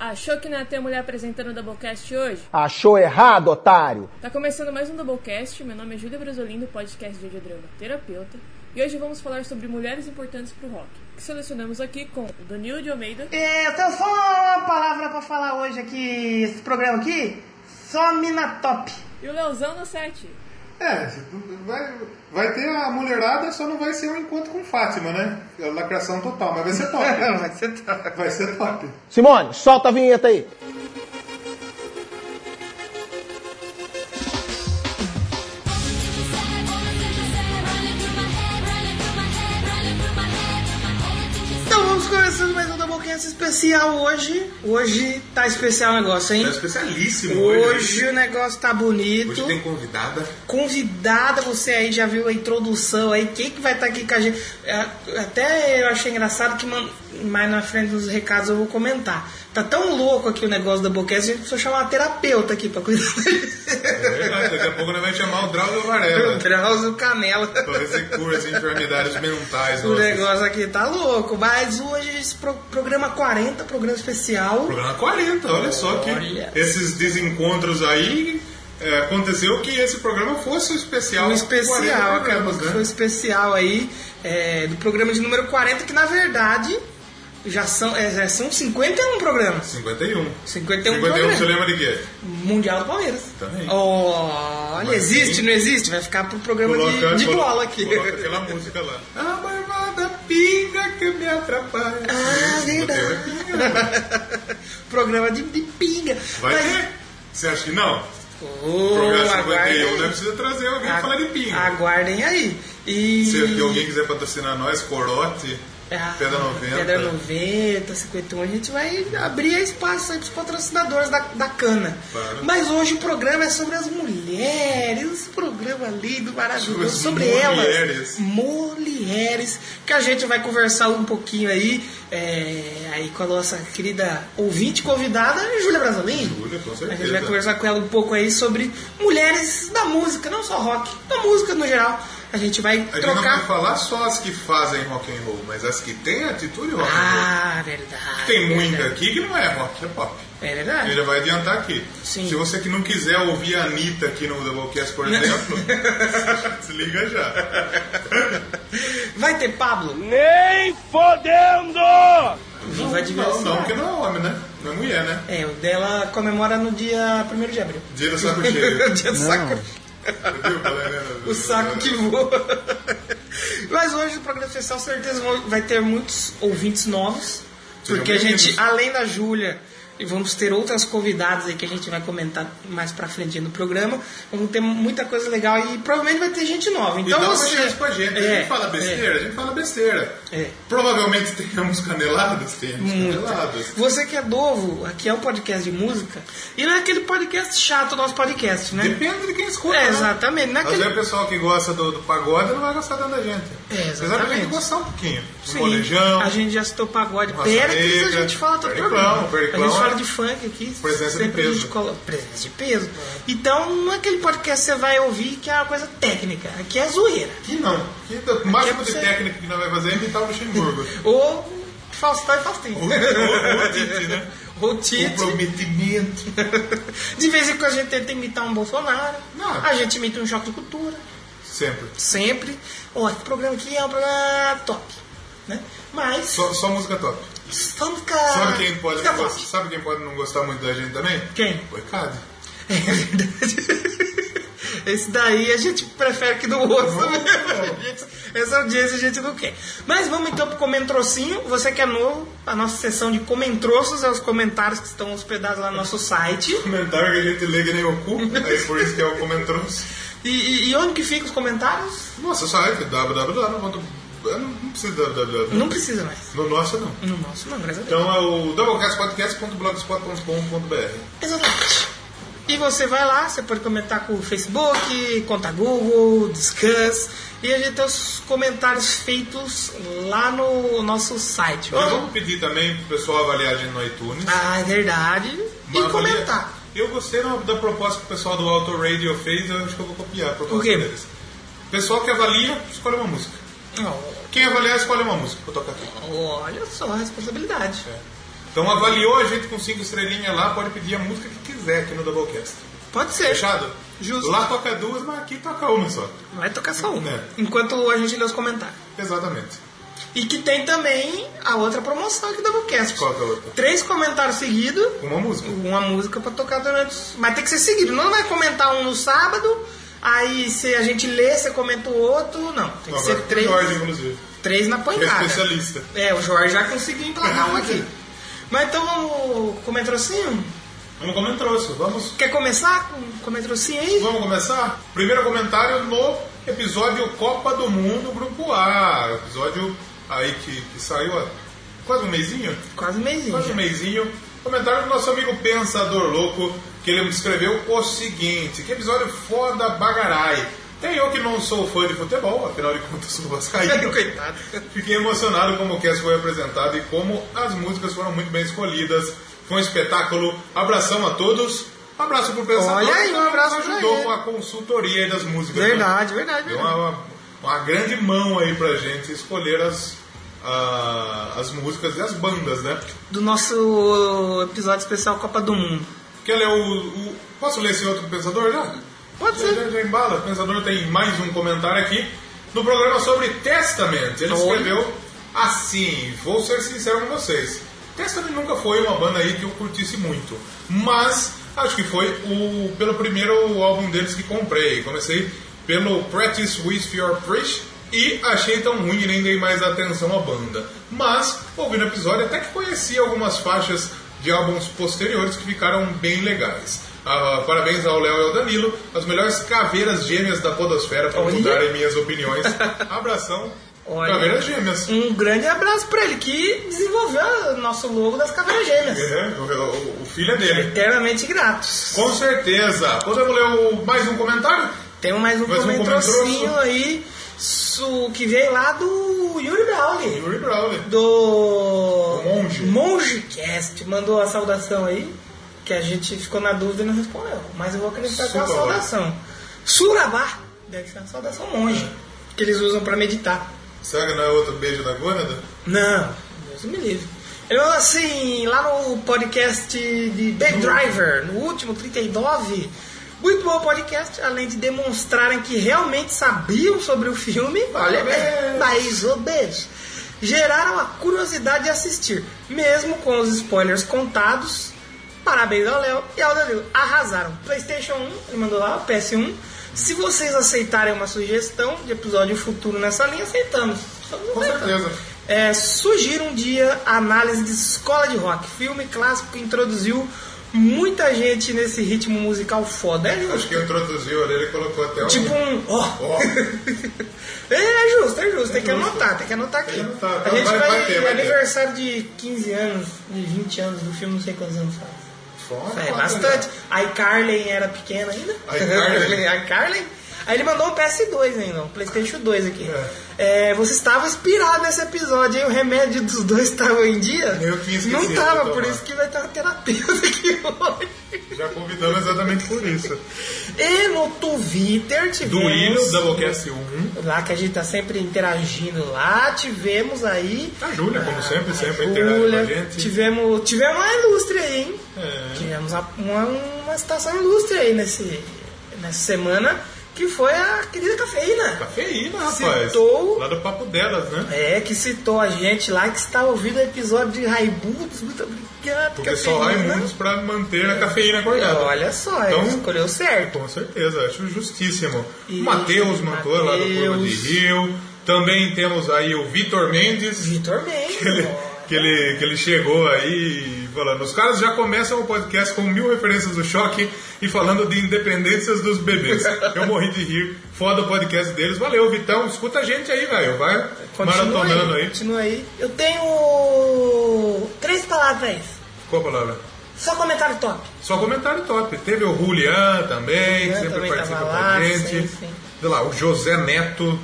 Achou que não ia ter mulher apresentando o Doublecast hoje? Achou errado, otário? Tá começando mais um Doublecast. Meu nome é Júlia Brasolino, podcast de audiodrama terapeuta. E hoje vamos falar sobre mulheres importantes pro rock. Que selecionamos aqui com o Danilo de Almeida. É, eu tenho só uma palavra pra falar hoje aqui, esse programa aqui. Só mina top. E o Leozão no set. É, vai, vai ter a mulherada, só não vai ser um encontro com Fátima, né? É lacração total, mas vai ser top. vai ser top. Vai ser top. Simone, solta a vinheta aí. Especial hoje. Hoje tá especial o negócio, hein? É especialíssimo hoje. Hoje o negócio tá bonito. Hoje tem convidada. Convidada, você aí já viu a introdução aí, quem que vai estar aqui com a gente? É, Até eu achei engraçado que man- mais na frente dos recados eu vou comentar. Tá tão louco aqui o negócio da Boquete, a gente precisa chamar uma terapeuta aqui pra cuidar É verdade, daqui a pouco nós vamos chamar o Drauzio Varela. Drauzio Canela. Pra ver se cura as enfermidades mentais. O nossas. negócio aqui tá louco, mas hoje esse pro- programa 40, programa especial. Programa 40, olha só que Olha. esses desencontros aí. é, aconteceu que esse programa fosse o especial. Um especial, 40 acabou que né? foi um especial aí é, do programa de número 40, que na verdade já são, é, são 51 programas. 51. 51 51 programas. você lembra de quê? Mundial do Palmeiras. Também. Olha, Mas existe, sim. não existe? Vai ficar pro programa de, Coloca- de colo- bola aqui. Coloca aquela música lá. A barbada pinga que me atrapalha. Ah, Botei verdade. uma pinga. programa de, de pinga. Vai Mas- ter? Você acha que não? Ô, Programa 51, aguardem, não é preciso trazer alguém pra Ag- falar de pinga. aguardem aí. E... Se alguém quiser patrocinar nós, Corote, Ah, Pedra 90. Pedra 90, 51, a gente vai abrir espaço aí pros patrocinadores da, da cana. Claro. Mas hoje o programa é sobre as mulheres, esse programa lindo, maravilhoso, Sobre sobre, as elas. mulheres. Mulheres. Que a gente vai conversar um pouquinho aí, é, aí com a nossa querida ouvinte convidada, Júlia Brasolini. Júlia, com A gente vai certeza. conversar com ela um pouco aí sobre mulheres da música, não só rock, da música no geral. A gente vai A gente não trocar. vai falar só as que fazem rock and roll, mas as que têm atitude rock and Ah, verdade. roll. Tem muita verdade. aqui que não é rock, é pop. É A verdade. já vai adiantar aqui. Sim. Se você que não quiser ouvir a Anitta aqui no Doublecast, por exemplo, se liga já. Vai ter Pablo? Nem fodendo! Viva a Não, diversão. não, porque não é homem, né? Não é mulher, né? É, o dela comemora no dia 1 de abril. Dia do saco cheio. dia do saco. O saco que voa. Mas hoje o programa especial certeza vai ter muitos ouvintes novos. Porque a gente, além da Júlia, e vamos ter outras convidadas aí que a gente vai comentar mais pra frente no programa. Vamos ter muita coisa legal e provavelmente vai ter gente nova. E Então dá uma você. chance pra gente. a É, gente fala besteira, a gente fala besteira. É. Provavelmente tenhamos caneladas, temos Muita. caneladas. Você que é novo, aqui é um podcast de música. E não é aquele podcast chato nosso podcast, né? Depende de quem escuta. É, né? exatamente. Não é Às o pessoal que gosta do, do pagode não vai gostar tanto da gente. É, Apesar de exatamente. gostar um pouquinho. Um Sim, molejão, a gente já citou pagode. Raça Pericles a gente fala todo Periclão, a gente é fala de funk aqui. presença de sempre a peso. gente Presença de peso. Então não é aquele podcast que você vai ouvir que é uma coisa técnica. Aqui é zoeira. Aqui não. Aqui, o máximo é de você- técnica que nós vamos fazer é imitar o Luxemburgo. Ou Faustão e Faustinho. ou, ou, ou Tite, né? Ou O Tite. prometimento. De vez em quando a gente tenta imitar um Bolsonaro. Não. A gente imita um choque de cultura. Sempre. Sempre. Ó, esse programa aqui é um programa top. Né? Mas. Só, só música top. Vamos. Sabe quem, pode não gostar, sabe quem pode não gostar muito da gente também? Quem? O. É verdade. Esse daí a gente prefere que não ouça. né? A gente- Essa audiência a gente não quer. Mas vamos então pro comentrocinho. Você que é novo, a nossa sessão de comentroços é os comentários que estão hospedados lá no nosso site. Comentário que a gente lê que nem o cu, aí por isso que é o comentroso. E, e- e onde que ficam os comentários? Nossa site, www. Eu Não precisa. Não mais. No nosso não. No nosso não, graças a Deus. Então é o doublecastpodcast.blogspot.com.br. Exatamente. E você vai lá, você pode comentar com o Facebook, conta Google, Discuss. E a gente tem os comentários feitos lá no nosso site. Nós vamos pedir também pro pessoal avaliar a gente no iTunes. Ah, é verdade. E Uma avalia- comentar. Eu gostei da da proposta que o pessoal do Auto Radio fez, eu acho que eu vou copiar a proposta O quê? deles. O pessoal que avalia, escolhe uma música. Oh, Quem avaliar, escolhe uma música pra tocar aqui. olha só a responsabilidade. Então avaliou a gente com cinco estrelinhas lá, pode pedir a música que quiser aqui no Doublecast. Pode ser. Fechado? Justo. Lá toca duas, mas aqui toca uma só. Vai tocar só uma. É. Enquanto a gente lê os comentários. Exatamente. E que tem também a outra promoção aqui do Doublecast. Qual que é a outra? Três comentários seguidos, Uma música. uma música pra tocar durante. Mas tem que ser seguido. Não vai comentar um no sábado, aí se a gente lê, você comenta o outro. Não. Tem que Agora ser com três, Jorge, inclusive. três na é pancada. especialista. É, o Jorge já conseguiu emplacar um aqui. Mas então vamos com o metrocinho? Vamos trouxe. Vamos, Quer começar com, com o metrocinho aí? vamos começar? Primeiro comentário no episódio Copa do Mundo Grupo A. Episódio aí que, que saiu há quase um mêsinho. Quase um mêsinho. Quase um já. mêsinho. Comentário do nosso amigo Pensador Louco, que ele me escreveu o seguinte: Que episódio foda bagarai. Tem eu que não sou fã de futebol, afinal de contas sou vascaíno. Coitado. Fiquei emocionado como o cast foi apresentado e como as músicas foram muito bem escolhidas. Foi um espetáculo. Abração a todos. Um abraço pro Pensador. Olha aí, que um abraço ajudou com a consultoria das músicas. Verdade, né? verdade, Deu verdade. uma, uma grande mão aí pra gente escolher as, as músicas e as bandas, né? Do nosso episódio especial Copa do Mundo. Quer ler o, o- Posso ler esse outro do Pensador já? Pode ser. Já, já embala. O Pensador tem mais um comentário aqui no programa sobre Testament. Ele escreveu assim: vou ser sincero com vocês. Testament nunca foi uma banda aí que eu curtisse muito, mas acho que foi o pelo primeiro álbum deles que comprei. Comecei pelo Practice With Your Preach e achei tão ruim e nem dei mais atenção à banda. Mas, ouvindo o episódio, até que conheci algumas faixas de álbuns posteriores que ficaram bem legais. Ah, parabéns ao Léo e ao Danilo, as melhores caveiras gêmeas da podosfera para mudarem minhas opiniões. Abração, Olha. caveiras gêmeas. Um grande abraço pra ele que desenvolveu o nosso logo das caveiras gêmeas. É, o, o- filho é dele. Eternamente gratos. Com certeza. Podemos ler o- mais um comentário? Tem mais um Mais um aí su- que veio lá do Yuri Brawley. Yuri Brawley. Do Monge. Mongecast. Mandou a saudação aí, que a gente ficou na dúvida e não respondeu. Mas eu vou acreditar com a Surabá. saudação. Surabá. Deve ser uma saudação monge. Que eles usam pra meditar. Será que não é outro beijo da Gônada? Não, Deus me livre. Ele falou assim, lá no podcast de Baby Driver, no último 39, muito bom podcast, além de demonstrarem que realmente sabiam sobre o filme, olha, Parabéns. mais ou menos, geraram a curiosidade de assistir, mesmo com os spoilers contados. Parabéns ao Léo e ao Danilo. Arrasaram. PlayStation 1, ele mandou lá, o PS1. Se vocês aceitarem uma sugestão de episódio futuro nessa linha, aceitamos. Com certeza. É, sugiro um dia a análise de Escola de Rock, filme clássico que introduziu muita gente nesse ritmo musical foda. É Acho justo. que introduziu ali, ele colocou até um. Tipo um. Ó. Ó. É justo, é justo. Tem que justo. anotar, tem que anotar aqui. Tem que anotar. A Então gente vai- vai, ter, vai ter. aniversário de 15 anos, de 20 anos do filme, não sei quantos anos faz. Foda, É, bastante. né? A iCarly era pequena ainda. A iCarly. Aí ele mandou um PS2 ainda, um PlayStation 2 aqui. É, você estava inspirado nesse episódio, hein? O remédio dos dois estava em dia? Eu esquecido Não de tava, tomar. por isso que vai ter uma terapeuta aqui hoje. Já convidamos exatamente por isso. E no Twitter Do tivemos. hino, Doublecast 1. Lá que a gente tá sempre interagindo lá, tivemos aí. A Júlia, como sempre, a sempre interage com a gente. Tivemos, tivemos uma ilustre aí, hein? É. Tivemos uma, uma, uma citação ilustre aí nesse, nessa semana, que foi a querida Cafeína. Cafeína, rapaz. Citou- Lá do papo delas, né? É, que citou a gente lá, que está ouvindo o episódio de Raimundos. Muito obrigado, Porque só há imundos pra manter a cafeína acordada. Olha só, Então- ele escolheu certo. Com certeza, acho justíssimo. E- O Matheus mandou lá do Curva de. Rio. Também temos aí o Vitor Mendes. Vitor Mendes. que ele, que, ele, que ele chegou aí falando. Os caras já começam o podcast com mil referências do choque e falando de independências dos bebês. Eu morri de rir. Foda o podcast deles. Valeu, Vitão. Escuta a gente aí, velho. Vai maratonando aí. Continua aí. Eu tenho três palavras. Qual palavra? Só comentário top. Só comentário top. Teve o Julian também, que Julian sempre também participa com a gente. sim, sim. Sei lá, o José Neto.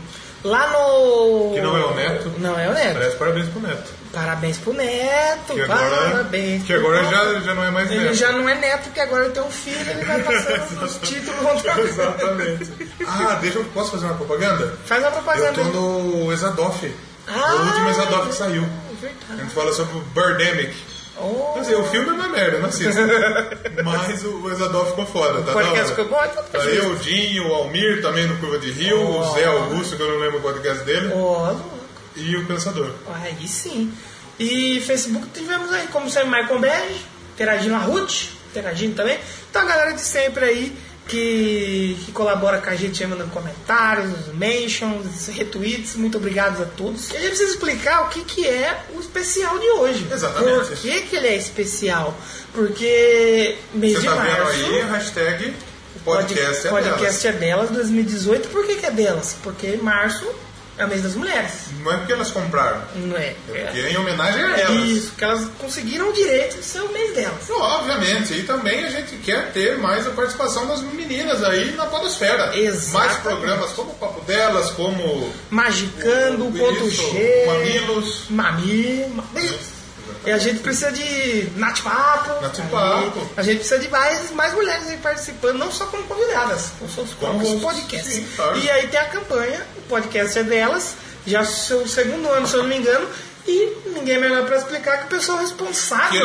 Lá no. Que não é o Neto. Não é o Neto. Parece parabéns pro Neto. Parabéns pro Neto. Que agora, parabéns. que agora já, já não é mais Ele Neto. já não é neto, porque agora ele tem um filho ele vai passando os títulos. Exatamente. Ah, deixa eu. Posso fazer uma propaganda? Faz uma Eu propaganda. tô no Exadoff. Ah, o último Exadoff que saiu. é verdade. A gente fala sobre o Birdemic. Oh. Quer dizer, o filme é uma merda, não assista. Mas o Exadol ficou foda, tá O podcast ficou bom, então tá eu, o Dinho, o Almir também no Curva de Rio, o Zé Augusto, que eu não lembro o podcast dele, louco. E o Pensador. Aí sim. E Facebook tivemos aí, como sempre, Michael Berg, interagindo a Ruth, interagindo também. Então a galera de sempre aí que, que colabora com a gente aí, mandando comentários, mentions, retweets, muito obrigado a todos. E a gente precisa explicar o que, que é o especial de hoje. Exatamente. Por que, que ele é especial? Porque mês Você de tá março. vendo aí, hashtag podcast é podcast é delas 2018. Por que, que é delas? Porque março é o mês das mulheres. Não é porque elas compraram, Não é? é porque é em homenagem a elas. Isso, que elas conseguiram o direito de ser o mês delas. Obviamente, e também a gente quer ter mais a participação das meninas aí na podosfera. Exatamente. Mais programas como o Papo Delas, como Magicando, ponto Isso, G. Mamilos. Mamilo. E a gente precisa de Nath Papo. Nath aí Papo. A gente precisa de mais, mais mulheres aí participando, não só como convidadas, como, como, Como como hosts, podcast. sim, claro. E aí tem a campanha, o podcast é delas, já seu segundo ano, se eu não me engano. E ninguém melhor para explicar que o pessoal responsável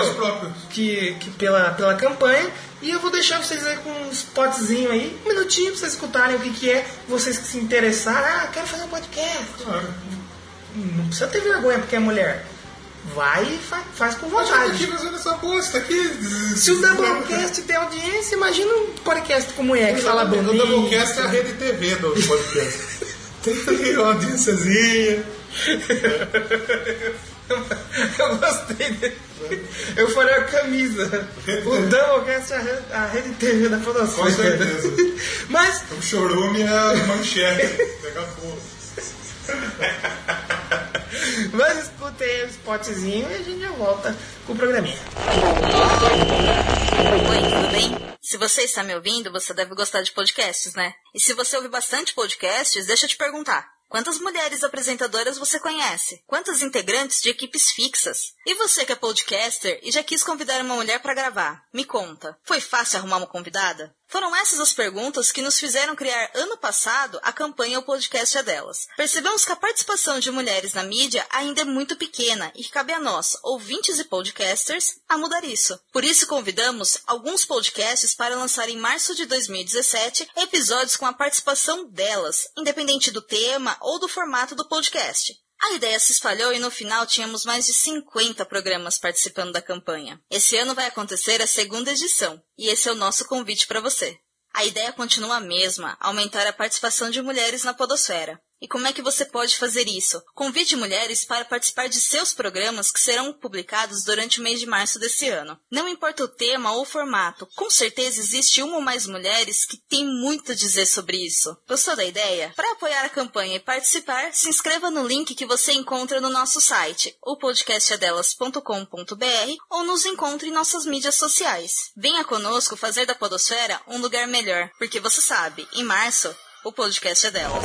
Que que, pela, pela campanha. E eu vou deixar vocês aí com um spotzinho aí, um minutinho pra vocês escutarem o que, que é. Vocês que se interessaram, ah, quero fazer um podcast. Claro. Não precisa ter vergonha porque é mulher. Vai e fa- faz com A gente aqui vontade. fazendo essa bosta aqui. Se o Doublecast tem audiência, imagina um podcast como é, que fala O bonito. Doublecast é a rede TV do podcast. Tem uma audiênciazinha. Eu gostei dele. Eu falei a camisa. O Doublecast é a rede, TV da Com Podosfera. certeza. Mas O chorume é a manchete. Pega fogo. Mas escutem o spotzinho e a gente já volta com o programinha. Oi, tudo bem? Se você está me ouvindo, você deve gostar de podcasts, né? E se você ouve bastante podcasts, deixa eu te perguntar. Quantas mulheres apresentadoras você conhece? Quantas integrantes de equipes fixas? E você que é podcaster e já quis convidar uma mulher para gravar? Me conta, foi fácil arrumar uma convidada? Foram essas as perguntas que nos fizeram criar ano passado a campanha O Podcast é Delas. Percebemos que a participação de mulheres na mídia ainda é muito pequena e que cabe a nós, ouvintes e podcasters, a mudar isso. Por isso convidamos alguns podcasts para lançar em março de 2017 episódios com a participação delas, independente do tema ou do formato do podcast. A ideia se espalhou e no final tínhamos mais de 50 programas participando da campanha. Esse ano vai acontecer a segunda edição e esse é o nosso convite para você. A ideia continua a mesma, aumentar a participação de mulheres na podosfera. E como é que você pode fazer isso? Convide mulheres para participar de seus programas que serão publicados durante o mês de março desse ano. Não importa o tema ou o formato, com certeza existe uma ou mais mulheres que têm muito a dizer sobre isso. Gostou da ideia? Para apoiar a campanha e participar, se inscreva no link que você encontra no nosso site, o podcastadelas.com.br ou nos encontre em nossas mídias sociais. Venha conosco fazer da podosfera um lugar melhor, porque você sabe, em março, o podcast é delas.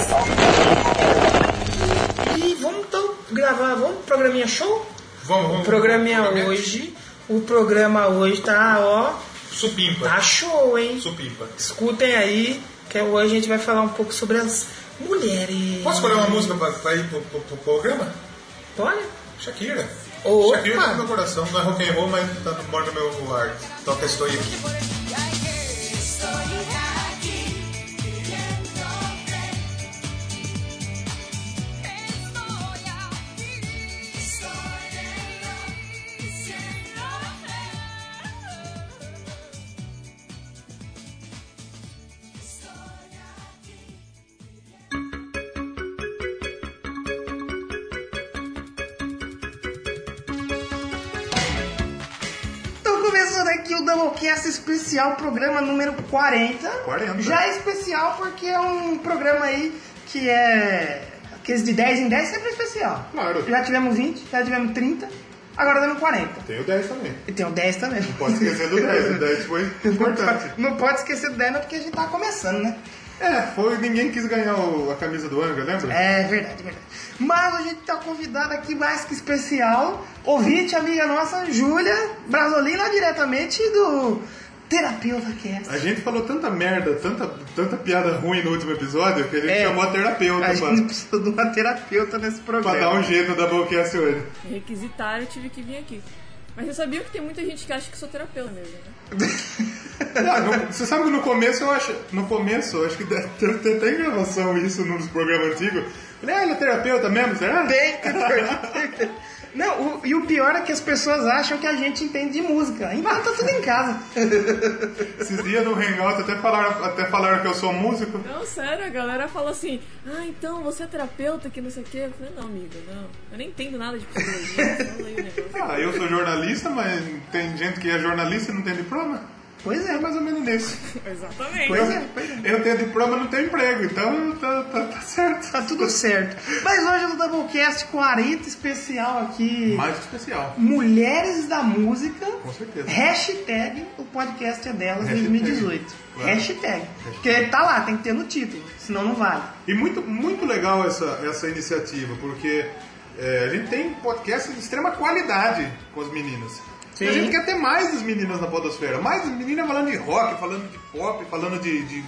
E vamos então gravar, vamos pro programinha show? Vamos, vamos. O programinha Programinha. hoje, o programa hoje tá, ó, Supimpa. tá show, hein? Supimpa. Escutem aí, que hoje a gente vai falar um pouco sobre as mulheres. Posso escolher uma música pra, pra ir pro, pro, pro programa? Olha, Shakira. Opa. Shakira tá no meu coração. Não é rock and roll, mas tá no mora no meu heart. Toca Estou aqui. Doublecast especial, programa número 40. 40. Já é especial porque é um programa aí que é. Aqueles de 10 em 10 sempre é especial. Claro. Já tivemos 20, já tivemos 30, agora dando 40. Tem o 10 também. E tem o 10 também. Pode esquecer do 10, o 10 foi importante. Não pode esquecer do 10 não, porque a gente tá começando, né? É, foi ninguém quis ganhar o- a camisa do Anga, lembra? É verdade, verdade. Mas a gente tá convidado aqui mais que especial, ouvinte, amiga nossa, Júlia Brasolina, diretamente do Terapeuta Cast. A gente falou tanta merda, tanta, tanta piada ruim no último episódio que a gente É. chamou a terapeuta A pra, gente precisa de uma terapeuta nesse pra programa. dar um jeito da Bowcast hoje. Requisitaram, eu tive que vir aqui. Mas você sabia que tem muita gente que acha que sou terapeuta mesmo, né? No- você sabe que no começo eu acho. No começo, acho que deve ter tem até gravação isso nos programas antigos. Falei, ah, ele é terapeuta mesmo, será? Tem, tem. Não, o- e o pior é que as pessoas acham que a gente entende de música. Então tá tudo em casa. Esses dias no Hangout até falaram, até falaram que eu sou músico. Não, sério, a galera fala assim, ah, então você é terapeuta que não sei o quê. Eu falei, não, amigo, não. Eu nem entendo nada de psicologia. Ah, eu sou jornalista, mas tem gente que é jornalista e não tem diploma. Pois É mais ou menos nisso. Exatamente. Pois é, pois é. Eu tenho diploma não tenho emprego, então tá, tá, tá certo. Tá tudo certo. Mas hoje é o Doublecast 40 especial aqui. Mais especial. Mulheres da Música. Com certeza. Hashtag o podcast é delas Hashtag. 2018. Claro. Hashtag. Porque tá lá, tem que ter no título, senão não vale. E muito, muito legal essa, essa iniciativa, porque é, a gente tem podcasts de extrema qualidade com as meninas. E a Sim. gente quer ter mais das meninas na podosfera. Mais meninas falando de rock, falando de pop, falando de, de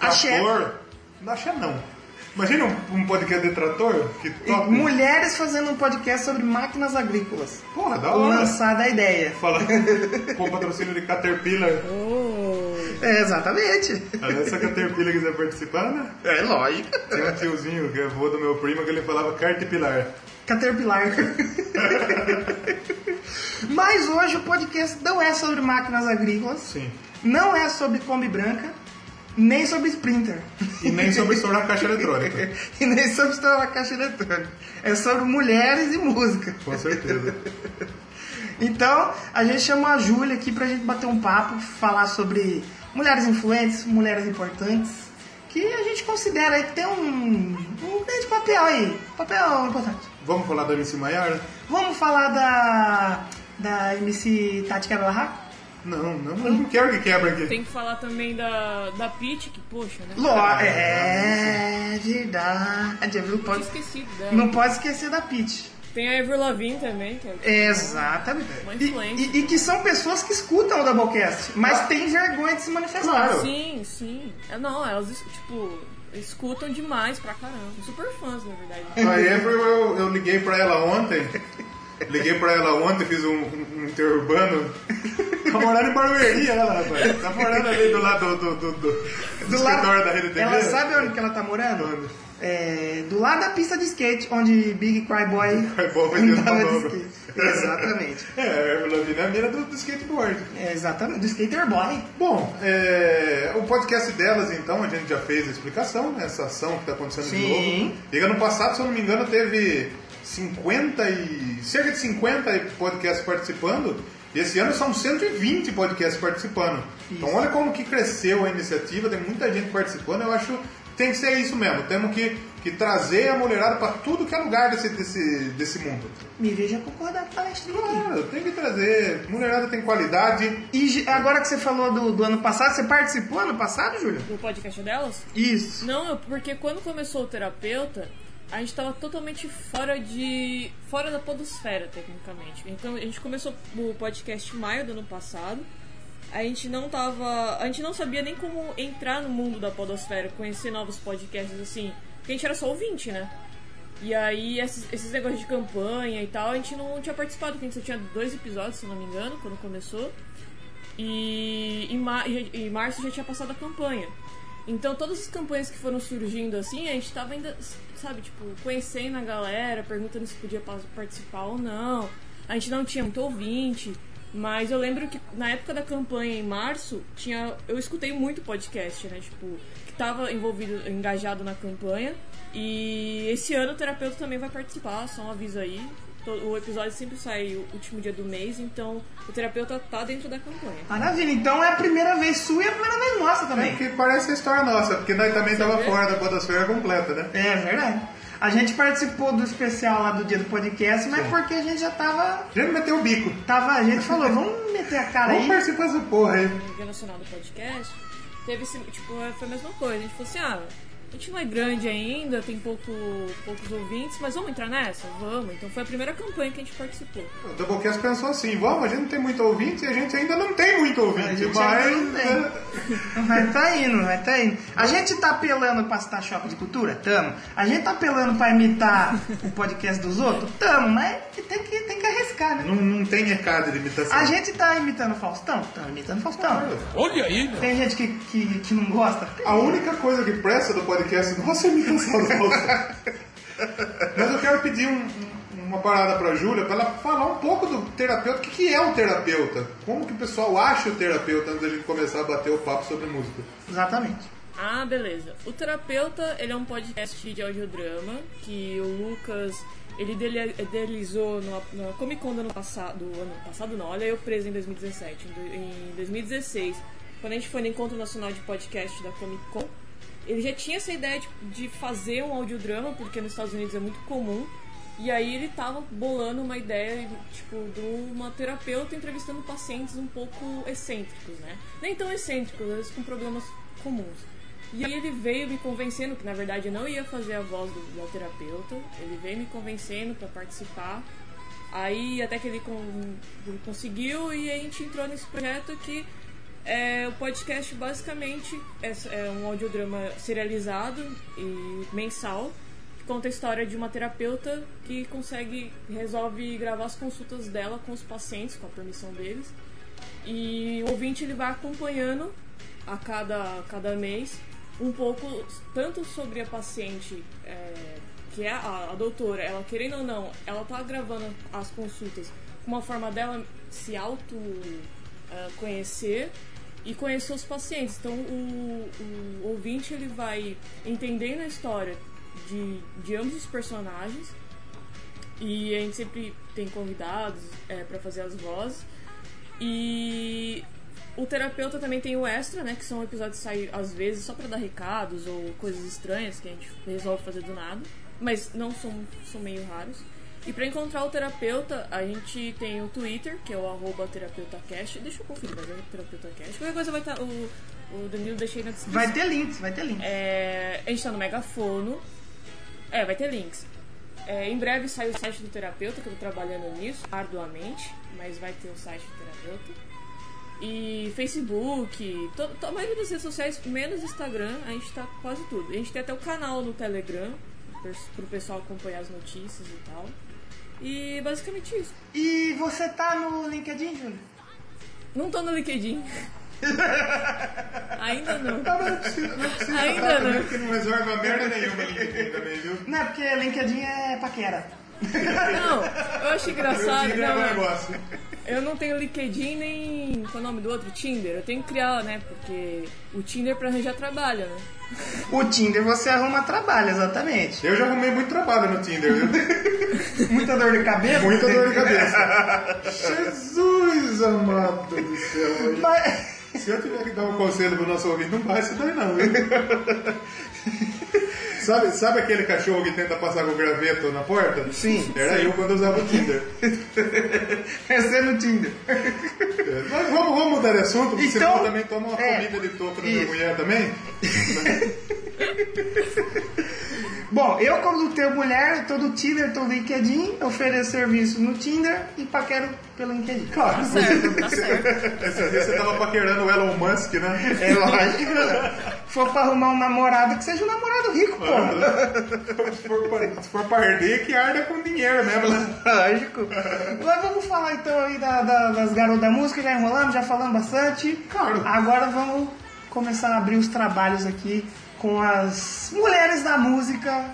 Axé. trator. Não axé não. Imagina um, um podcast de trator que top. mulheres fazendo um podcast sobre máquinas agrícolas. Porra, da hora. Lançada a ideia. Fala com patrocínio de Caterpillar. Oh, É, exatamente. Aliás, se a Caterpillar quiser participar, né? É lógico. Tem um tiozinho que é avô do meu primo que ele falava Caterpillar. Caterpillar. Mas hoje o podcast não é sobre máquinas agrícolas, Sim. não é sobre Kombi Branca, nem sobre Sprinter. E nem sobre estourar caixa eletrônica. e nem sobre estourar a caixa eletrônica. É sobre mulheres e música. Com certeza. Então, a gente chamou a Júlia aqui pra gente bater um papo, falar sobre mulheres influentes, mulheres importantes, que a gente considera aí que tem um, um grande papel aí, papel importante. Vamos falar da MC Maiara? Vamos falar da, da MC Tati Quebra Barraco? Não, não, eu não quero que quebra aqui. tem que falar também da, da Peach, que poxa, né? Ló, é verdade, viu? Eu tinha Pode, esquecido dela. não pode esquecer da Peach. Tem a Ever Lavigne também, que é Exatamente. Uma E, influência. e- e que são pessoas que escutam o Doublecast, mas têm vergonha de se manifestar. Claro. Sim, sim. É, Não, elas, tipo, escutam demais pra caramba. Super fãs, na verdade. A Ever, eu, eu liguei pra ela ontem. Liguei pra ela ontem, fiz um, um, interurbano. Tá morando em Barueri, ela, rapaz. Tá morando ali do lado do, do, do, do, do Do lado- da Rede TV. Ela sabe onde que ela tá morando? Onde? É, do lado da pista de skate, onde Big Cry Boy Cry Boy andava de skate. Exatamente. É, a Ever Lavigne é a mina do, do skateboard. É, exatamente, do Skater Boy. Bom, é, o podcast delas, então, a gente já fez a explicação, né, essa ação que está acontecendo de Sim. novo. E ano passado, se eu não me engano, teve 50 e. cerca de 50 podcasts participando. E esse ano são 120 podcasts participando. Então olha como que cresceu a iniciativa, tem muita gente participando, eu acho tem que ser isso mesmo. Temos que, que trazer a mulherada para tudo que é lugar desse, desse, desse mundo. Me veja concordar com a palestrinha. Claro, tem que trazer. Mulherada tem qualidade. E agora que você falou do, do ano passado, você participou ano passado, Júlio? O podcast delas? Isso. Não, porque quando começou o terapeuta, a gente tava totalmente fora de. fora da podosfera, tecnicamente. Então a gente começou o podcast em maio do ano passado. A gente não tava. A gente não sabia nem como entrar no mundo da podosfera, conhecer novos podcasts assim. Porque a gente era só ouvinte, né? E aí, esses, esses negócios de campanha e tal, a gente não tinha participado, porque a gente só tinha dois episódios, se não me engano, quando começou. E em, em março já tinha passado a campanha. Então, todas as campanhas que foram surgindo assim, a gente tava ainda, sabe, tipo, conhecendo a galera, perguntando se podia pa- participar ou não. A gente não tinha muito ouvinte. Mas eu lembro que na época da campanha, em março, tinha. Eu escutei muito podcast, né? Tipo, que tava envolvido, engajado na campanha. E esse ano o terapeuta também vai participar, só um aviso aí. O episódio sempre sai o último dia do mês, então o terapeuta tá dentro da campanha. Maravilha, então é a primeira vez sua e a primeira vez nossa É também. que parece a história nossa, porque nós também estava vê? fora da podosfera completa, né? É verdade. A gente participou do especial lá do dia do podcast, mas porque a gente já tava. Gente meteu o bico. tava a gente falou, vamos meter a cara Vamos aí. participar dessa porra aí. no Dia Nacional do Podcast, teve esse, tipo, foi a mesma coisa. A gente falou assim, ah, a gente não é grande ainda, tem pouco, poucos ouvintes, mas vamos entrar nessa? Vamos. Então foi a primeira campanha que a gente participou. O Doublecast pensou assim, vamos, a gente não tem muito ouvinte e a gente ainda não tem muito A ouvinte, gente mas... ainda não tem. Vai tá indo, vai tá indo. A gente tá apelando pra citar choque de cultura? Tamo. A gente tá apelando pra imitar o podcast dos outros? Tamo, mas tem que, tem que arriscar, né? Não, não tem mercado de imitação. A gente tá imitando o Faustão? Tamo imitando o Faustão. Olha aí, Tem gente que, que, que não gosta? Tem. A única coisa que presta do podcast nossa é a imitação do Faustão. Mas eu quero pedir um- um- uma parada pra Júlia, pra ela falar um pouco do terapeuta. O que, que é um terapeuta? Como que o pessoal acha o terapeuta antes da gente começar a bater o papo sobre música? Exatamente. Ah, beleza. O Terapeuta, ele é um podcast de audiodrama que o Lucas, ele idealizou no, na Comic Con do ano passado, do ano passado não, olha eu preso em 2017. Em, do- em 2016, quando a gente foi no Encontro Nacional de Podcast da Comic Con, ele já tinha essa ideia de, de fazer um audiodrama, porque nos Estados Unidos é muito comum, e aí ele tava bolando uma ideia, tipo, de uma terapeuta entrevistando pacientes um pouco excêntricos, né? Nem tão excêntricos, vezes com problemas comuns. E aí ele veio me convencendo, que na verdade eu não ia fazer a voz do, do terapeuta, ele veio me convencendo para participar. Aí até que ele, con- ele conseguiu e a gente entrou nesse projeto que é, o podcast basicamente é, é um audiodrama serializado e mensal que conta a história de uma terapeuta que consegue, resolve gravar as consultas dela com os pacientes, com a permissão deles. E o ouvinte ele vai acompanhando a cada, a cada mês um pouco, tanto sobre a paciente, é, que é a, a doutora, ela querendo ou não, ela tá gravando as consultas com uma forma dela se auto é, conhecer e conhecer os pacientes. Então o, o ouvinte ele vai entendendo a história de, de ambos os personagens e a gente sempre tem convidados é, para fazer as vozes. E o terapeuta também tem o extra, né? Que são episódios que saem às vezes só pra dar recados ou coisas estranhas que a gente resolve fazer do nada. Mas não são, são meio raros. E pra encontrar o terapeuta, a gente tem o Twitter, que é o arroba terapeutacast. Deixa eu conferir, mas é terapeutacast. Qualquer coisa vai estar. o, o Danilo deixei na descrição. Vai ter links, vai ter links. É, a gente tá no Megafono. É, vai ter links. É, em breve sai o site do terapeuta, que eu tô trabalhando nisso, arduamente, mas vai ter o site do terapeuta. E Facebook, to, to, a maioria das redes sociais, menos Instagram, a gente tá quase tudo. A gente tem até o canal no Telegram, pro pessoal acompanhar as notícias e tal. E basicamente isso. E você tá no LinkedIn, Júlio? Não tô no LinkedIn. Ainda não. Não precisa, não precisa Ainda falar não. também, que não resolve merda nenhuma LinkedIn também, viu? Não, é porque LinkedIn é paquera. Não, eu acho engraçado. É não, um é. negócio. Eu não tenho LinkedIn nem. Qual é o nome do outro? Tinder. Eu tenho que criar, né? Porque o Tinder é pra arranjar trabalho, né? O Tinder você arruma trabalho, exatamente. Eu já arrumei muito trabalho no Tinder, viu? Muita dor de cabeça. Muita dor de cabeça. Jesus amado do céu. Mas- Se eu tiver que dar um conselho pro nosso ouvinte, não vai se daí não, viu? Sabe, sabe aquele cachorro que tenta passar com o graveto na porta? Sim. Era eu quando usava o Tinder. Esse é no Tinder. É, Mas vamos, vamos mudar de assunto, porque Então, senão eu também toma uma é, comida de topo da minha mulher também. Bom, eu como tenho mulher, tô no Tinder, tô no LinkedIn, ofereço serviço no Tinder e paquero pelo LinkedIn. Claro. Tá certo, tá certo. Esse dia você tava paquerando o Elon Musk, né? É lógico. Se for pra arrumar um namorado, que seja um namorado rico, pô. Se for, pra, se for pra arder, que arda com dinheiro mesmo, né? Lógico. Mas vamos falar então aí da- da- das garotas da música, já enrolamos, já falamos bastante. Claro. Agora vamos começar a abrir os trabalhos aqui com as mulheres da música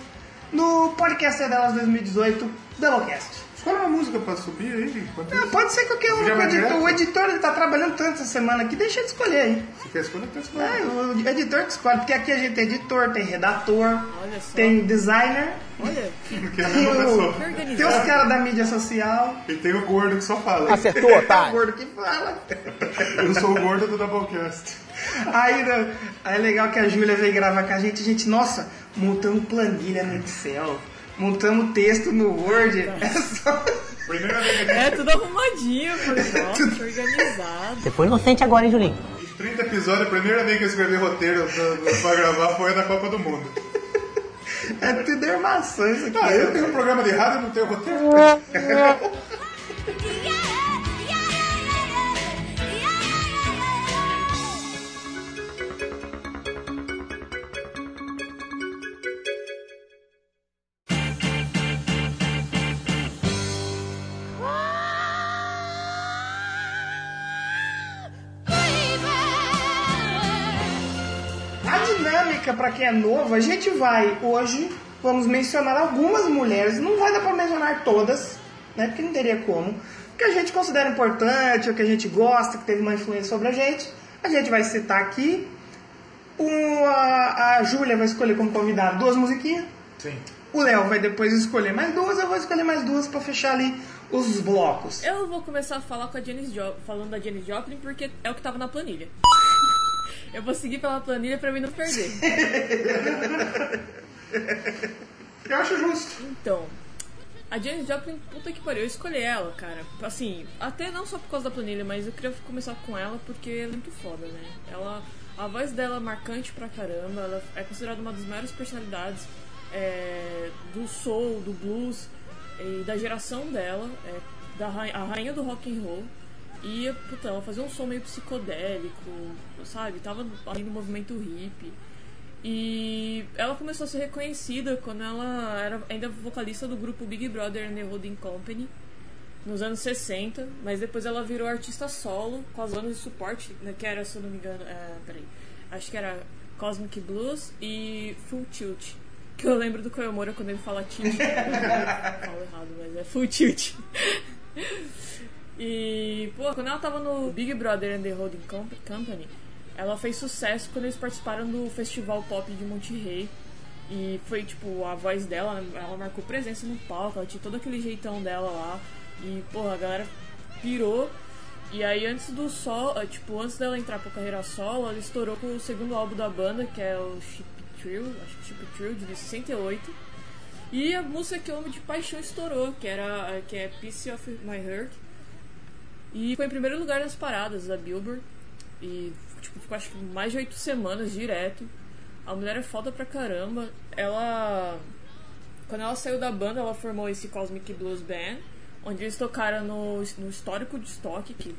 no podcast delas 2018, Doublecast. Escolhe uma música pra subir aí. isso. pode ser qualquer um. O editor, o editor ele tá trabalhando tanto essa semana aqui, deixa ele escolher aí. Se quer escolher, tá É, escolhendo. o editor que escolhe, porque aqui a gente tem editor, tem redator, tem designer, Olha, Que é tem, o, tem os caras da mídia social, E tem o gordo que só fala. Acertou, é o gordo que fala. Eu sou o gordo do Doublecast. Aí, né, aí é legal que a Júlia veio gravar com a gente. A gente, nossa, montamos planilha no Excel, montamos texto no Word. É só... Primeira vez que a É tudo arrumadinho, falei, nossa, organizado. Você foi inocente agora, hein, Julinho? gente 30 episódios, a primeira vez que eu escrevi roteiro pra, pra gravar foi na Copa do Mundo. É tudo armação isso aqui. Ah, eu tenho um programa de rádio e não tenho roteiro. quem é novo, a gente vai hoje, vamos mencionar algumas mulheres, não vai dar pra mencionar todas, né? Porque não teria como. O que a gente considera importante, o que a gente gosta, que teve uma influência sobre a gente, a gente vai citar aqui. O, a a Júlia vai escolher como convidado duas musiquinhas. Sim. O Léo vai depois escolher mais duas, eu vou escolher mais duas pra fechar ali os blocos. Eu vou começar a falar com a Janis Joplin, falando da Janis Joplin, porque é o que tava na planilha. Eu vou seguir pela planilha pra mim não perder. Eu acho justo. Então, a Janis Joplin, puta que pariu, eu escolhi ela, cara. Assim, até não só por causa da planilha, mas eu queria começar com ela porque ela é muito foda, né? Ela, a voz dela é marcante pra caramba, ela é considerada uma das maiores personalidades é, do soul, do blues e da geração dela, é, da a rainha do rock and roll. E, puta, ela fazia um som meio psicodélico, sabe? Tava ali no movimento hippie. E ela começou a ser reconhecida quando ela era ainda vocalista do grupo Big Brother and the Holding Company, nos anos 60, mas depois ela virou artista solo com as bandas de suporte, né, que era, se eu não me engano, é, peraí, acho que era Cosmic Blues e Full Tilt. Que eu lembro do Koyomura quando ele fala tilt. Falo errado, mas é Full Tilt. E, pô, quando ela tava no Big Brother and the Holding Com- Company, ela fez sucesso quando eles participaram do Festival Pop de Monterrey. E foi, tipo, a voz dela, ela marcou presença no palco, ela tinha todo aquele jeitão dela lá. E, porra, a galera pirou. E aí, antes do sol, eh, tipo, antes dela entrar pra carreira solo, ela estourou com o segundo álbum da banda, que é o Chip Trill, acho que Chip Trill, de 68. E a música que eu amo de paixão estourou, que era eh, que é Piece of My Heart. E foi em primeiro lugar nas paradas da Billboard. E tipo, ficou acho que mais de oito semanas direto. A mulher é foda pra caramba. Ela. Quando ela saiu da banda, ela formou esse Cosmic Blues Band, onde eles tocaram no, no histórico de estoque, que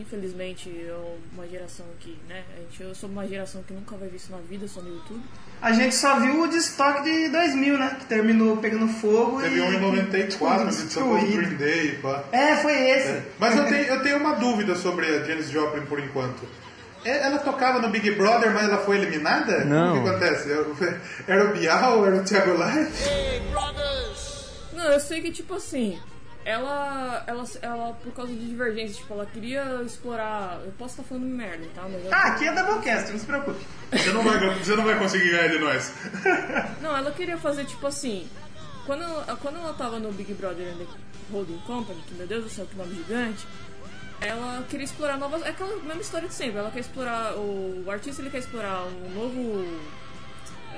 infelizmente é uma geração que, né? A gente, eu sou uma geração que nunca vai ver isso na vida, só no YouTube. A gente só viu o de estoque de 2000, né? Que terminou pegando fogo Teve e... um em 94, que tocou o destruído. Green Day, pá. É, foi esse. Mas eu tenho, eu tenho uma dúvida sobre a Janis Joplin por enquanto. É- Ela tocava no Big Brother, mas ela foi eliminada? Não. O que acontece? Era o Bial? Era o Thiago Life? Não, eu sei que, tipo assim, ela, ela, ela, por causa de divergência, tipo, ela queria explorar. Eu posso estar falando merda, tá? Mas ela, Ah, aqui é Doublecast, não se preocupe. Você não vai, você não vai conseguir ganhar de nós. Não, ela queria fazer tipo assim. Quando ela, quando ela tava no Big Brother and the Holding Company, que meu Deus do céu, que nome gigante, ela queria explorar novas. É aquela mesma história de sempre. Ela quer explorar. O, o artista ele quer explorar um novo.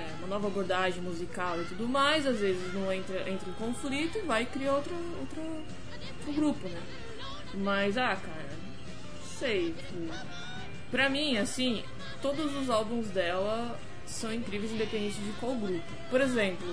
É, uma nova abordagem musical e tudo mais. Às vezes não entra, entra em conflito e vai criar outra, outra, outro grupo, né? Mas, ah, cara, sei. Pra mim, assim, todos os álbuns dela são incríveis, independente de qual grupo. Por exemplo,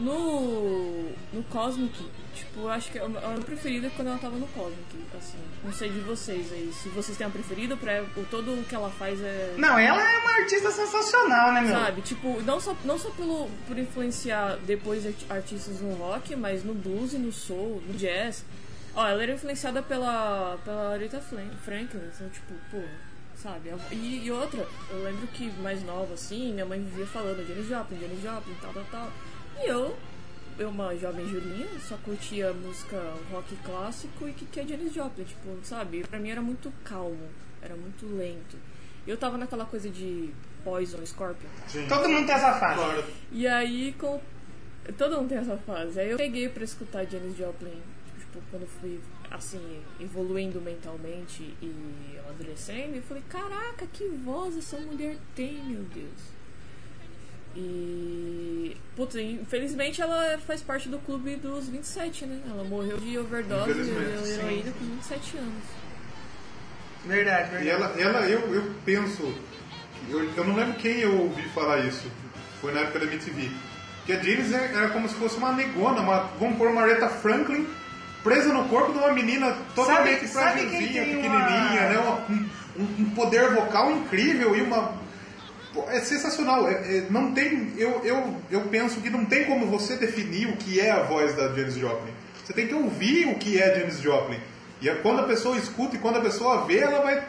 no, no Cosmic, tipo, eu acho que a a minha preferida é quando ela tava no Cosmic, assim. Não sei de vocês aí, se vocês têm uma preferida, pra, o, todo o que ela faz é. Não, ela é uma artista sensacional, né, meu? Sabe, tipo, não só, não só pelo, por influenciar depois arti- artistas no rock, mas no blues e no soul, no jazz. Ó, ela era influenciada pela, pela Aretha Franklin, então, tipo, pô, sabe? E, e outra, eu lembro que mais nova, assim, minha mãe vivia falando Janis Joplin, Janis Joplin, tal, tal, tal. E eu, eu uma jovem Julinha, só curtia música rock clássico e que, que é Janis Joplin, tipo, sabe? Pra mim era muito calmo, era muito lento. Eu tava naquela coisa de Poison, Scorpion. Todo mundo tem essa fase. Claro. E aí, com... todo mundo tem essa fase. Aí eu peguei pra escutar Janis Joplin, tipo, quando eu fui, assim, evoluindo mentalmente e amadurecendo. E falei, caraca, que voz essa mulher tem, meu Deus. E. Putz, infelizmente ela faz parte do clube dos 27, né? Ela morreu de overdose de heroína com 27 anos. Verdade, verdade. E ela, ela eu, eu penso, eu, eu não lembro quem eu ouvi falar isso, foi na época da MTV, que a Janis é- era como se fosse uma negona, uma, vamos pôr uma Aretha Franklin presa no corpo de uma menina totalmente tem pequenininha, uma- né? Uma- um, um poder vocal incrível e uma... É sensacional, é- é- não tem, eu, eu, eu penso que não tem como você definir o que é a voz da Janis Joplin. Você tem que ouvir o que é Janis Joplin. E é quando a pessoa escuta e quando a pessoa vê, ela vai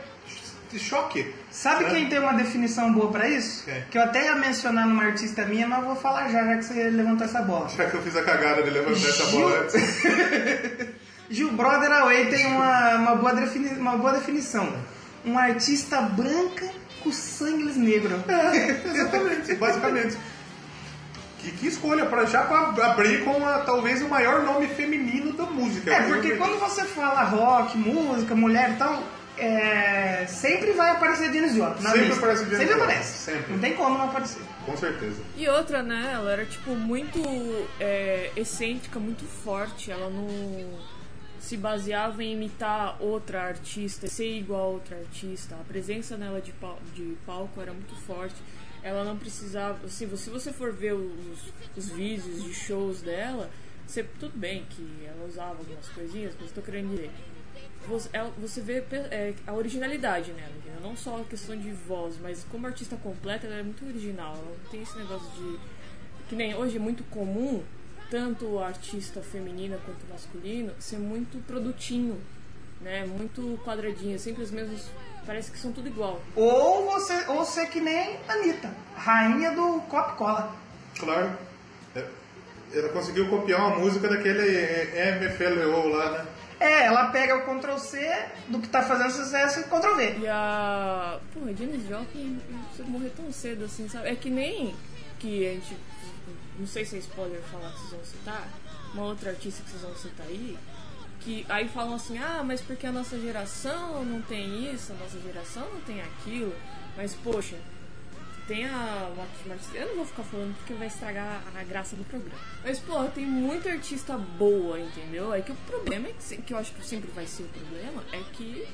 te choque. Sabe né? quem tem uma definição boa pra isso? Quem? Que eu até ia mencionar numa artista minha, mas vou falar já, já que você levantou essa bola. Já que eu fiz a cagada de levantar essa bola antes. Gil Brother Away tem uma, uma, boa defini- uma boa definição. Uma artista branca com sangue negro. Exatamente, basicamente. Que, que escolha para já pra abrir com a, talvez o maior nome feminino da música. É, porque quando você fala rock, música, mulher e tal, é, sempre vai aparecer Janis Joplin na Sempre lista. aparece Janis Sempre Joplin, aparece. sempre. Não tem como não aparecer. Com certeza. E outra, né? Ela era, tipo, muito é, excêntrica, muito forte. Ela não se baseava em imitar outra artista, ser igual a outra artista. A presença nela de, pal- de palco era muito forte. Ela não precisava. Assim, se você for ver os, os vídeos de shows dela, você, tudo bem que ela usava algumas coisinhas, mas tô querendo dizer. Você, você vê é, a originalidade nela, entendeu? Não só a questão de voz, mas como artista completa, ela é muito original. Ela não tem esse negócio de. Que nem hoje é muito comum, tanto o artista feminina quanto masculino, ser muito produtinho, né? Muito quadradinho, sempre os mesmos. Parece que são tudo igual. Ou você ou ser que nem Anitta, rainha do Coca-Cola. Claro. É, Ela conseguiu copiar uma música daquele é, MFLO lá, né? É, ela pega o Ctrl C do que tá fazendo sucesso e Ctrl V. E a. Pô, a Janis Joplin você morrer tão cedo assim, sabe? É que nem que a gente. Não sei se é spoiler falar que vocês vão citar. Uma outra artista que vocês vão citar aí. Que aí falam assim, ah, mas porque a nossa geração não tem isso, a nossa geração não tem aquilo. Mas poxa, tem a Marques. Eu não vou ficar falando porque vai estragar a graça do programa. Mas, pô, tem muita artista boa, entendeu? É que o problema é que, que eu acho que sempre vai ser o problema é que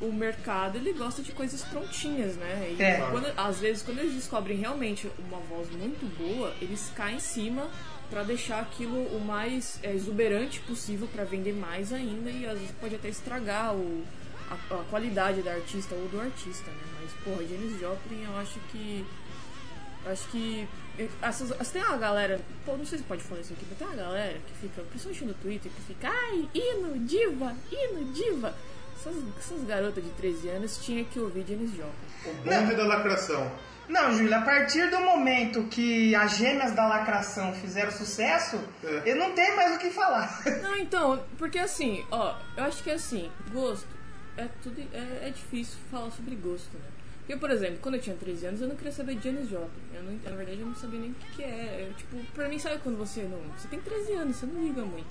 o mercado ele gosta de coisas prontinhas, né? E É. quando- às vezes quando eles descobrem realmente uma voz muito boa, eles caem em cima pra deixar aquilo o mais é, exuberante possível pra vender mais ainda e às vezes pode até estragar o, a, a qualidade da artista ou do artista, né? Mas porra, Janis Joplin eu acho que acho que essas- tem uma galera, pô, não sei se pode falar isso aqui, mas tem uma galera que fica, principalmente no Twitter, que fica, ai, hino, diva, hino, diva. Essas, essas garotas de 13 anos tinham que ouvir Janis Joplin. O bonde da lacração. Não, Júlia, a partir do momento que as gêmeas da lacração fizeram sucesso, É. eu não tenho mais o que falar. Não, então, porque assim, ó, eu acho que assim, gosto é tudo é, é difícil falar sobre gosto, né? Porque, por exemplo, quando eu tinha 13 anos, eu não queria saber de Janis Joplin. Eu não, na verdade, eu não sabia nem o que, que é. Eu, tipo, pra mim, sabe quando você não. Você tem 13 anos, você não liga muito.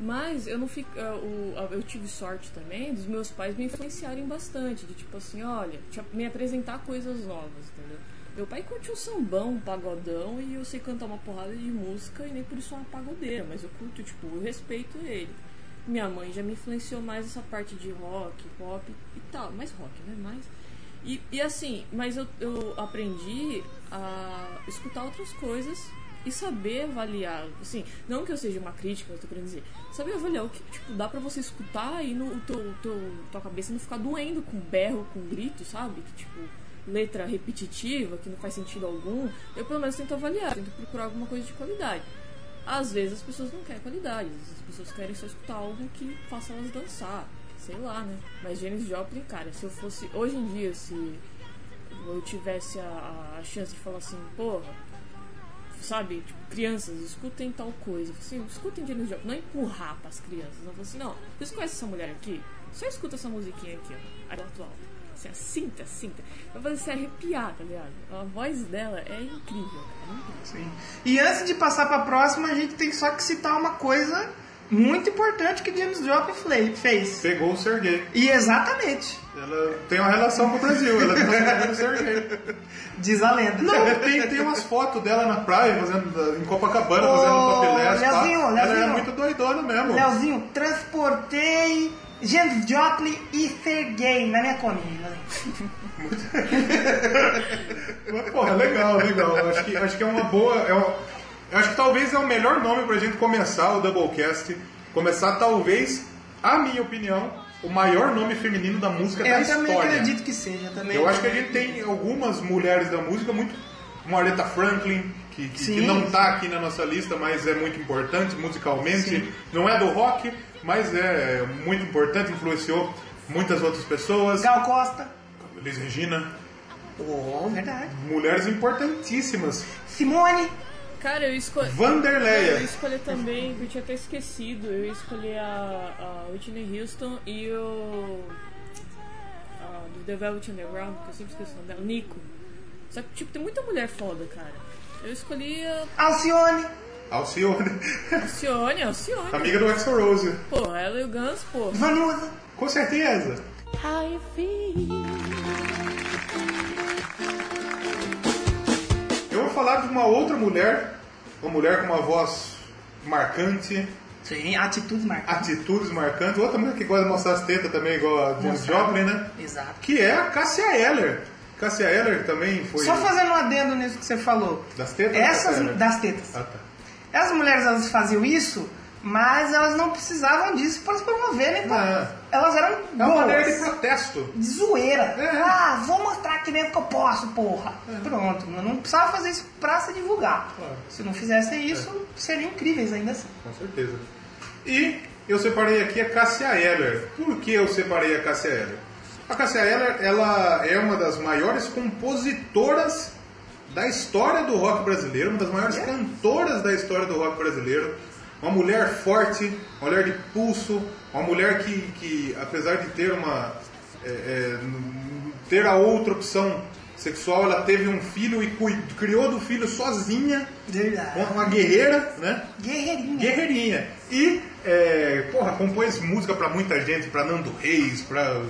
Mas eu não fico. Eu, tive sorte também dos meus pais me influenciarem bastante. De tipo assim, olha, me apresentar coisas novas, entendeu? Meu pai curte um sambão, um pagodão e eu sei cantar uma porrada de música e nem por isso sou uma pagodeira, mas eu curto, tipo, eu respeito ele. Minha mãe já me influenciou mais essa parte de rock, pop e tal, mais rock, né? Mais. E, e assim, mas eu, eu aprendi a escutar outras coisas e saber avaliar. Assim, não que eu seja uma crítica, eu tô querendo dizer. Saber avaliar o que, tipo, dá pra você escutar e no, o teu, teu, tua cabeça não ficar doendo com berro, com grito, sabe? Que tipo, letra repetitiva, que não faz sentido algum. Eu pelo menos tento avaliar, tento procurar alguma coisa de qualidade. Às vezes as pessoas não querem qualidade, às vezes as pessoas querem só escutar algo que faça elas dançar. Sei lá, né? Mas Janis Joplin, cara, se eu fosse. Hoje em dia, se eu tivesse a, a chance de falar assim, porra, sabe, tipo, crianças, escutem tal coisa. Assim, escutem Janis Joplin, não empurrar pras crianças. Não assim, não, vocês conhecem essa mulher aqui? Só escuta essa musiquinha aqui, ó. Aí atual. Assim, a cinta, cinta. Vai fazer você arrepiar, tá ligado? A voz dela é incrível, cara. Incrível. Sim. E antes de passar pra próxima, a gente tem só que citar uma coisa muito importante que James Joplin fle- fez. Pegou o Sergei. E exatamente, Ela tem uma relação com o Brasil, ela tem o Sergei. diz a lenda. Não, tem, tem umas fotos dela na praia, fazendo, em Copacabana, fazendo topless. pá. Leozinho, Ela é Leozinho. muito doidona mesmo. Leozinho, transportei James Joplin e Sergei na minha colinha. Mas, Porra, legal, legal. Acho que, acho que é uma boa. É uma- eu acho que talvez é o melhor nome pra gente começar o Doublecast. Começar, talvez, a minha opinião, o maior nome feminino da música da Eu história. também acredito que seja. Também Eu acho que a gente tem algumas mulheres da música muito. Aretha Franklin, que, que- que Sim. não tá aqui na nossa lista, mas é muito importante musicalmente. Não é do rock, mas é muito importante, influenciou muitas outras pessoas. Gal Costa. Elis Regina, Oh, verdade. mulheres importantíssimas. Simone. Cara, eu escolhi. Eu Vanderleia. ia escolher também, que eu tinha até esquecido. Eu ia escolher a, a Whitney Houston e o. a, do The Velvet Underground, que eu sempre esqueço o nome dela, Nico. Só que, tipo, tem muita mulher foda, cara. Eu escolhi a Alcione. Alcione, Alcione, Alcione. amiga do Axl Rose. Pô, ela e o Guns, pô. Vanusa. Com certeza. Eu vou falar de uma outra mulher, uma mulher com uma voz marcante, Sim, atitudes marcadas. atitudes marcantes, outra mulher que gosta de mostrar as tetas também, igual a Mostrar. Joplin, né? Exato. Que é a Cássia Eller. Cássia Eller também foi. Só fazendo um adendo nisso que você falou. Das tetas? da Essas das tetas. Ah, tá. As mulheres elas faziam isso, mas elas não precisavam disso para se promoverem. pô. Não. Elas eram É uma maneira de protesto. de zoeira. É. Ah, vou mostrar aqui mesmo que eu posso, porra. Pronto, eu não precisava fazer isso pra se divulgar. Claro. Se não fizessem isso, seriam incríveis ainda assim. Com certeza. E eu separei aqui a Cássia Eller. Por que eu separei a Cássia Eller? A Cássia Eller ela é uma das maiores compositoras da história do rock brasileiro, uma das maiores cantoras da história do rock brasileiro. Uma mulher forte, uma mulher de pulso, uma mulher que, que apesar de ter uma é, é, ter a outra opção sexual, ela teve um filho e criou do filho sozinha, uma, guerreira, né? Guerreirinha. Guerreirinha. E, é, porra, compôs música pra muita gente, pra Nando Reis, pra.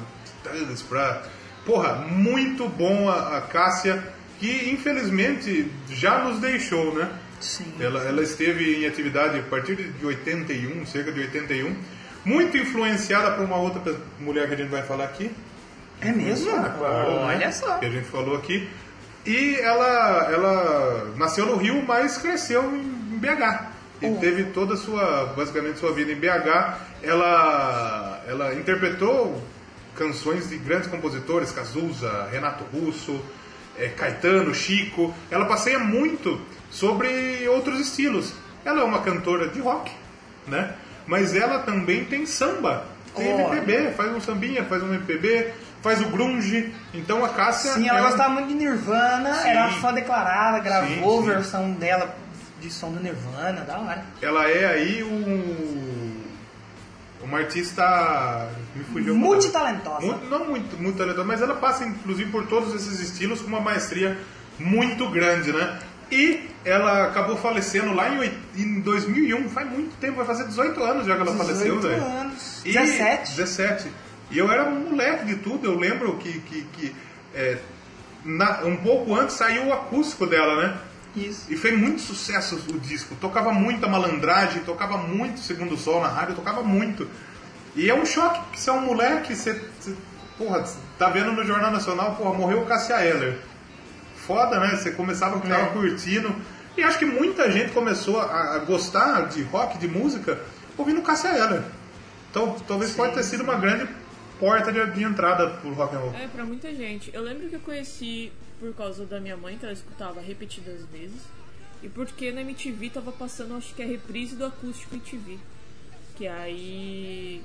Porra, muito bom a, a Cássia, que infelizmente já nos deixou, né? Sim. Ela, ela esteve em atividade a partir de 81, cerca de 81, muito influenciada por uma outra mulher que a gente vai falar aqui, É mesmo? ah, claro, Olha né? só. Que a gente falou aqui. E ela, ela nasceu no Rio, mas cresceu em BH. E Oh. teve toda a sua, basicamente, sua vida em BH. Ela, ela interpretou canções de grandes compositores, Cazuza, Renato Russo, eh, Caetano, Chico. Ela passeia muito sobre outros estilos. Ela é uma cantora de rock, né? Mas ela também tem samba, tem Olha. MPB, faz um sambinha, faz um MPB, faz o grunge. Então a Cássia Sim, ela é um- gostava muito de Nirvana, Sim. era fã declarada, gravou Sim, sim. versão dela de som do Nirvana, da hora. ela é aí um uma artista me fugiu Multitalentosa. Muito, não muito, muito talentosa, mas ela passa inclusive por todos esses estilos com uma maestria muito grande, né? E ela acabou falecendo lá em, em 2001, faz muito tempo, vai fazer 18 anos já que ela faleceu, 18 velho. anos. E- 17. 17. E eu era um moleque de tudo, eu lembro que, que, que, é, na- um pouco antes saiu o acústico dela, né? Isso. E fez muito sucesso o disco. Tocava muita malandragem, tocava muito Segundo Sol na rádio, tocava muito. E é um choque, que você é um moleque, você, você porra, tá vendo no Jornal Nacional, porra, morreu o Cassia Eller. Foda, né? Você começava, tava É. curtindo. E acho que muita gente começou a, a gostar de rock, de música, ouvindo Cassia Eller. Então, talvez pode ter sido uma grande porta de, de entrada pro rock and roll. É, pra muita gente. Eu lembro que eu conheci por causa da minha mãe, que ela escutava repetidas vezes. E porque na MTV tava passando, acho que é a reprise do acústico MTV. Que aí.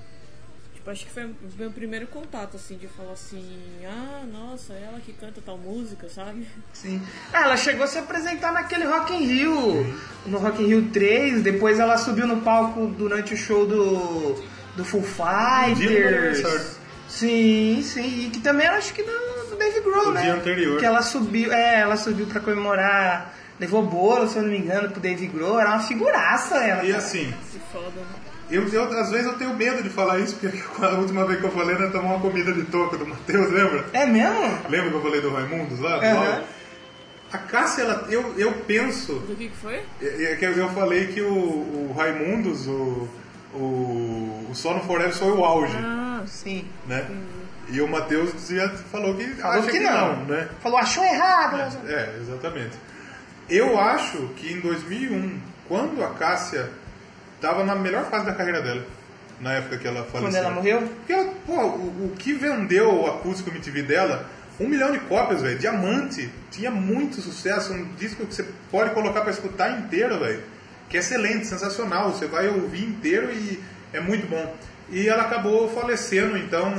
Tipo, acho que foi o meu primeiro contato, assim, de falar assim: ah, nossa, ela que canta tal música, sabe? Sim. Ah, ela chegou a se apresentar naquele Rock in Rio, no Rock in Rio 3, depois ela subiu no palco durante o show do, do Full Fighters. Sim, sim, e que também era, acho que do, do Dave Grohl, Do né? dia anterior. Que ela subiu, é, ela subiu pra comemorar, levou bolo, se eu não me engano, pro Dave Grohl, era uma figuraça ela. E cara. assim, Que foda, né? Eu, eu, às vezes eu tenho medo de falar isso, porque a última vez que eu falei, nós tomamos uma comida de toca do Matheus, lembra? É mesmo? Lembra que eu falei do Raimundos lá? Lauro? A Cássia, ela, eu, eu penso. Do que que foi? É, é que eu falei que o, o Raimundos, o, o, o Sono Forever foi o auge, Ah, Sim. né? E o Matheus dizia, falou que Falou acha que que, não. não, né? Falou, achou errado. É, exatamente. Eu acho que em 2001, quando a Cássia estava na melhor fase da carreira dela, na época que ela faleceu. Quando ela morreu? Porque ela, pô, o, o que vendeu o acústico MTV dela, um milhão de cópias, velho. Diamante, tinha muito sucesso, um disco que você pode colocar pra escutar inteiro, velho. Que é excelente, sensacional. Você vai ouvir inteiro e é muito bom. E ela acabou falecendo, então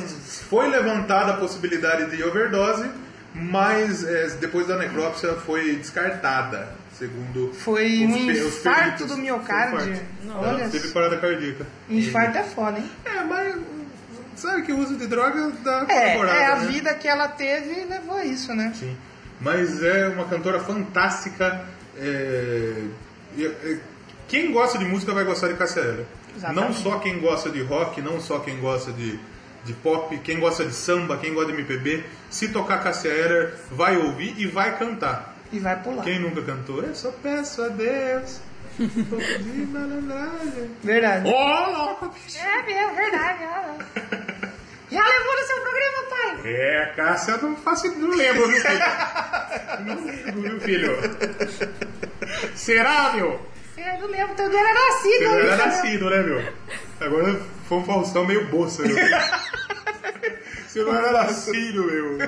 foi levantada a possibilidade de overdose, mas é, depois da necrópsia foi descartada, segundo Foi os um os infarto do miocárdio. Não, Ela olha teve parada cardíaca. Infarto é foda, hein? É, mas sabe que o uso de droga dá É, temporada, é a né? vida que ela teve levou a isso, né? Sim. Mas é uma cantora fantástica. é, é, Quem gosta de música vai gostar de Cássia Eller. Não só quem gosta de rock, não só quem gosta de, de pop, quem gosta de samba, quem gosta de MPB. Se tocar Cássia Eller, vai ouvir e vai cantar. E vai pular. Quem nunca cantou? Eu só peço a Deus. um pouco de malandragem. Verdade. Ó, louco, bicho. É mesmo, verdade. Já levou no seu programa, pai? É, Cássia, não faço, não lembro, viu, filho? Não lembro, viu, filho? Será, meu? É, não lembro, teu era nascido. Você não era nascido, né, meu? Agora foi um Faustão meio bolsa, meu. Você não era nascido, meu.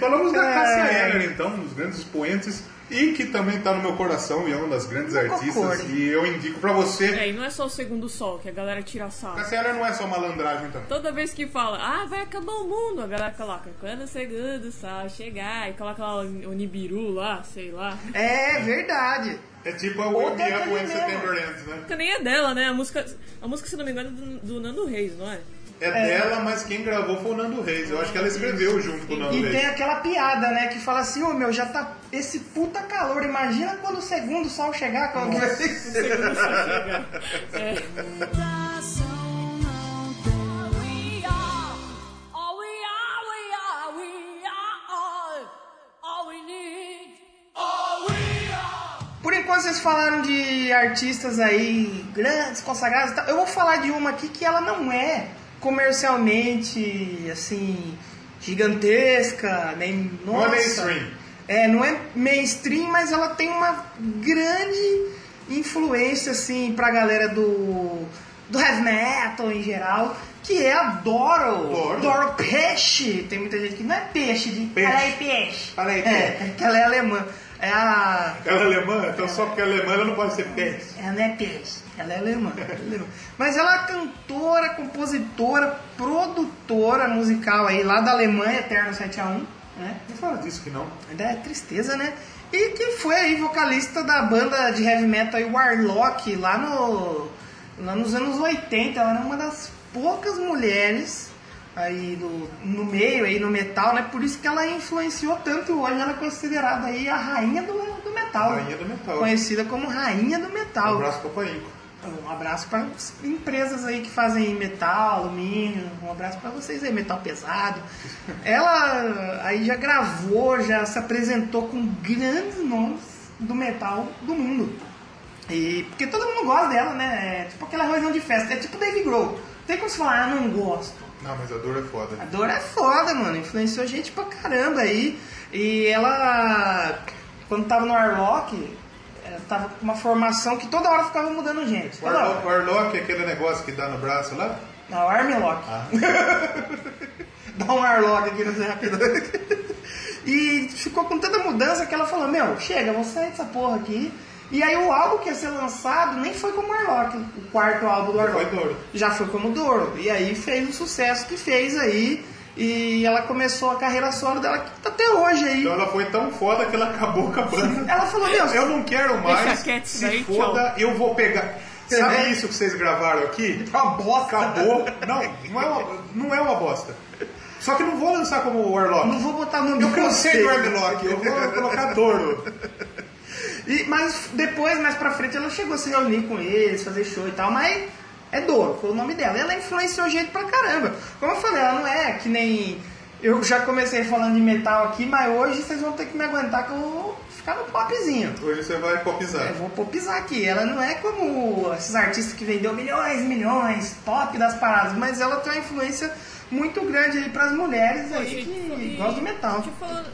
Falamos da Cássia É. Eller, então, um dos grandes expoentes, e que também tá no meu coração e é uma das grandes Nunca artistas. concordo. E eu indico pra você. É, e não é só o segundo sol que a galera tira sarro. Cássia Eller não é só malandragem também. Toda vez que fala, ah, vai acabar o mundo, a galera coloca, quando o segundo sol chegar, e coloca lá o Nibiru lá, sei lá. É verdade. É tipo a Outra We Up coisa When mesmo. September Ends, né? Porque nem é dela, né? A música, a música se não me engano, é do, do Nando Reis, não é? É, dela, mas quem gravou foi o Nando Reis. Eu acho que ela escreveu junto com o Nando E Reis. tem aquela piada, né? Que fala assim, ô meu, já tá esse puta calor. Imagina quando o segundo sol chegar, que vai ser? Segundo sol chegar. É. Por enquanto vocês falaram de artistas aí grandes, consagrados e tal. Eu vou falar de uma aqui que ela não é comercialmente, assim, gigantesca, nem... Não é nossa. mainstream. É, não é mainstream, mas ela tem uma grande influência, assim, pra galera do, do heavy metal em geral, que é a Doro. Doro. Doro Peixe. Tem muita gente que não é peixe, de Peixe. Ela é peixe. Fala aí, É, que ela é alemã. É a... Ela é alemã, então só porque ela é alemã ela não pode ser peixe. Ela não é peixe, ela é alemã. ela é alemã. Mas ela é cantora, compositora, produtora musical aí, lá da Alemanha, Eterno 7x1, né? Não fala disso que não. Ainda é tristeza, né? E que foi aí vocalista da banda de heavy metal Warlock, lá, no, lá nos anos 80. Ela era uma das poucas mulheres aí do, no meio, aí no metal, né? Por isso que ela influenciou tanto hoje ela é considerada aí a rainha do, do metal. Rainha do metal. Conhecida como rainha do Um metal. abraço pro Painco. Um abraço para as empresas aí que fazem metal, alumínio. Um abraço para vocês aí, metal pesado. Ela aí já gravou, já se apresentou com grandes nomes do metal do mundo. E porque todo mundo gosta dela, né? É tipo aquela reunião de festa. É tipo Dave Grohl. Tem como se falar, ah, não gosto. Não, mas a dor é foda. A Dora é foda, mano. Influenciou gente pra caramba aí. E ela, quando tava no Arlock, tava com uma formação que toda hora ficava mudando gente. O o Arlock é aquele negócio que dá no braço lá? Não, o Armlock. Ah. Dá um Arlock aqui no Zé Rapidão. E ficou com tanta mudança que ela falou, meu, chega, vou sair dessa porra aqui. E aí o álbum que ia ser lançado nem foi como Arlock, o quarto álbum do Arlock. Já foi como Doro. E aí fez o sucesso que fez aí. E ela começou a carreira solo dela que tá até hoje aí. Então ela foi tão foda que ela acabou com a banda. Ela falou, meu, Eu não quero mais. quieto Se daí, foda, eu vou pegar. Sabe É. isso que vocês gravaram aqui? uma bosta. Acabou. Não, não é uma, não é uma bosta. Só que não vou lançar como Warlock. Não vou botar nome Eu cansei do vocês. Armlock, eu vou colocar Doro. E, mas depois, mais pra frente, ela chegou a se reunir com eles, fazer show e tal, mas é Doro, foi o nome dela. Ela influenciou gente pra caramba. Como eu falei, ela não é que nem. Eu já comecei falando de metal aqui, mas hoje vocês vão ter que me aguentar que eu vou ficar no popzinho. Hoje você vai Eu popizar. vou popizar aqui. Ela não é como esses artistas que vendeu milhões e milhões, top das paradas, mas ela tem uma influência muito grande aí pras mulheres aí Poxa, que e- gostam de metal. Falar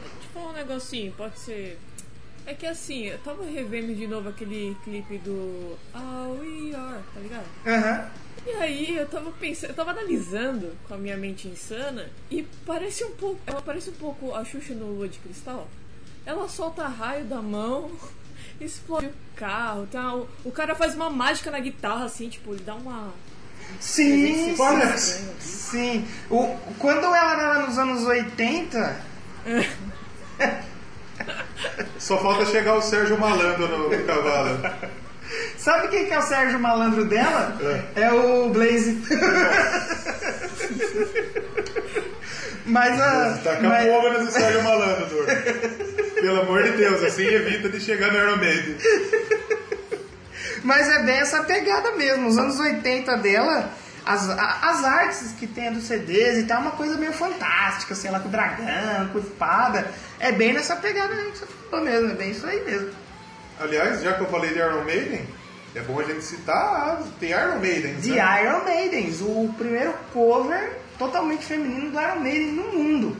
um negocinho, pode ser. É que assim, eu tava revendo de novo aquele clipe do All We Are, tá ligado? Aham. E aí eu tava pensando, eu tava analisando com a minha mente insana e parece um pouco. Ela parece um pouco a Xuxa no Lua de Cristal. Ela solta raio da mão, explode o carro, tá? o, o cara faz uma mágica na guitarra, assim, tipo, ele dá uma. Sim, Esse olha, estranho. sim. O, quando ela era nos anos 80, Só falta chegar o Sérgio Malandro no, no cavalo. sabe quem que é o Sérgio Malandro dela? É, o Blaze. mas a. Tá com a porra nesse Sérgio Malandro, Dor. Pelo amor de Deus, assim evita de chegar no Iron Maiden. Mas é bem essa pegada mesmo. Os anos 80 dela, as, as artes que tem dos CDs e tal, é uma coisa meio fantástica, sei lá, com dragão, com espada. É bem nessa pegada mesmo que você falou mesmo, é bem isso aí mesmo. Aliás, já que eu falei de Iron Maiden, é bom a gente citar tem Iron Maiden. The né? Iron Maidens, o primeiro cover totalmente feminino do Iron Maiden no mundo.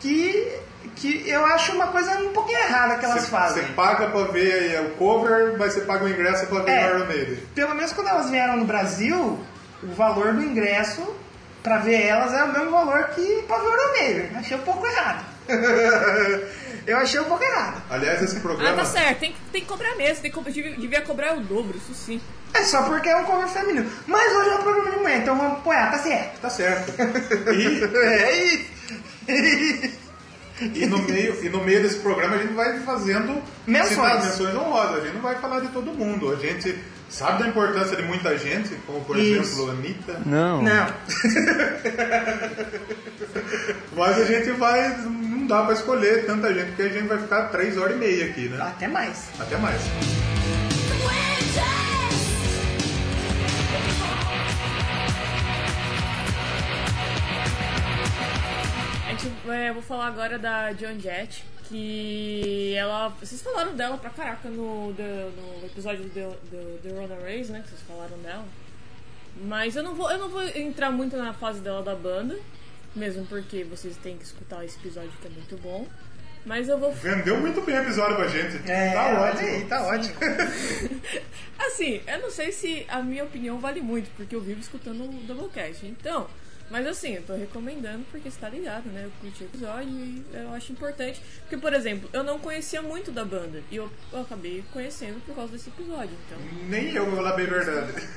Que, que eu acho uma coisa um pouquinho errada que elas Você fazem. você paga pra ver o cover, mas você paga o ingresso pra ver É. o Iron Maiden. Pelo menos quando elas vieram no Brasil, o valor do ingresso pra ver elas era o mesmo valor que pra ver o Maiden. Achei um pouco errado. eu achei um pouco errado. Aliás, esse Ah, programa. tá certo, tem, que- tem que cobrar mesmo, tem que, devia, devia cobrar o dobro, isso sim. É só porque é um cover feminino. Mas hoje é um programa de mulher, então vamos apoiar, tá certo. Tá certo. E, É isso. e, no meio, e no meio desse programa a gente vai fazendo Menções. menções honrosas. A gente não vai falar de todo mundo. A gente sabe da importância de muita gente, como por Isso. exemplo a Anitta. Não. Não. Mas a gente vai. Não dá pra escolher tanta gente, porque a gente vai ficar três horas e meia aqui, né? Até mais. Até mais. A gente, é, eu vou falar agora da John Jett, que ela. Vocês falaram dela pra caraca no, the- no episódio do, do Rona Race, né? Que vocês falaram dela. Mas eu não, vou, eu não vou entrar muito na fase dela da banda, mesmo porque vocês têm que escutar esse episódio que é muito bom. Mas eu vou. Vendeu muito bem o episódio pra gente. É, tá ótimo. aí, tá ótimo. Assim, eu não sei se a minha opinião vale muito, porque eu vivo escutando o Doublecast. Então, mas assim, eu tô recomendando porque você tá ligado, né? Eu curti o episódio e eu acho importante. Porque, por exemplo, eu não conhecia muito da banda e eu, eu acabei conhecendo por causa desse episódio. Então, Nem eu vou falar bem a verdade.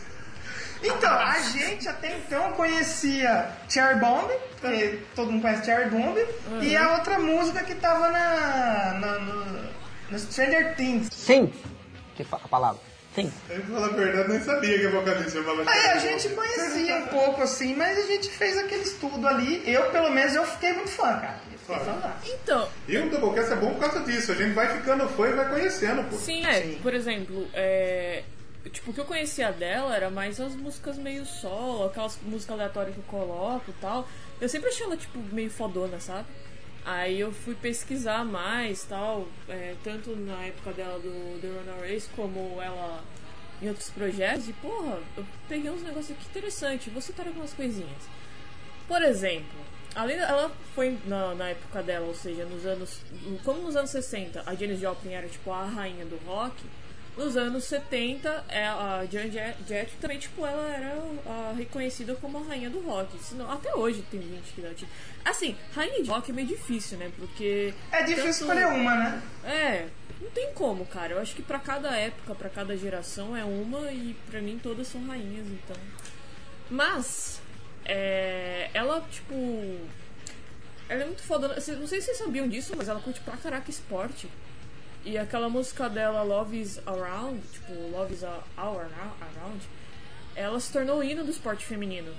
Então, a gente até então conhecia Cherry Bomb, que todo mundo conhece Cherry Bomb, e a outra música que tava na, na, no, no Stranger Things. Sim. Que fa- a palavra. Sim. Eu vou falar a verdade, nem sabia que a vocalista Aí a gente conhecia um pouco assim, mas a gente fez aquele estudo ali. Eu, pelo menos, eu fiquei muito fã, cara. Claro. então E o Doublecast é bom por causa disso. A gente vai ficando fã e vai conhecendo, pô. sim, é, Sim. por exemplo, é. Tipo, o que eu conhecia dela era mais as músicas meio solo, aquelas músicas aleatórias que eu coloco e tal. Eu sempre achei ela, tipo, meio fodona, sabe? Aí eu fui pesquisar mais tal, é, tanto na época dela do The Race, como ela em outros projetos. E, porra, eu peguei uns negócios aqui interessantes. Vou citar algumas coisinhas. Por exemplo, além ela foi na, na época dela, ou seja, nos anos. Como nos anos 60 a Janis Joplin era tipo a rainha do rock, nos anos 70 é, a Jan Jett também, tipo, ela era ah, reconhecida como a rainha do rock. Senão, até hoje tem gente que dá tipo. Assim, rainha de rock é meio difícil, né? Porque. É difícil escolher uma, né? É, não tem como, cara. Eu acho que pra cada época, pra cada geração é uma e pra mim todas são rainhas, então. Mas, é, ela, tipo. Ela é muito foda. Não sei se vocês sabiam disso, mas ela curte pra caraca esporte. E aquela música dela, Love is Around, tipo, Love is All Around, ela se tornou o hino do esporte feminino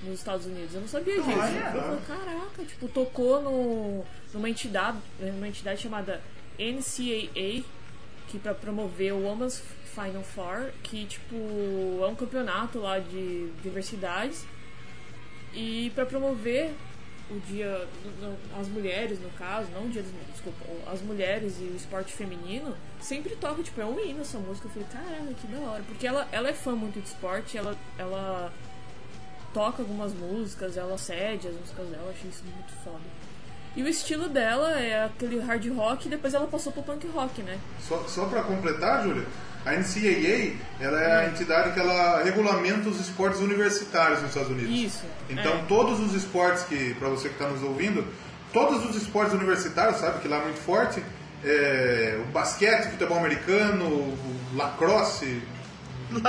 nos Estados Unidos. Eu não sabia disso. Olha. Eu falei, caraca, tipo, tocou no, numa entidade, numa entidade chamada NCAA, que pra promover o Women's Final Four, que tipo é um campeonato lá de diversidades. E pra promover o dia. As mulheres, no caso, não o dia das mulheres, desculpa. As mulheres e o esporte feminino sempre toca, tipo, é um hino essa música. Eu falei, caramba, que da hora. Porque ela, ela é fã muito de esporte, ela, ela toca algumas músicas, ela cede as músicas dela, eu achei isso muito foda. E o estilo dela é aquele hard rock e depois ela passou pro punk rock, né? Só, só para completar, Júlia, a NCAA ela é a entidade que ela regulamenta os esportes universitários nos Estados Unidos. Isso, Então é. todos os esportes que, para você que está nos ouvindo, todos os esportes universitários, sabe que lá é muito forte, é, o basquete, futebol americano, o lacrosse,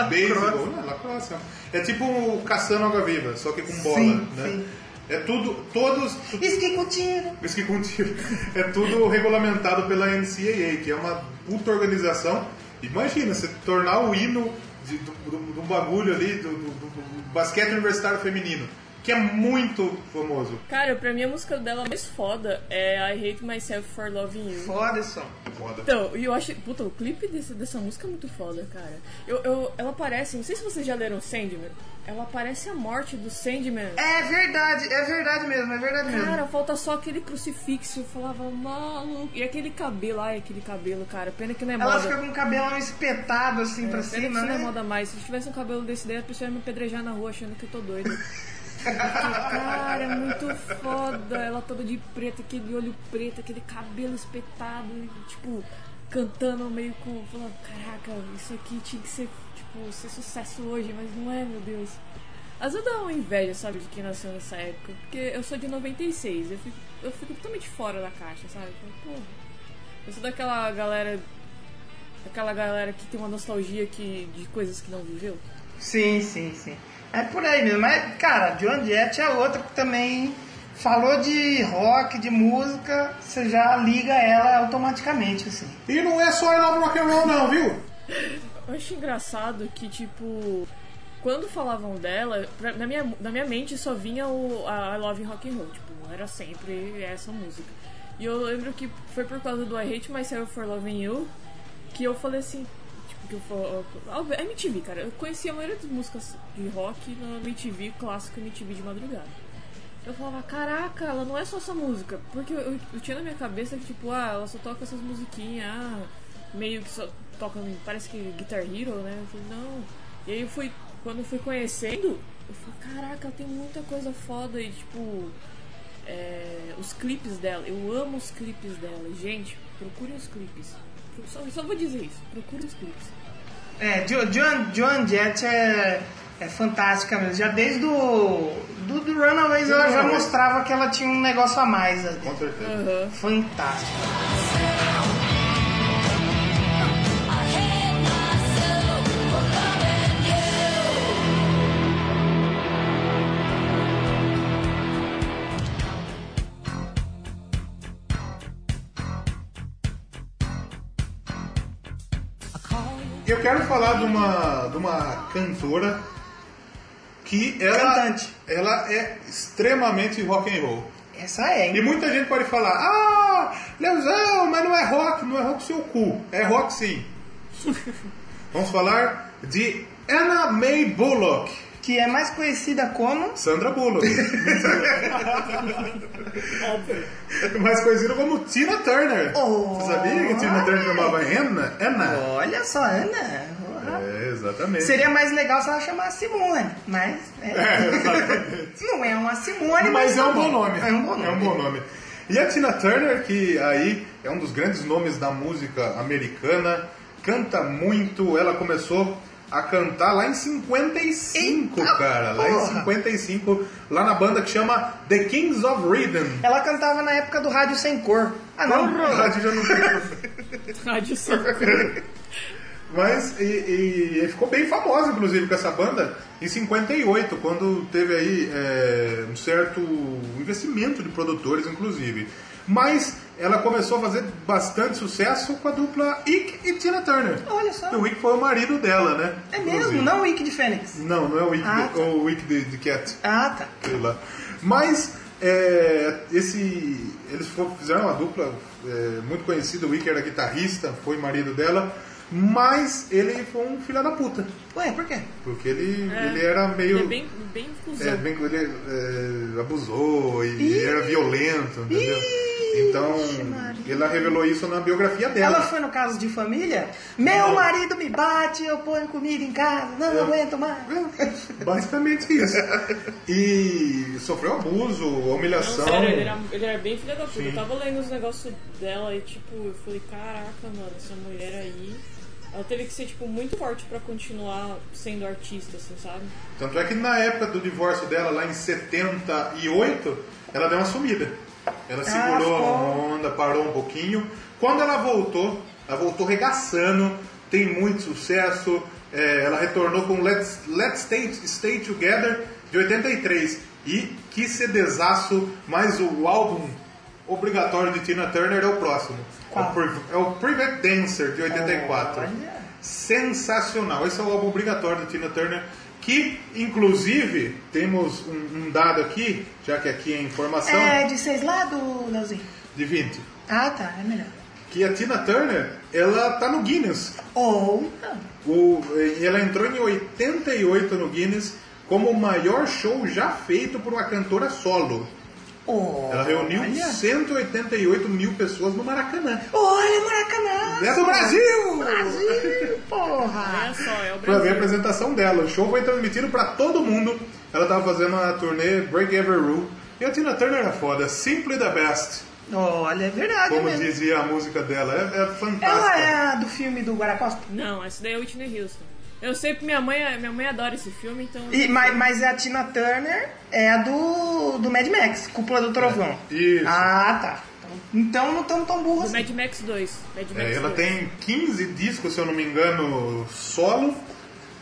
beisebol, não, lacrosse, é tipo o caçando água-viva, só que com bola, Sim, né? sim. É tudo, todos, Esqui com tiro. isso que contigo. É tudo regulamentado pela NCAA, que é uma puta organização. Imagina, você tornar o hino de, do, bagulho ali, do- do- do basquete universitário feminino, que é muito famoso. Cara, pra mim a música dela mais foda é I Hate Myself for Loving You. Foda só. Foda. Então, e eu acho. Puta, o clipe desse, dessa música é muito foda, cara. Eu, eu, ela aparece, não sei se vocês já leram Sandman. Ela aparece a morte do Sandman. É verdade, é verdade mesmo, é verdade mesmo. Cara, falta só aquele crucifixo. Eu falava, maluco. E aquele cabelo, ai, aquele cabelo, cara. Pena que não é Ela moda. fica com o cabelão espetado assim pra Pena que cima, isso não é né? moda mais. Se tivesse um cabelo desse daí, a pessoa ia me apedrejar na rua achando que eu tô doido. Cara, é muito foda. Ela toda de preto, aquele olho preto, aquele cabelo espetado, tipo, cantando meio com. Falando, caraca, isso aqui tinha que ser, tipo, ser sucesso hoje, mas não é, meu Deus. Às vezes dá uma inveja, sabe, de quem nasceu nessa época. Porque eu sou de 96, eu fico, eu fico totalmente fora da caixa, sabe? Pô, eu sou daquela galera. Aquela galera que tem uma nostalgia que, de coisas que não viveu. Sim, sim, sim. É por aí mesmo. Mas, cara, John Jett é outra que também falou de rock, de música, você já liga ela automaticamente, assim. E não é só I Love Rock and Roll não, viu? Eu acho engraçado que, tipo, quando falavam dela, pra- na, minha, na minha mente só vinha o a I Love Rock and Roll, tipo, era sempre essa música. E eu lembro que foi por causa do I Hate Myself for Loving You que eu falei assim, que eu falei, a MTV, cara, eu conhecia a maioria das músicas de rock na MTV, clássico MTV de madrugada. Eu falava, caraca, ela não é só essa música. Porque eu, eu- eu tinha na minha cabeça que, tipo, ah, ela só toca essas musiquinhas, ah, meio que só toca, parece que Guitar Hero, né? Eu falei, não. E aí eu fui, quando eu fui conhecendo, eu falei, caraca, ela tem muita coisa foda e, tipo, é, os clipes dela, eu amo os clipes dela. Gente, procurem os clipes. Só, só vou dizer isso, procurem os clipes. É, Jo- Joan, Joan Jett é, é fantástica mesmo. Já desde o do, do Runaways ela já Runaways. mostrava que ela tinha um negócio a mais ali. Com certeza. Fantástico. Eu quero falar de uma, de uma cantora que ela, Cantante. ela é extremamente rock and roll. Essa é, E hein? muita gente pode falar, ah, Leozão, mas não é rock, não é rock seu cu. É rock sim. Vamos falar de Anna May Bullock. Que é mais conhecida como. Sandra Bullock. Mais conhecida como Tina Turner. Oh. Você sabia que Tina Turner chamava Anna? Anna. Olha só. Porra. É, exatamente. Seria mais legal se ela chamasse Simone, mas. é, É, não é uma Simone, Mas é tá um bom nome. É um bom nome. É um bom nome. E a Tina Turner, que aí é um dos grandes nomes da música americana, canta muito. Ela começou a cantar lá em 55, Eita cara. Lá em porra. 55, lá na banda que chama The Kings of Rhythm. Ela cantava na época do Rádio Sem Cor. Ah, não. Rádio já não tem. Rádio Sul. Mas e, e ficou bem famosa, inclusive, com essa banda em 58, quando teve aí é, um certo investimento de produtores, inclusive. Mas ela começou a fazer bastante sucesso com a dupla Ike e Tina Turner. Olha só. O Ike foi o marido dela, né? É Inclusive. mesmo, não o Ike de Fênix. Não, não é o Ike, Ah, de, tá. o Ike de, de Cat Ah, tá. sei lá. Mas é, esse, eles fizeram uma dupla é, muito conhecida, o Wicker era guitarrista, foi marido dela, mas ele foi um filho da puta. Ué, por quê? Porque ele, É, ele era meio. Ele é bem, bem cuzão. É, bem, ele é, abusou e era violento, entendeu? Então, ela revelou isso na biografia dela. Ela foi no caso de família? Meu marido me bate, eu ponho comida em casa, não É. aguento mais. Basicamente isso. E sofreu abuso, Não, humilhação. sério, ele era, ele era bem filha da puta. Eu tava lendo os negócios dela e, tipo, eu falei, caraca, mano, essa mulher aí. Ela teve que ser, tipo, muito forte pra continuar sendo artista, assim, sabe? Tanto é que na época do divórcio dela, lá em 78, ela deu uma sumida. Ela segurou ficou. a onda, parou um pouquinho. Quando ela voltou, ela voltou regaçando, tem muito sucesso. É, ela retornou com Let's, Let's Stay, Stay Together de 83. E que CDzaço, mas o álbum obrigatório de Tina Turner é o próximo. É Qual? é o Private Dancer de 84 Olha. sensacional. Esse é o álbum obrigatório da Tina Turner, que inclusive temos um, um dado aqui, já que aqui é informação, É de seis lados, Leozinho? de 20, Ah, tá, é melhor. que a Tina Turner, ela tá no Guinness. Ou não. O, ela entrou em 88 no Guinness como o maior show já feito por uma cantora solo. Olha. Ela reuniu 188 mil pessoas no Maracanã. Olha, Maracanã! É do Brasil! Brasil, porra! Olha só, é o Pra ver a Brasil. apresentação dela. O show foi transmitido pra todo mundo. Ela tava fazendo a turnê Break Every Rule. E a Tina Turner era foda. Simply the best. Olha, é verdade Como mesmo. dizia a música dela. É, é fantástica. Ela é a do filme do Guaracosta? Não, essa daí é Whitney Houston. Eu sei que minha mãe, minha mãe adora esse filme, então. E, mas, mas a Tina Turner é a do, do Mad Max, Cúpula do Trovão. Isso. Ah, tá. Então não estamos tão burros Do assim. Mad Max 2. Mad Max É, ela 2. tem 15 discos, se eu não me engano, solo.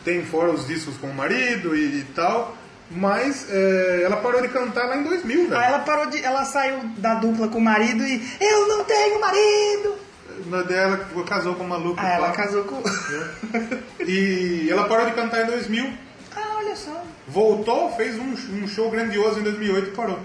Tem fora os discos com o marido e, e tal. Mas é, ela parou de cantar lá em 2000, velho. Aí ela parou de. Ela saiu da dupla com o marido e. Eu não tenho marido! Na dela, casou com o maluco. Aí ela casou com. E ela parou de cantar em 2000. ah, olha só. Voltou, fez um, um show grandioso em 2008 e parou.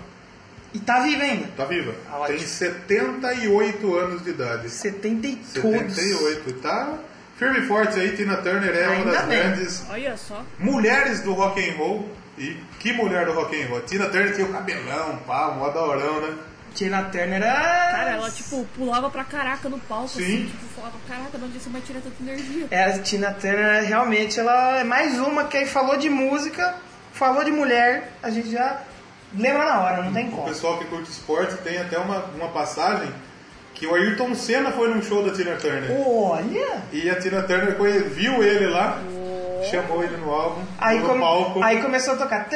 E tá viva ainda. Tá viva. Ah. Tem 78 anos de idade. 70 e todos. 78. E tá firme e forte aí. Tina Turner é uma Ainda das bem. grandes Olha só. mulheres do rock and roll. E que mulher do rock and roll. Tina Turner tinha o cabelão, pá, um adorão, né? Tina Turner é. Cara, ela, tipo, pulava pra caraca no palco, Sim. assim, tipo, falava, caraca, de onde você vai tirar tanta energia? É, a Tina Turner realmente ela é mais uma que aí falou de música, falou de mulher, a gente já lembra na hora, não tem O como. pessoal que curte esporte tem até uma, uma passagem que o Ayrton Senna foi num show da Tina Turner. Olha! E a Tina Turner viu ele lá, chamou ele no álbum, Aí, no come- palco. aí começou a tocar.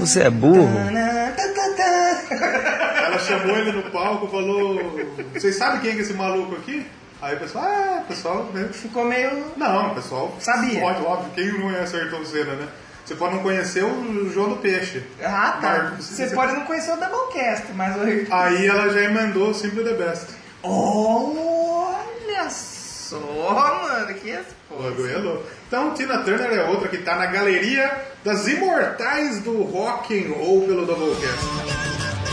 Você é burro? Ela chamou ele no palco e falou: Vocês sabem quem é esse maluco aqui? Aí o pessoal, ah, o pessoal, né? Ficou meio. Não, o pessoal Sabia. Óbvio, óbvio, quem não conhece Ayrton Senna, né? Você pode não conhecer o João do Peixe. Ah, tá. Mas- Você pode não conhecer o Doublecast, mas o. Aí ela já emendou Simple the Best. Olha só, mano, que bagulho é. Então, Tina Turner é outra que tá na galeria das imortais do rock and roll pelo Doublecast.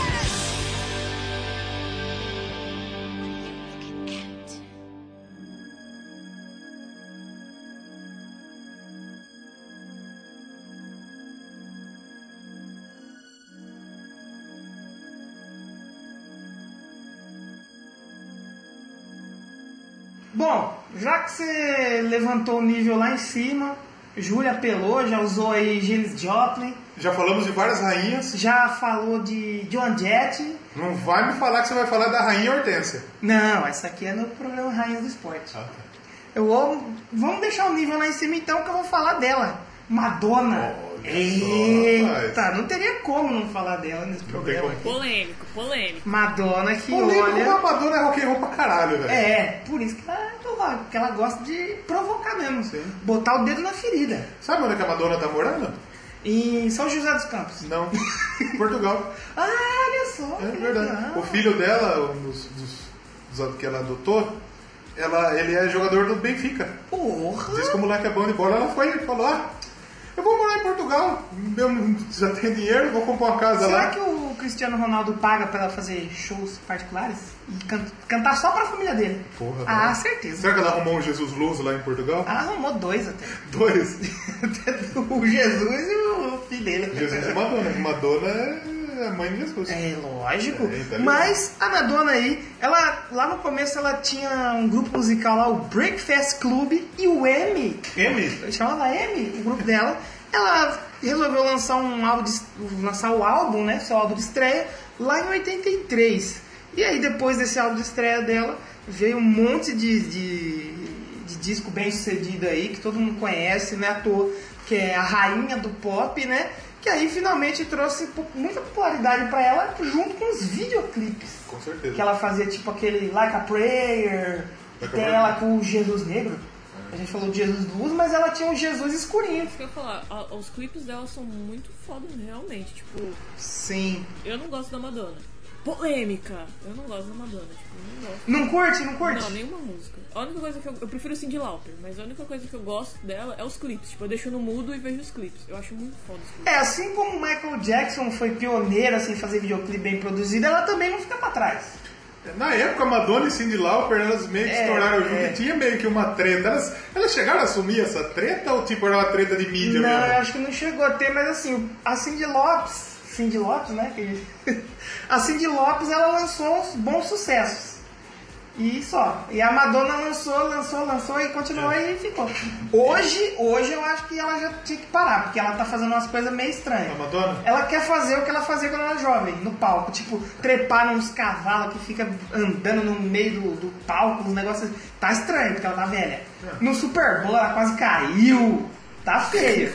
Bom, já que você levantou o nível lá em cima, Júlia apelou, já usou aí Janis Joplin, Já falamos de várias rainhas. já falou de John Jett. Não vai me falar que você vai falar da rainha Hortência. Não, essa aqui é no programa Rainhas do Esporte. Ah, tá. Eu vou. Vamos deixar o nível lá em cima então que eu vou falar dela. Madonna. Olha Eita, não teria como não falar dela nesse programa aqui. Polêmico, polêmico. Madonna que Polêmico, olha. a Madonna é rock and roll pra caralho, velho. É, por isso que ela é porque ela gosta de provocar mesmo. Sim. Botar o dedo na ferida. Sabe onde é que a Madonna tá morando? Em São José dos Campos. Não. Portugal. Ah, olha só. É que verdade. legal. O filho dela, um dos, dos, dos que ela adotou, ela, ele é jogador do Benfica. Porra. Diz que o moleque é bom de bola. Ela foi e falou: ah, Eu vou morar em Portugal, eu já tenho dinheiro, vou comprar uma casa Será lá. que o Cristiano Ronaldo paga pra ela fazer shows particulares? E can- cantar só pra família dele? Porra, ah, certeza. Será que ela arrumou um Jesus Luz lá em Portugal? Ela arrumou dois até. Dois. o Jesus e o filho dele. Jesus e Madonna. Madonna é a mãe de Jesus. É lógico. É, tá. Mas a Madonna aí, ela lá no começo ela tinha um grupo musical lá, o Breakfast Club e o M. M? Chamava M, o grupo dela. Ela resolveu lançar um álbum, de- lançar o álbum, né? Seu álbum de estreia lá em 83. E aí depois desse álbum de estreia dela veio um monte de, de, de disco bem sucedido aí que todo mundo conhece, né? À toa, que é a rainha do pop, né? Que aí finalmente trouxe muita popularidade pra ela junto com os videoclipes. Com certeza. Que ela fazia tipo aquele Like a Prayer, Like a tem Prayer. ela com o Jesus Negro. A gente falou de Jesus Luz, mas ela tinha um Jesus escurinho. Isso que eu ia falar, a- os clipes dela são muito foda realmente. Tipo, Sim. eu não gosto da Madonna. Polêmica! Eu não gosto da Madonna, tipo, eu não gosto. Não curte? Não curte? Não, nenhuma música. A única coisa que eu. Eu prefiro Cindy Lauper, mas a única coisa que eu gosto dela é os clipes. Tipo, eu deixo no mudo e vejo os clipes. Eu acho muito foda os clipes. É, assim como o Michael Jackson foi pioneira assim, em fazer videoclipe bem produzido, ela também não fica pra trás. Na época, Madonna e Cindy Lauper, elas meio que É, estouraram junto é. e tinha meio que uma treta. Elas, elas chegaram a assumir essa treta ou tipo era uma treta de mídia não, eu mesmo? acho que não chegou a ter, mas assim, a Cindy Lopes, Cindy Lopes, né? que- a Cindy Lopes, ela lançou uns bons sucessos. E só. E a Madonna lançou, lançou, lançou e continuou É. e ficou. Hoje, hoje eu acho que ela já tinha que parar, porque ela tá fazendo umas coisas meio estranhas. A Madonna? Ela quer fazer o que ela fazia quando era jovem, no palco. Tipo, trepar nos cavalos que fica andando no meio do, do palco, os negócios. Tá estranho, porque ela tá velha. No Super Bowl ela quase caiu. Tá feio.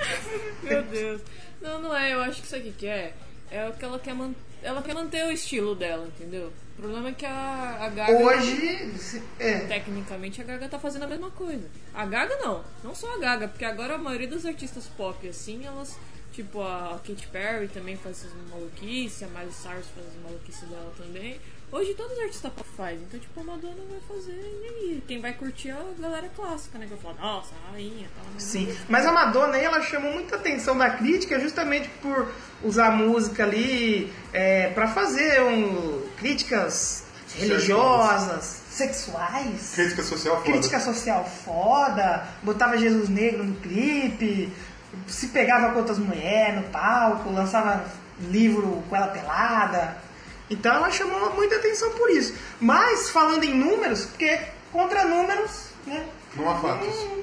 Meu Deus. Não, não é. Eu acho que isso aqui que é. É o que ela quer manter. Ela quer manter o estilo dela, entendeu? O problema é que a, a Gaga. Hoje. É. Tecnicamente a Gaga tá fazendo a mesma coisa. A Gaga não, não só a Gaga, porque agora a maioria dos artistas pop, assim, elas. Tipo, a Katy Perry também faz essas maluquices, a Miley Cyrus faz as maluquices dela também. Hoje todos os artistas pop fazem, então tipo, a Madonna vai fazer e aí? Quem vai curtir é a galera clássica, né? Que vai falar, nossa, a rainha tal. mas- Sim, mas a Madonna aí, ela chamou muita atenção da crítica justamente por usar música ali é, para fazer um, críticas religiosas, sexuais, Crítica social foda. crítica social foda, botava Jesus negro no clipe, se pegava com outras mulheres no palco, lançava livro com ela pelada. Então ela chamou muita atenção por isso. Mas falando em números, porque contra números, né? Não há fatos. Hum,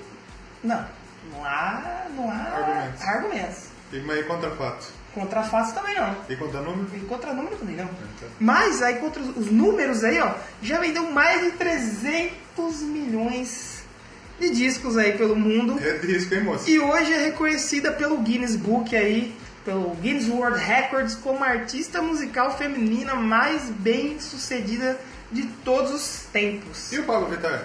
Não, não há, não há Argumentos. argumentos. E, mas contra fatos? Contra fatos também não. E contra número? E contra número também não. Mas aí contra os os números aí, ó, já vendeu mais de 300 milhões de discos aí pelo mundo. É disco, hein, moça? E hoje é reconhecida pelo Guinness Book aí, pelo Guinness World Records, como a artista musical feminina mais bem sucedida de todos os tempos. E o Pablo Vittar?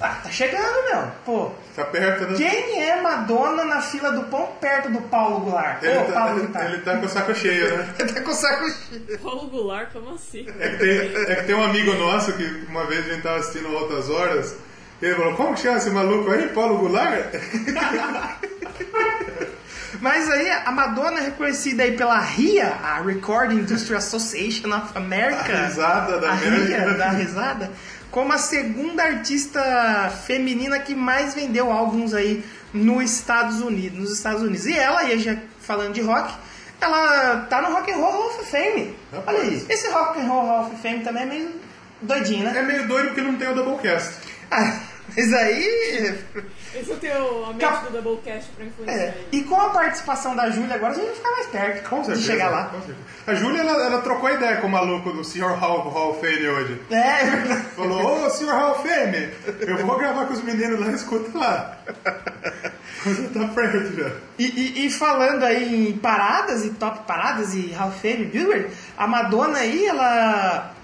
Ah, tá chegando, meu. Pô, Tá perto, né? quem é Madonna na fila do pão perto do Paulo Goulart? Ele, Ô, tá, Paulo Vittar. ele tá com o saco cheio, né? Ele tá com o saco cheio. Paulo Goulart, como assim? É que, tem, é que tem um amigo nosso que uma vez a gente tava assistindo Altas Horas. E ele falou: Como que chama esse maluco aí? Paulo Goulart? Mas aí, a Madonna é reconhecida aí pela RIA, a Recording Industry Association of America. A risada da a América. RIA, da risada. Como a segunda artista feminina que mais vendeu álbuns aí nos Estados Unidos. Nos Estados Unidos. E ela, aí já falando de rock, ela tá no Rock and Roll Hall of Fame. Rapaz. Olha aí. Esse Rock and Roll Hall of Fame também é meio doidinho, né? É meio doido porque não tem o Doublecast. Ah, mas aí Esse é o teu amigo Cap- do Doublecast pra influenciar É, e com a participação da Júlia agora a gente vai ficar mais perto Com de certeza. chegar lá. A Júlia, ela, ela trocou ideia com o maluco do Sr. Hall, Hall Fame hoje. É, é verdade. Falou, ô Sr. Hall Fame, eu vou gravar com os meninos lá, escuta lá. Já tá perto já. E, e- e falando aí em paradas e top paradas e Hall Fame, Billboard, a Madonna aí, ela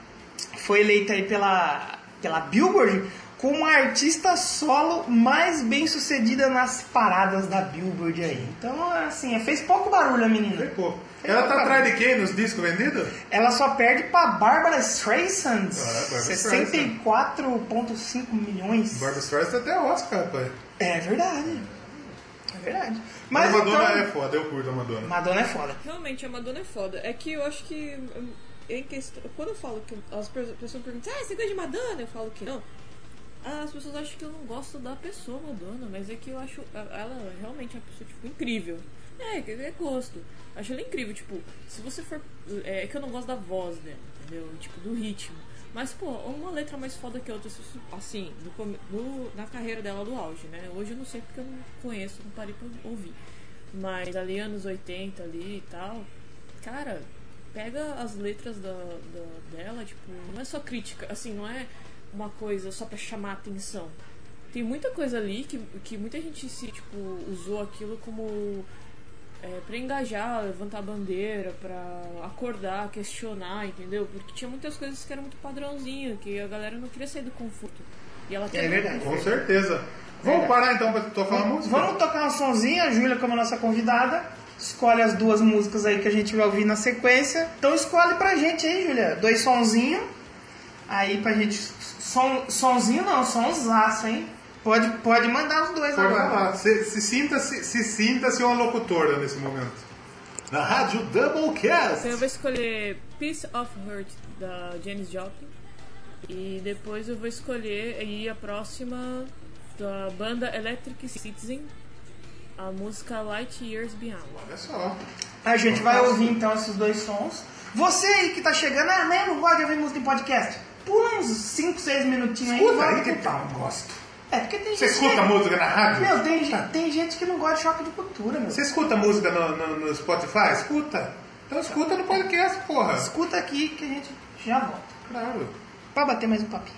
foi eleita aí pela, pela Billboard como a artista solo mais bem sucedida nas paradas da Billboard aí. Então, assim, fez pouco barulho a menina. Pô, ela tá atrás de quem nos discos vendidos? Ela só perde pra Barbara Streisand, Ah, Barbra 64,5 milhões. Barbara Streisand até Oscar, rapaz. É verdade. É verdade. Mas Mas a Madonna então, é foda, eu curto a Madonna. Madonna é foda. Realmente, a Madonna é foda. É que eu acho que. hum, Em questão, quando eu falo que as pe- pessoas perguntam, ah, você gosta de Madonna? Eu falo que não. As pessoas acham que eu não gosto da pessoa Madonna, mas é que eu acho ela realmente é uma pessoa, tipo, incrível. É, é gosto. Acho ela incrível, tipo, se você for. É que eu não gosto da voz dela, entendeu? Tipo, do ritmo. Mas, pô, uma letra mais foda que a outra, assim, no- na carreira dela do auge, né? Hoje eu não sei porque eu não conheço, não parei pra ouvir. Mas ali anos 80 ali e tal, cara, pega as letras da, da- dela, tipo, não é só crítica, assim, não é uma coisa só pra chamar atenção. Tem muita coisa ali que, que muita gente se, tipo, usou aquilo como é, pra engajar, levantar a bandeira, pra acordar, questionar, entendeu? Porque tinha muitas coisas que eram muito padrãozinho, que a galera não queria sair do conforto. E ela também- verdade. Com certeza. Vamos parar então pra tocar uma música? Vamos tocar um sonzinho, a Júlia como nossa convidada. Escolhe as duas músicas aí que a gente vai ouvir na sequência. Então escolhe pra gente aí, Júlia. Dois sonzinhos. Aí pra gente. Som, sonzinho não, sonsaço, hein? Pode, pode mandar os dois Pode agora. falar. Se, se sinta-se se sinta-se uma locutora nesse momento. Na rádio Doublecast. Então eu vou escolher Piece of Hurt da Janis Joplin. E depois eu vou escolher aí a próxima da banda Electric Citizen, a música Light Years Beyond. Olha só. A gente vai ouvir então esses dois sons. Você aí que tá chegando, ah, né, não gosta de ouvir música em podcast? Pula uns 5, 6 minutinhos aí. e Escuta aí que tal, papo. gosto. É, porque tem Você gente. escuta que- música na rádio? Meu, tem, gente- tem gente que não gosta de choque de cultura, meu. Você escuta música no, no- no Spotify? Escuta. Então escuta no podcast, porra. Escuta aqui que a gente já volta. Claro. Pra bater mais um papinho.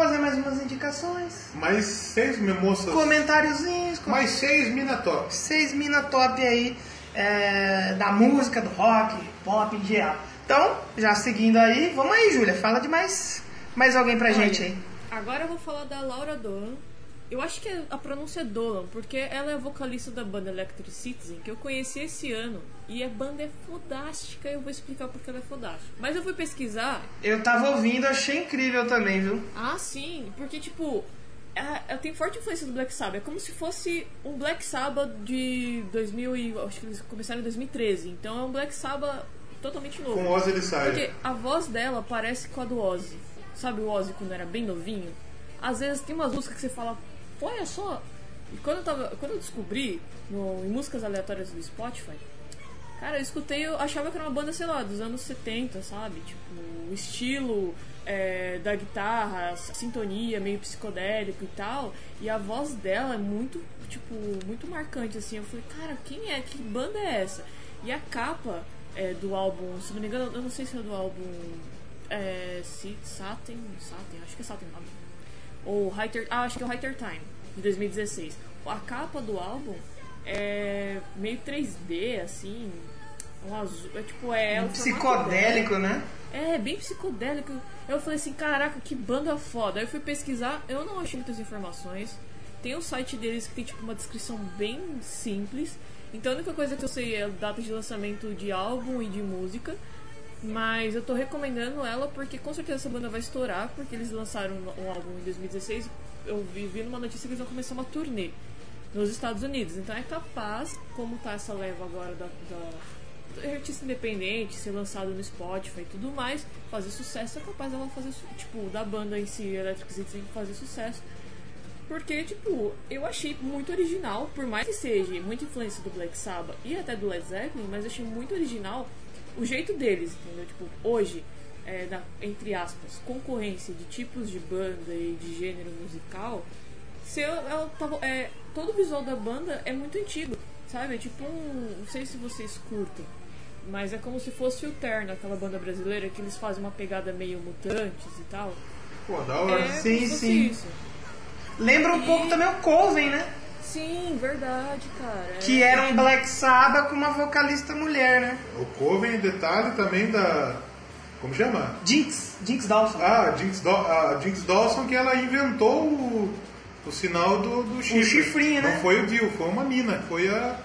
Fazer mais umas indicações, Mais seis moças. comentáriozinhos, com Mais seis mina top. seis mina top aí é, da música, do rock, pop em geral. Então, já seguindo aí, vamos aí, Júlia, fala de mais, mais alguém pra gente aí. Agora eu vou falar da Laura Dolan. Eu acho que a pronúncia é Dolan, porque ela é a vocalista da banda Electric Citizen, que eu conheci esse ano. E a banda é fodástica, eu vou explicar porque ela é fodástica. Mas eu fui pesquisar. Eu tava ouvindo, achei incrível também, viu? Ah, sim, porque tipo. Ela, ela tem forte influência do Black Sabbath. É como se fosse um Black Sabbath de 2000 e. Acho que eles começaram em 2013. Então é um Black Sabbath totalmente novo. Com Ozzy ele sai. Porque a voz dela parece com a do Ozzy. Sabe o Ozzy quando era bem novinho? Às vezes tem umas músicas que você fala, olha só. E quando eu, tava, quando eu descobri no, em músicas aleatórias do Spotify, cara, eu escutei, eu achava que era uma banda, sei lá, dos anos 70, sabe? Tipo, o estilo é, da guitarra, a sintonia meio psicodélico e tal. E a voz dela é muito, tipo, muito marcante, assim. Eu falei, cara, quem é? Que banda é essa? E a capa é, do álbum, se não me engano, eu não sei se é do álbum é, Satin, Satin, acho que é Satin o nome. Ou Higher, ah, acho que é o Higher Time, de 2016. A capa do álbum é meio 3D, assim, um azul, é tipo, é... o formato Psicodélico, né? é, bem psicodélico. Eu falei assim, caraca, que banda foda. Aí eu fui pesquisar, eu não achei muitas informações. Tem o site deles que tem tipo uma descrição bem simples. Então a única coisa que eu sei é a data de lançamento de álbum e de música. Mas eu tô recomendando ela porque com certeza essa banda vai estourar, porque eles lançaram um álbum em 2016. Eu vi, vi numa notícia que eles vão começar uma turnê nos Estados Unidos. Então é capaz, como tá essa leva agora da, da artista independente, ser lançado no Spotify e tudo mais, fazer sucesso, é capaz dela fazer, tipo, da banda em si, Electric Citizen, fazer sucesso. Porque, tipo, eu achei muito original, por mais que seja muita influência do Black Sabbath e até do Led Zeppelin, mas achei muito original o jeito deles, entendeu? Tipo, hoje, é, na- entre aspas, concorrência de tipos de banda e de gênero musical, se eu, ela tava, é, todo o visual da banda é muito antigo, sabe? É tipo um. Não sei se vocês curtem, mas é como se fosse o Terno, aquela banda brasileira que eles fazem uma pegada meio mutantes e tal. Pô, da hora. É, Sim, sim. Isso. Lembra um pouco também o Coven, né? Sim, verdade, cara. é. Que era um Black Sabbath com uma vocalista mulher, né? O Coven, detalhe também da. Como chama? Jinx, Jinx Dawson. Ah, Jinx, Daw- a Jinx Dawson que ela inventou o, o sinal do, do chifre. chifrinho, né? Não foi o Dio, foi uma mina. Foi a,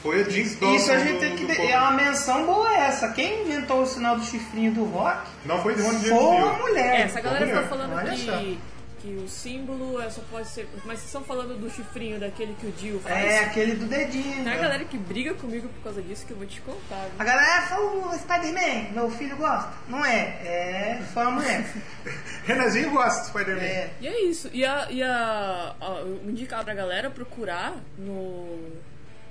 foi a Jinx Dawson. Isso a gente do- tem que. do. É uma menção boa essa. Quem inventou o sinal do chifrinho do rock Não foi de Ron James foi uma Dio. mulher. É, essa galera fica falando Olha só. Que, o símbolo é, só pode ser. Mas vocês estão falando do chifrinho daquele que o Dio faz. É, aquele do dedinho. Tem a galera que briga comigo por causa disso que eu vou te contar. viu? A galera fala, o Spider-Man, meu filho gosta. Não é, é só a mulher. Renazinho gosta de Spider-Man. É. E é isso. E a. E a, a eu indicar pra galera procurar no,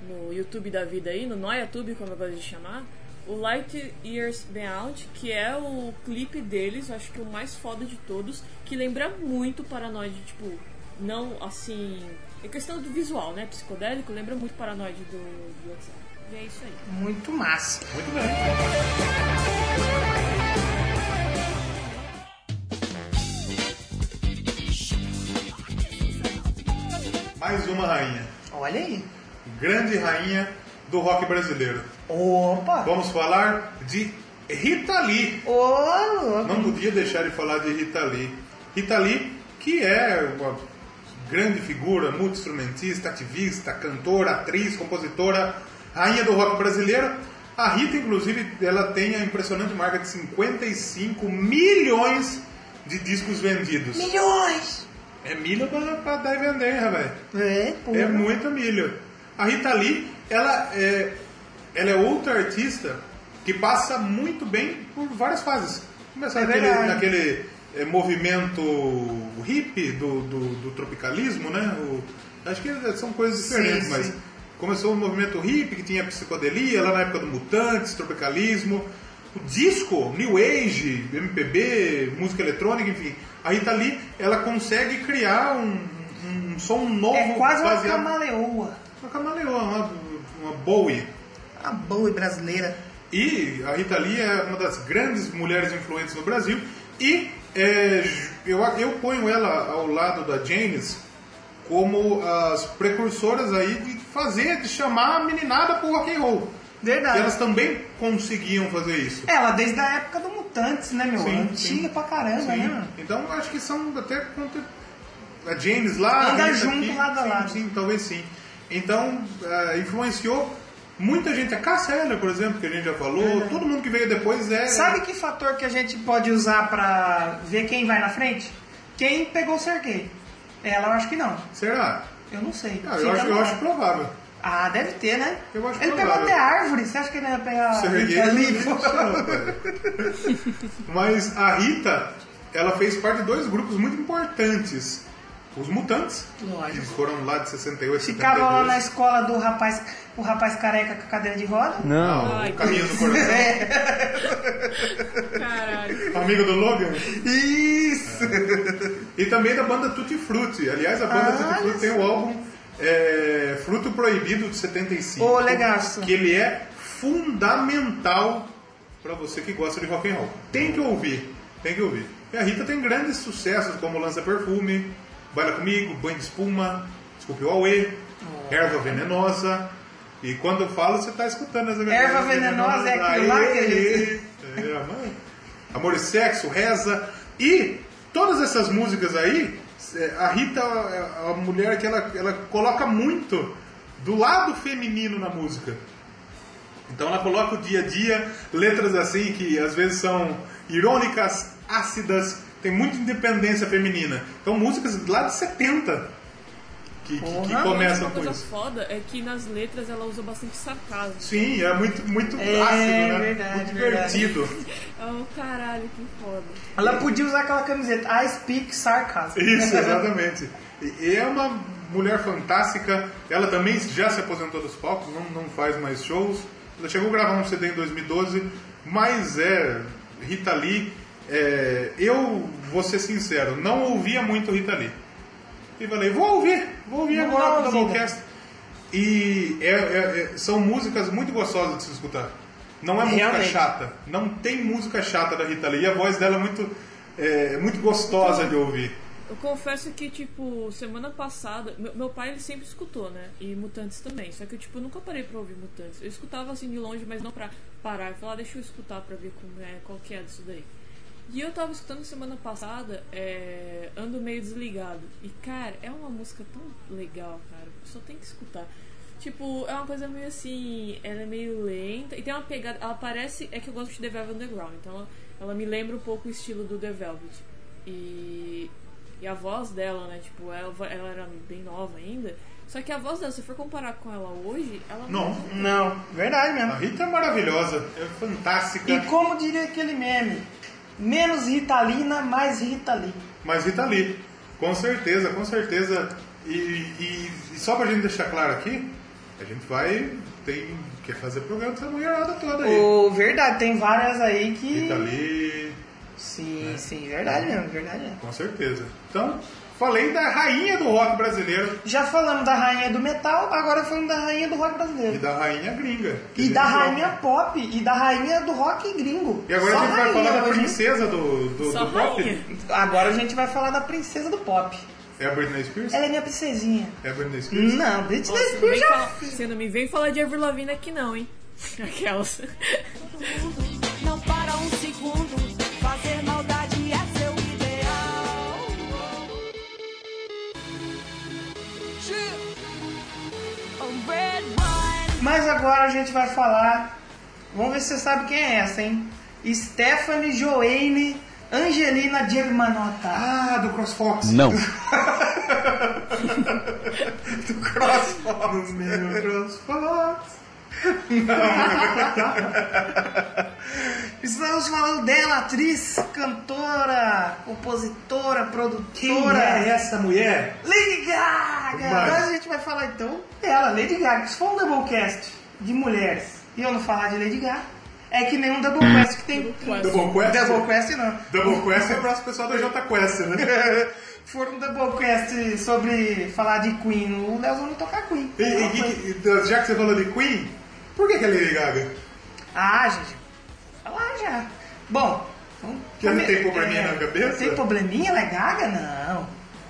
no YouTube da vida aí, no NoiaTube, como eu gosto de chamar, o Light Years Beyond, que é o clipe deles, acho que o mais foda de todos, que lembra muito Paranoid, tipo, não assim. É questão do visual, né? Psicodélico, lembra muito Paranoid do, do WhatsApp. E é isso aí. Muito massa. Muito bem. Mais uma rainha. Olha aí. Grande rainha do rock brasileiro. Opa! Vamos falar de Rita Lee. Louco. Não podia deixar de falar de Rita Lee. Rita Lee, que é uma grande figura, multi-instrumentista, ativista, cantora, atriz, compositora, rainha do rock brasileiro. A Rita, inclusive, ela tem a impressionante marca de 55 milhões de discos vendidos. Milhões! É milho pra, pra dar e vender, rapaz? É, pô. É muito milho. A Rita Lee, ela é, ela é outra artista que passa muito bem por várias fases. Começar É naquele, naquele é, movimento hippie do, do, do tropicalismo, né? O- acho que são coisas Sim, diferentes, mas sim. começou o movimento hippie que tinha psicodelia, lá na época do Mutantes, tropicalismo. O disco, New Age, MPB, música eletrônica, enfim. A Rita Lee, ela consegue criar um, um som novo É quase uma baseado... camaleoa. Uma camaleoa, uma, uma Bowie. A boa brasileira. E a Rita Lee é uma das grandes mulheres influentes no Brasil. E é, eu, eu ponho ela ao lado da James como as precursoras aí de fazer, de chamar a meninada pro rock and roll. Verdade. E elas também conseguiam fazer isso. Ela, desde a época do Mutantes, né, meu? Sim, Antiga sim. pra caramba, Sim. né? Então eu acho que são até a James lá. Anda junto aqui, lado a sim, lado. Sim, talvez sim. Então eh, influenciou muita gente. A Eller, por exemplo, que a gente já falou. Todo mundo que veio depois é. Sabe que fator que a gente pode usar pra ver quem vai na frente? Quem pegou o Sergei. Ela eu acho que não. Será? Eu não sei. Ah, eu, acho, eu acho provável. Ah, deve ter, né? Eu acho ele pegou até árvore. Você acha que ele ia pegar Serguei, ali? não sei, rapaz. Mas a Rita, ela fez parte de dois grupos muito importantes. Os Mutantes, Lógico. que foram lá de 68, Ficava lá 72. na escola do rapaz, o rapaz careca com a cadeira de roda. Não, Ai, o caminho do coração. Caralho. Amigo do Logan. Isso! E também da banda Tutti Frutti. Aliás, a banda Ah, Tutti Frutti tem o álbum é, Fruto Proibido de 75. Ô, legaço. Que ele é fundamental pra você que gosta de rock and roll. Tem que ouvir, tem que ouvir. E a Rita tem grandes sucessos como Lança Perfume, Baila Comigo, Banho de Espuma, Desculpe o Aue, Erva Venenosa. E quando eu falo, você tá escutando as Erva Venenosa é aquilo lá que a gente- é, amor. Amor e Sexo, Reza. E todas essas músicas aí, é, a Rita é a mulher que ela, ela coloca muito do lado feminino na música. Então ela coloca o dia a dia, letras assim que às vezes são irônicas, ácidas, tem muita independência feminina. Então músicas lá de 70 que, que, que Porra. começam Uma com coisa isso. foda é que nas letras ela usa bastante sarcasmo. Sim, é muito, muito É, ácido, né? verdade, muito verdade. divertido. Oh, caralho, que foda. Ela podia usar aquela camiseta I speak sarcasm. Isso, exatamente. E e é uma mulher fantástica. Ela também já se aposentou dos palcos, não, não faz mais shows. Ela chegou a gravar um CD em 2012, mas é Rita Lee. É, eu vou ser sincero, não ouvia muito Rita Lee. E falei, vou ouvir, vou ouvir agora uma o. Doublecast. E é- é- é- são músicas muito gostosas de se escutar. Não é música Realmente. chata. Não tem música chata da Rita Lee. E a voz dela é muito, é, muito gostosa de ouvir. Eu confesso que, tipo, semana passada, meu, meu pai ele sempre escutou, né? E Mutantes também. Só que eu, tipo, nunca parei pra ouvir Mutantes. Eu escutava assim de longe, mas não pra parar e falar, "Ah, deixa eu escutar pra ver como é, qual que é disso daí. E eu tava escutando semana passada, é, Ando Meio Desligado. E, cara, é uma música tão legal, cara. Só tem que escutar. Tipo, é uma coisa meio assim, ela é meio lenta. E tem uma pegada, ela parece, é que eu gosto de The Velvet Underground. Então ela, ela me lembra um pouco o estilo do The Velvet. E, e a voz dela, né, tipo, ela, ela era bem nova ainda. Só que a voz dela, se for comparar com ela hoje, ela Não. Não, verdade A mesmo. Rita é maravilhosa, é fantástica. E como diria aquele meme, menos Ritalina, mais Rita Lee. Mas Rita Lee, com certeza, com certeza. E, e- e só pra gente deixar claro aqui, a gente vai. Tem, quer fazer programa dessa mulherada toda aí. Ô, verdade, tem várias aí que. Rita Lee, Sim, sim, verdade mesmo, verdade mesmo. com certeza. Então, falei da rainha do rock brasileiro Já falamos da rainha do metal, agora falamos da rainha do rock e brasileiro. da rainha gringa. E da rainha pop, e da rainha do rock gringo. E agora Só a gente vai falar da princesa do, do, Só do pop. Agora a gente vai falar da princesa do pop. É a Britney Spears? Ela é minha princesinha. É a Britney Spears? Não, Britney Nossa, não Spears já falar- você não me vem falar de Avril Lavigne aqui não, hein? Aquelas. Mas agora a gente vai falar. Vamos ver se você sabe quem é essa, hein? Stephanie Joanne Angelina Germanotta. Ah, do CrossFox. Não. do CrossFox. Meu CrossFox. Estamos falando dela, atriz, cantora, compositora, Quem produtora. é essa mulher? Lady Gaga! Mas- Agora a gente vai falar então dela, Lady Gaga. Se for um Doublecast de mulheres e eu não falar de Lady Gaga, é que nem um Doublecast que tem. Double Quest? Doublecast não. Double Quest é para o pessoal da J Quest, né? For um Doublecast sobre falar de Queen, o Leozão não tocar Queen. E- e- e- já que você falou de Queen, por que, que é Lady Gaga? Ah, gente, vou falar já. Bom, vamos Que ela tem probleminha na cabeça? Tem probleminha? Ela é gaga? Não. Vou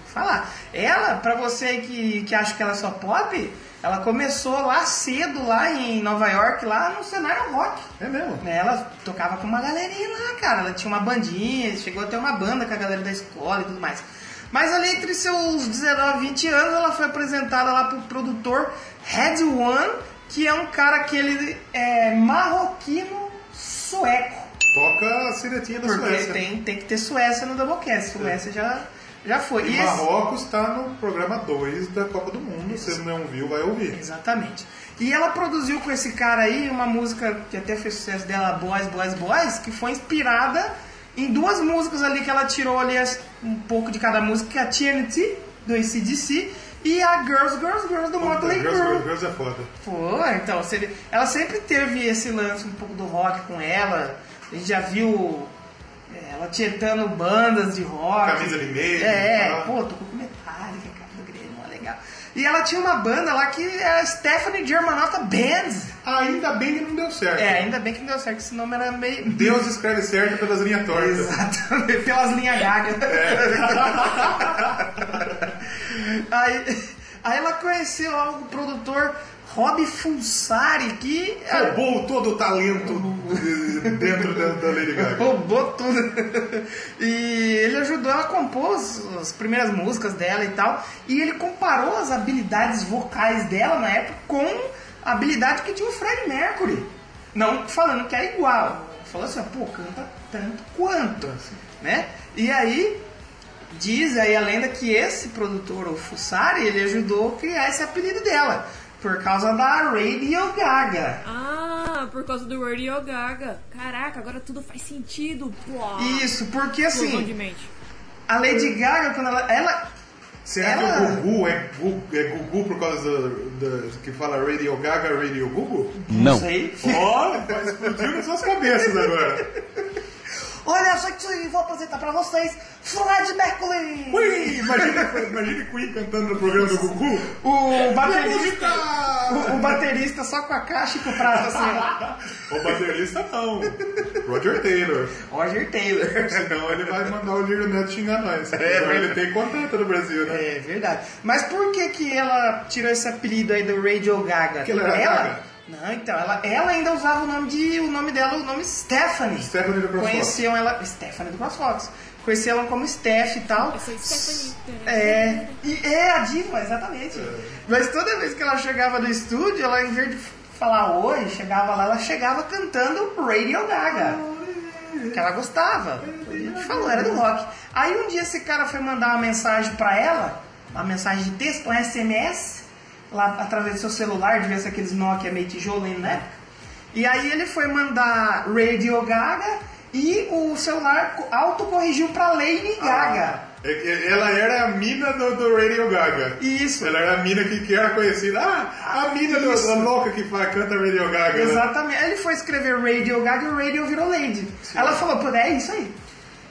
falar. Ela, pra você que, que acha que ela é só pop, ela começou lá cedo, lá em Nova York, lá no cenário rock. É mesmo? Ela tocava com uma galerinha lá, cara. Ela tinha uma bandinha, chegou a ter uma banda com a galera da escola e tudo mais. Mas ali entre seus 19 e 20 anos, ela foi apresentada lá pro produtor Red One, que é um cara que ele é marroquino sueco. Toca a siretinha da Porque Suécia. tem, tem que ter Suécia no Doublecast. Suécia já, já foi. E E esse- Marrocos está no programa 2 da Copa do Mundo. Se você não viu, vai ouvir. Exatamente. E ela produziu com esse cara aí uma música que até fez sucesso dela, Boys, Boys, Boys, que foi inspirada em duas músicas ali que ela tirou ali um pouco de cada música, que é a TNT, do ACDC, e a Girls, Girls, Girls, do Motley Girls, Crue. Girls, Girls é foda. Pô, então, você- ela sempre teve esse lance um pouco do rock com ela. A gente já viu é, ela tietando bandas de rock. Camisa de meio, É, tá? pô, tocou com Metallica, cara, do Grêmio, ó, legal. E ela tinha uma banda lá que é a Stephanie Germanotta Band. Ainda bem que não deu certo. É, ainda bem que não deu certo, esse nome era meio... Deus escreve certo pelas linhas tortas. Exatamente, pelas linhas gagas. aí, aí ela conheceu lá o produtor Rob Fulsari, que Roubou todo o talento dentro da, da Lady Gaga. roubou tudo. e ele ajudou ela a compor as, as primeiras músicas dela e tal. E ele comparou as habilidades vocais dela na época com a habilidade que tinha o Fred Mercury. Não falando que é igual. Falou assim, pô, canta tanto quanto. Né? E aí, diz aí a lenda que esse produtor, o Fussari, ele ajudou a criar esse apelido dela. Por causa da Radio Gaga. Ah, por causa do Radio Gaga. Caraca, agora tudo faz sentido. Pô. Isso, porque assim, de mente. a Lady Gaga, quando ela. ela Será ela- que o Gugu é, Gu- é Gugu por causa do, do- que fala Radio Gaga, Radio Gugu? Não sei. Ó, explodiu nas suas cabeças agora. Olha, gente, vou apresentar pra vocês Fred Mercury! Ui, imagina, imagina Queen cantando no programa do Gugu. O baterista. O, o baterista só com a caixa e com o prato assim. O baterista não. Roger Taylor. Roger Taylor. Senão ele vai mandar o Little Neto xingar nós. Então ele tem contato no Brasil, né? É verdade. Mas por que que ela tirou esse apelido aí do Radio Gaga? Porque ela era Gaga? Não, então, ela, ela ainda usava o nome de. o nome dela, o nome Stephanie. Stephanie do CrossFox. Conheciam ela. Stephanie do CrossFox. Conheciam ela como Steph e tal. Eu sou Stephanie. É, e é a diva, exatamente. Mas toda vez que ela chegava no estúdio, ela em vez de falar oi, chegava lá, ela chegava cantando Radio Gaga. Que ela gostava. A gente falou, era do rock. Aí um dia esse cara foi mandar uma mensagem pra ela, uma mensagem de texto, um SMS, lá através do seu celular, devia ser aqueles Nokia meio tijolo ainda na época. E aí ele foi mandar Radio Gaga e o celular co- autocorrigiu pra Lady Gaga. É que Ela era a mina do, do Radio Gaga. Isso. Ela era a mina que, que era conhecida. Ah, a mina do, da louca que faz, canta Radio Gaga. né? Exatamente. Aí ele foi escrever Radio Gaga e o Radio virou Lady. Ela falou, pô, é isso aí.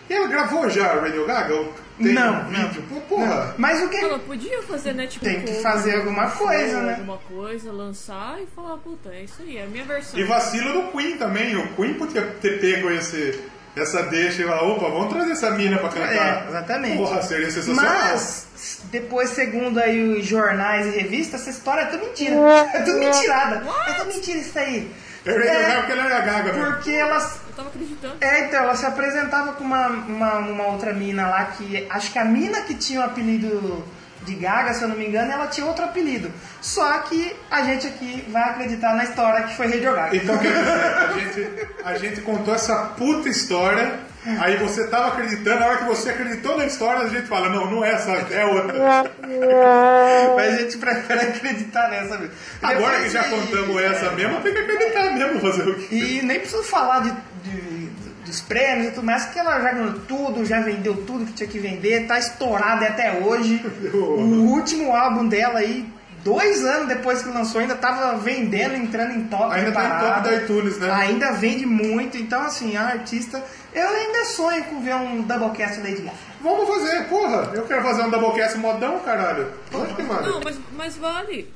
E ela gravou já Radio Gaga? Tem Não, um vídeo? Pô, porra. Não. Mas o que. Ela podia fazer, né? Tipo, Tem que fazer alguma coisa, né? Alguma coisa, lançar e falar, puta, é isso aí, é a minha versão. E vacilo do Queen também. O Queen podia ter pego esse, essa deixa e falar, opa, vamos trazer essa mina pra cantar. É, exatamente. Porra, seria sensacional. Mas, depois, segundo aí os jornais e revistas, essa história é tudo mentira. É tudo mentirada. É tudo mentira isso aí. Eu É, porque ela era gaga mesmo. Porque elas tava acreditando. É, então, ela se apresentava com uma, uma, uma outra mina lá que. Acho que a mina que tinha o apelido de Gaga, se eu não me engano, ela tinha outro apelido. Só que a gente aqui vai acreditar na história que foi Radio Gaga. Então, quer dizer, a gente, a gente contou essa puta história, aí você tava acreditando, na hora que você acreditou na história, a gente fala, não, não é essa, é outra. Mas a gente prefere acreditar nessa mesmo. Agora que já contamos essa mesmo, tem que acreditar mesmo fazer o quê? E nem preciso falar de, de- dos prêmios e tudo mais, que ela já ganhou tudo, já vendeu tudo que tinha que vender, tá estourada até hoje. O último álbum dela aí, dois anos depois que lançou, ainda tava vendendo, entrando em top Ainda tá em top da iTunes, né? Ainda vende muito, então assim, a artista. Eu ainda sonho com ver um Doublecast Lady Gaga. Vamos fazer, porra. Eu quero fazer um Doublecast modão, caralho. Lógico que vale. Não, mas, mas vale.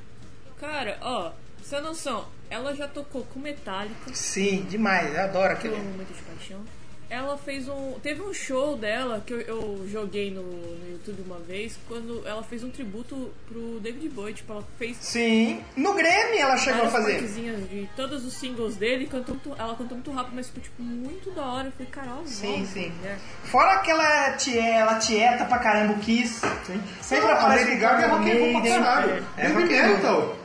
Cara, ó, sem noção. Ela já tocou com Metallica. Sim, demais. Eu adoro aquilo. eu amo muito de paixão. Ela fez um. Teve um show dela que eu, eu joguei no, no YouTube uma vez, quando ela fez um tributo pro David Bowie. Tipo, ela fez Sim. No Grêmio ela chegou a fazer. de todos os singles dele. Cantou muito- ela cantou muito rápido, mas ficou tipo, muito da hora. Eu falei, caralho, Sim, nossa, sim. mulher. Fora aquela tie, ela tieta pra caramba, o Kiss. Sempre a com Gaga é rock and roll pra Maiden. caralho. É roll. Metal.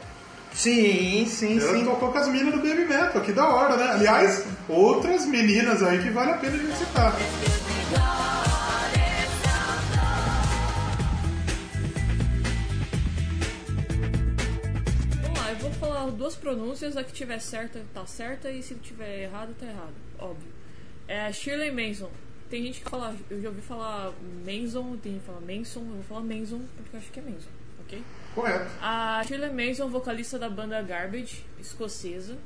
Sim, sim, Ela sim. tocou com as minas do Baby Metal, que da hora, né? Aliás, outras meninas aí que vale a pena a gente citar. Vamos lá, eu vou falar duas pronúncias. A que tiver certa, tá certa. E se tiver errado, tá errado. Óbvio. É Shirley Manson. Tem gente que fala, eu já ouvi falar Manson, tem gente que fala Manson. Eu vou falar Manson porque eu acho que é Manson, ok? Correto. A Shirley Manson, vocalista da banda Garbage, escocesa,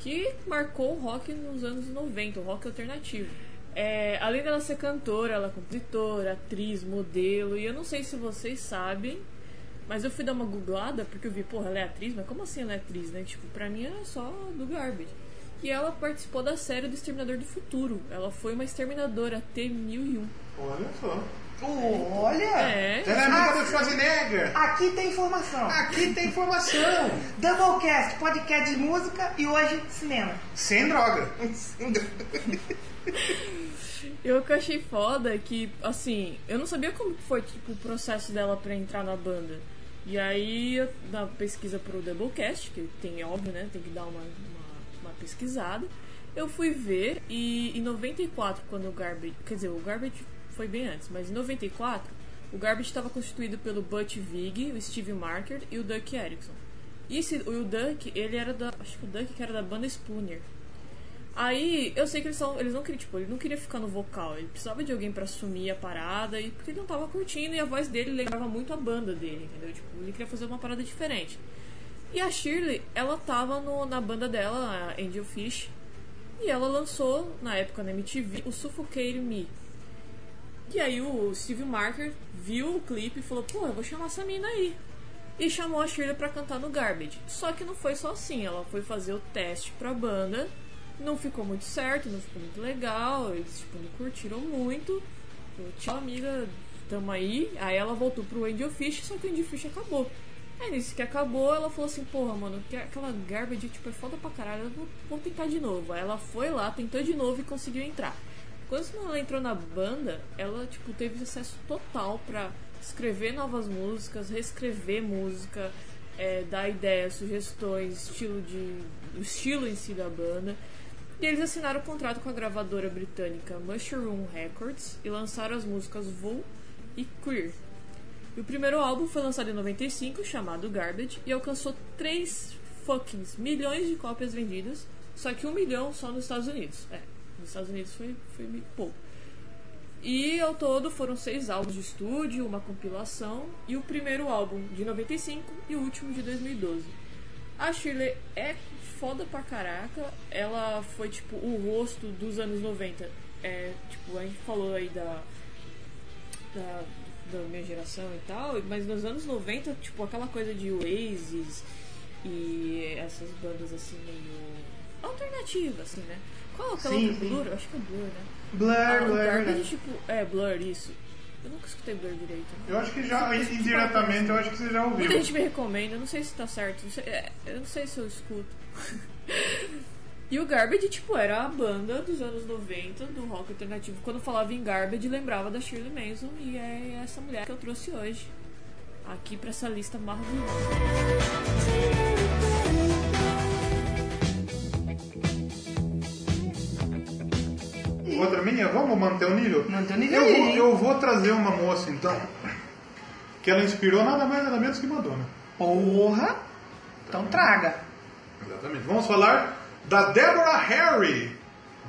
que marcou o rock nos anos 90, o rock alternativo. É, além dela ser cantora, ela é compositora, atriz, modelo, e eu não sei se vocês sabem, mas eu fui dar uma googlada porque eu vi, porra, ela é atriz, mas como assim ela é atriz, né? Tipo, pra mim era só do Garbage. E ela participou da série do Exterminador do Futuro. Ela foi uma exterminadora T-1001. Olha só. Olha! É. Ela é amiga do Schwarzenegger. Aqui tem informação. Aqui tem informação. Doublecast, podcast de música e hoje cinema. Sem droga. Eu que achei foda é que, assim, eu não sabia como foi tipo, o processo dela pra entrar na banda. E aí, eu- na pesquisa pro Doublecast, que tem, óbvio, né? Tem que dar uma, uma, uma pesquisada. Eu fui ver e em 94, quando o Garbage. Quer dizer, o Garbage foi bem antes, mas em 94, o Garbage estava constituído pelo Butch Vig, o Steve Marker e o Duck Erickson. E esse, o Duck, ele era da. Acho que o Duck era da banda Spooner. Aí, eu sei que eles, são, eles não queriam, tipo, ele não queria ficar no vocal, ele precisava de alguém pra assumir a parada, e porque ele não tava curtindo e a voz dele lembrava muito a banda dele, entendeu? Tipo, ele queria fazer uma parada diferente. E a Shirley, ela tava no- na banda dela, a Angel Fish, e ela lançou, na época na MTV, o Suffocate Me. E aí o Steve Marker viu o clipe e falou, pô, eu vou chamar essa mina aí. E chamou a Shirley pra cantar no Garbage. Só que não foi só assim, ela foi fazer o teste pra banda, não ficou muito certo, não ficou muito legal, eles tipo, não curtiram muito. Falou, tchau amiga, tamo aí. Aí ela voltou pro Angel Fish, só que o Angel Fish acabou. Aí nisso que acabou, ela falou assim, porra, mano, que aquela garbage tipo, é foda pra caralho, eu vou, vou tentar de novo. Aí ela foi lá, tentou de novo e conseguiu entrar. Quando ela entrou na banda, ela tipo, teve acesso total pra escrever novas músicas, reescrever música, é, dar ideias, sugestões, estilo de. o estilo em si da banda. E eles assinaram o contrato com a gravadora britânica Mushroom Records e lançaram as músicas Voo e Queer. E o primeiro álbum foi lançado em 95, chamado Garbage, e alcançou 3 fucking milhões de cópias vendidas, só que um milhão só nos Estados Unidos. É, nos Estados Unidos foi, foi meio pouco. E ao todo foram seis álbuns de estúdio, uma compilação, e o primeiro álbum de 95 e o último de 2012. A Shirley é foda pra caraca. Ela foi tipo o rosto dos anos 90. É, tipo, a gente falou aí da, da, da minha geração e tal, mas nos anos 90, tipo, aquela coisa de Oasis e essas bandas assim meio alternativas, assim, né? Qual é aquela Sim, outra? sim. Blur? Acho que é Blur, né? Blur, Ah, o Blur, Garbage, né? tipo, é, Blur, isso. Eu nunca escutei Blur direito. né? Eu acho que já, indiretamente, eu acho que você já ouviu. Muita gente me recomenda, eu não sei se tá certo, não sei- é, eu não sei se eu escuto. e o Garbage, tipo, era a banda dos anos 90 do rock alternativo. Quando eu falava em Garbage, lembrava da Shirley Manson e é essa mulher que eu trouxe hoje. Aqui pra essa lista maravilhosa. Outra minha, vamos manter o nível? Manter o nível eu aí, vou, eu vou trazer uma moça então, que ela inspirou nada mais nada menos que Madonna. Porra! Então traga. Exatamente. Vamos falar da Deborah Harry,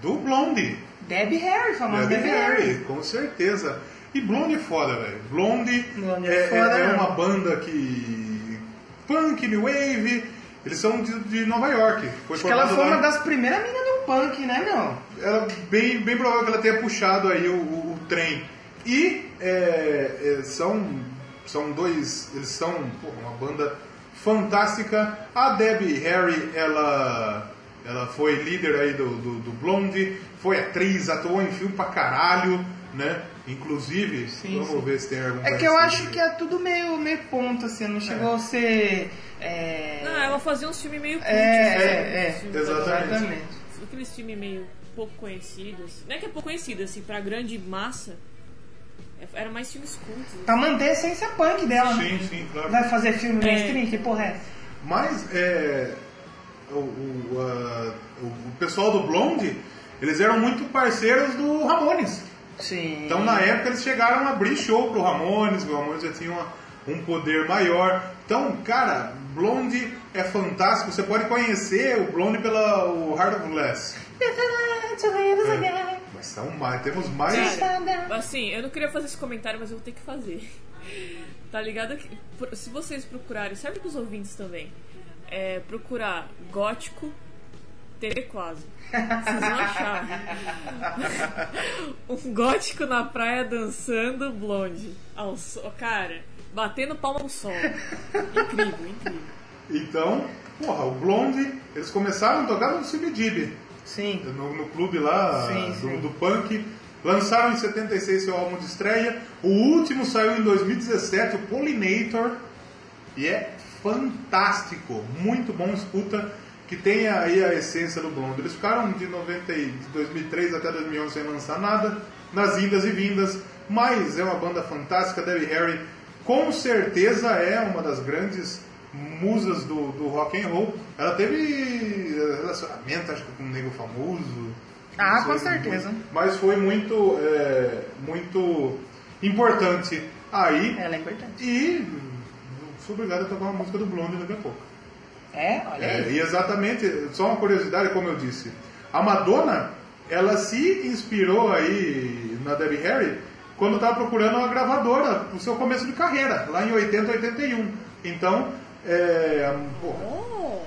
do Blondie. Debbie Harry, famosa Debbie Debbie Harry. Harry, com certeza. E Blondie é foda, velho. Blondie, Blondie é, é foda, é uma banda que. punk, new wave. Eles são de, de Nova York. Foi Acho que ela foi uma das primeiras meninas do punk, né, meu? ela bem, bem provável que ela tenha puxado aí o, o- o trem. E é, é, são, são dois. Eles são porra, uma banda fantástica. A Debbie Harry, ela, ela foi líder aí do, do, do Blonde, foi atriz, atuou em filme pra caralho, né? Inclusive, vamos sim. ver se tem algum É que eu acho que é tudo meio, meio ponto, assim, não chegou a ser. É, Não, ela fazia uns filmes meio cult, é, sabe? é, é, exatamente. exatamente. Aqueles filmes meio pouco conhecidos. Não é que é pouco conhecido, assim, pra grande massa. é- Era mais filmes cultos. Pra manter a essência punk dela. né? Sim, sim, claro. Vai fazer filme É. mainstream? Que porra é essa? Mas é, o, o, a- o pessoal do Blonde, eles eram muito parceiros do Ramones. Sim. Então na época eles chegaram a abrir show pro Ramones, o Ramones já tinha uma- um poder maior. Então, cara, Blonde é fantástico. Você pode conhecer o Blonde pela o Heart of Glass. É. Mas são mais, temos mais. Cara, assim, eu não queria fazer esse comentário, mas eu vou ter que fazer. Tá ligado? que Se vocês procurarem, serve pros ouvintes também. É, procurar gótico TV quase. Vocês vão achar. um gótico na praia dançando blonde. Sol, cara, batendo palma no sol. Incrível, incrível. Então, porra, o Blonde, eles começaram a tocar no CBGB. Sim. no, no clube lá Sim, do, sim. do punk. Lançaram em 76 seu álbum de estreia. O último saiu em 2017, o Pollinator. E é fantástico, muito bom, escuta, que tem aí a essência do Blonde. Eles ficaram de, 90, e- de 2003 até 2011 sem lançar nada, nas indas e vindas, mas é uma banda fantástica. Debbie Harry, com certeza, é uma das grandes musas do, do rock and roll. Ela teve eh, relacionamento, acho que com um nego famoso. Ah, com certeza. Mas foi muito, é, muito importante aí. Ela é importante. E sou obrigado a tocar uma música do Blonde daqui a pouco. É, olha É, aí. e exatamente, só uma curiosidade, como eu disse, a Madonna, ela se inspirou aí na Debbie Harry quando estava procurando uma gravadora pro seu começo de carreira, lá em 80, 81. Então, é, pô,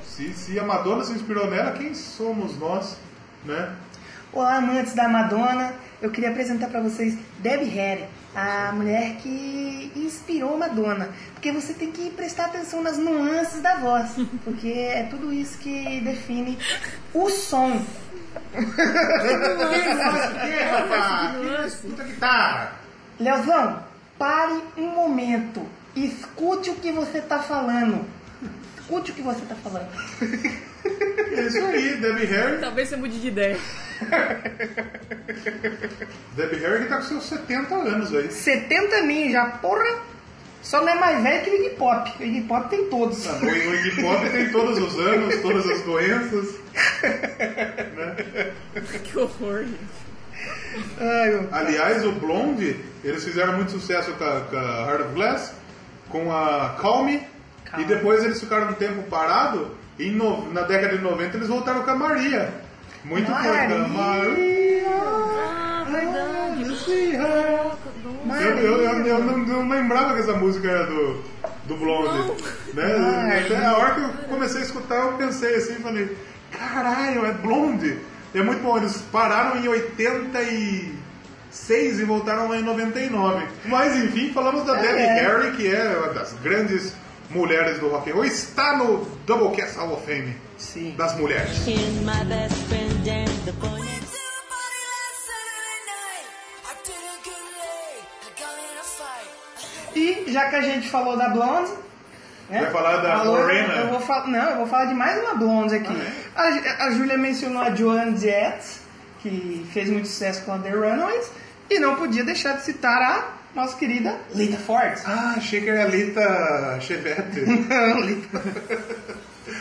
se, se a Madonna se inspirou nela, quem somos nós, né? Olá, amantes da Madonna. Eu queria apresentar pra vocês Debbie Harry, a mulher que inspirou Madonna. Porque você tem que prestar atenção nas nuances da voz, porque é tudo isso que define o som. Quem gosta de quê, rapaz? Quem escuta guitarra? Leozão, pare um momento. Escute o que você tá falando. Escute o que você tá falando. É isso aí, Debbie Harry. Talvez você mude de ideia. Debbie Harry que tá com seus 70 anos aí. 70 aninhos já, porra. Só não é mais velho que o Iggy Pop. O Iggy Pop tem todos. O Iggy Pop tem todos os anos, todas as doenças. Que horror. Ai. Aliás, o Blonde, eles fizeram muito sucesso com a, com a Heart of Glass, com a Calm Me, e depois eles ficaram um tempo parado, e em no- na década de 90 eles voltaram com a Maria. Muito Maria. forte. Maria. Ah, verdade. Eu, eu, eu, eu não, não lembrava que essa música era do, do Blonde. Né? Até a hora que eu comecei a escutar, eu pensei assim, falei, caralho, é Blonde. É muito bom, eles pararam em 86 e voltaram lá em 99. Mas enfim, falamos da Debbie É. Harry, que é uma das grandes mulheres do rock and roll, está no Doublecast Hall of Fame Sim. das mulheres. E já que a gente falou da Blonde. Né? Vai falar da Lorena? Eu vou fa- não, eu vou falar de mais uma Blonde aqui. Ah, a, a Júlia mencionou a Joan Jett, que fez muito sucesso com a The Runaways. E não podia deixar de citar a nossa querida Lita Ford. Ah, achei que era Lita Chevette. Não, Lita.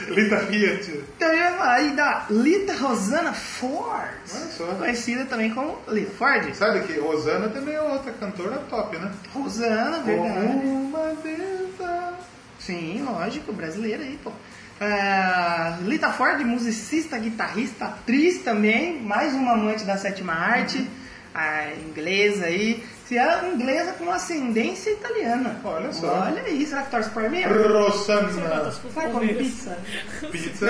Lita Fiat. Então eu ia falar aí da Lita Rosanna Ford. Olha só. Conhecida também como Lita Ford. Sabe que Rosana também é outra cantora top, né? Rosana, verdade. Uma deusa. Sim, lógico, brasileira aí, pô. Ah, Lita Ford, musicista, guitarrista, atriz também, mais uma amante da sétima arte, a inglesa aí. Se é inglesa com ascendência italiana. Olha só. Olha aí, será que torce por mim? Rosana. Vai comer pizza? Pizza.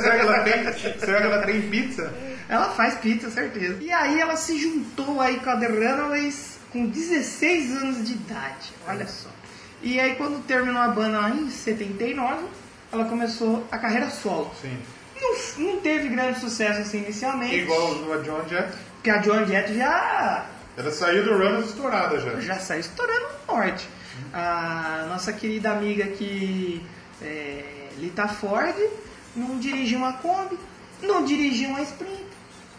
será, que ela tem, será que ela tem pizza? Ela faz pizza, certeza. E aí ela se juntou aí com a The Runaways com 16 anos de idade. Olha só. E aí quando terminou a banda lá em 79, ela começou a carreira solo. Sim. Não, não teve grande sucesso assim inicialmente. Igual a John Jett. Porque a Joan Jett já, Ela saiu do Runners estourada já. já saiu estourando no norte. A nossa querida amiga aqui, é, Lita Ford, não dirigiu uma Kombi, não dirigiu uma Sprint.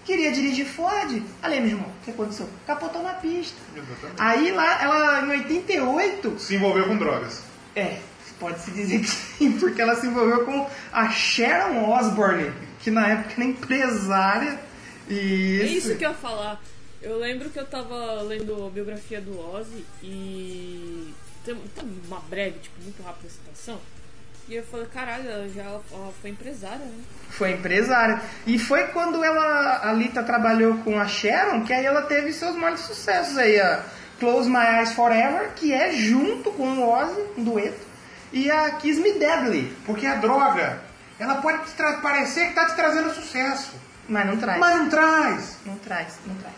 Queria dirigir Ford. Olha aí, meu irmão, o que aconteceu? Capotou na pista. Exatamente. Aí lá, ela em 88, Se envolveu com drogas. é, pode-se dizer que sim, porque ela se envolveu com a Sharon Osbourne, que na época era empresária. E É isso que eu ia falar. Eu lembro que eu tava lendo a biografia do Ozzy e tem, tem uma breve, tipo, muito rápida citação. E eu falei, caralho, ela já ela foi empresária, né? Foi empresária. E foi quando ela, a Lita trabalhou com a Sharon, que aí ela teve seus maiores sucessos aí, a Close My Eyes Forever, que é junto com o Ozzy, um dueto, e a Kiss Me Deadly, Porque a droga, ela pode parecer que tá te trazendo sucesso. mas não traz. Mas não traz. Não traz, não traz.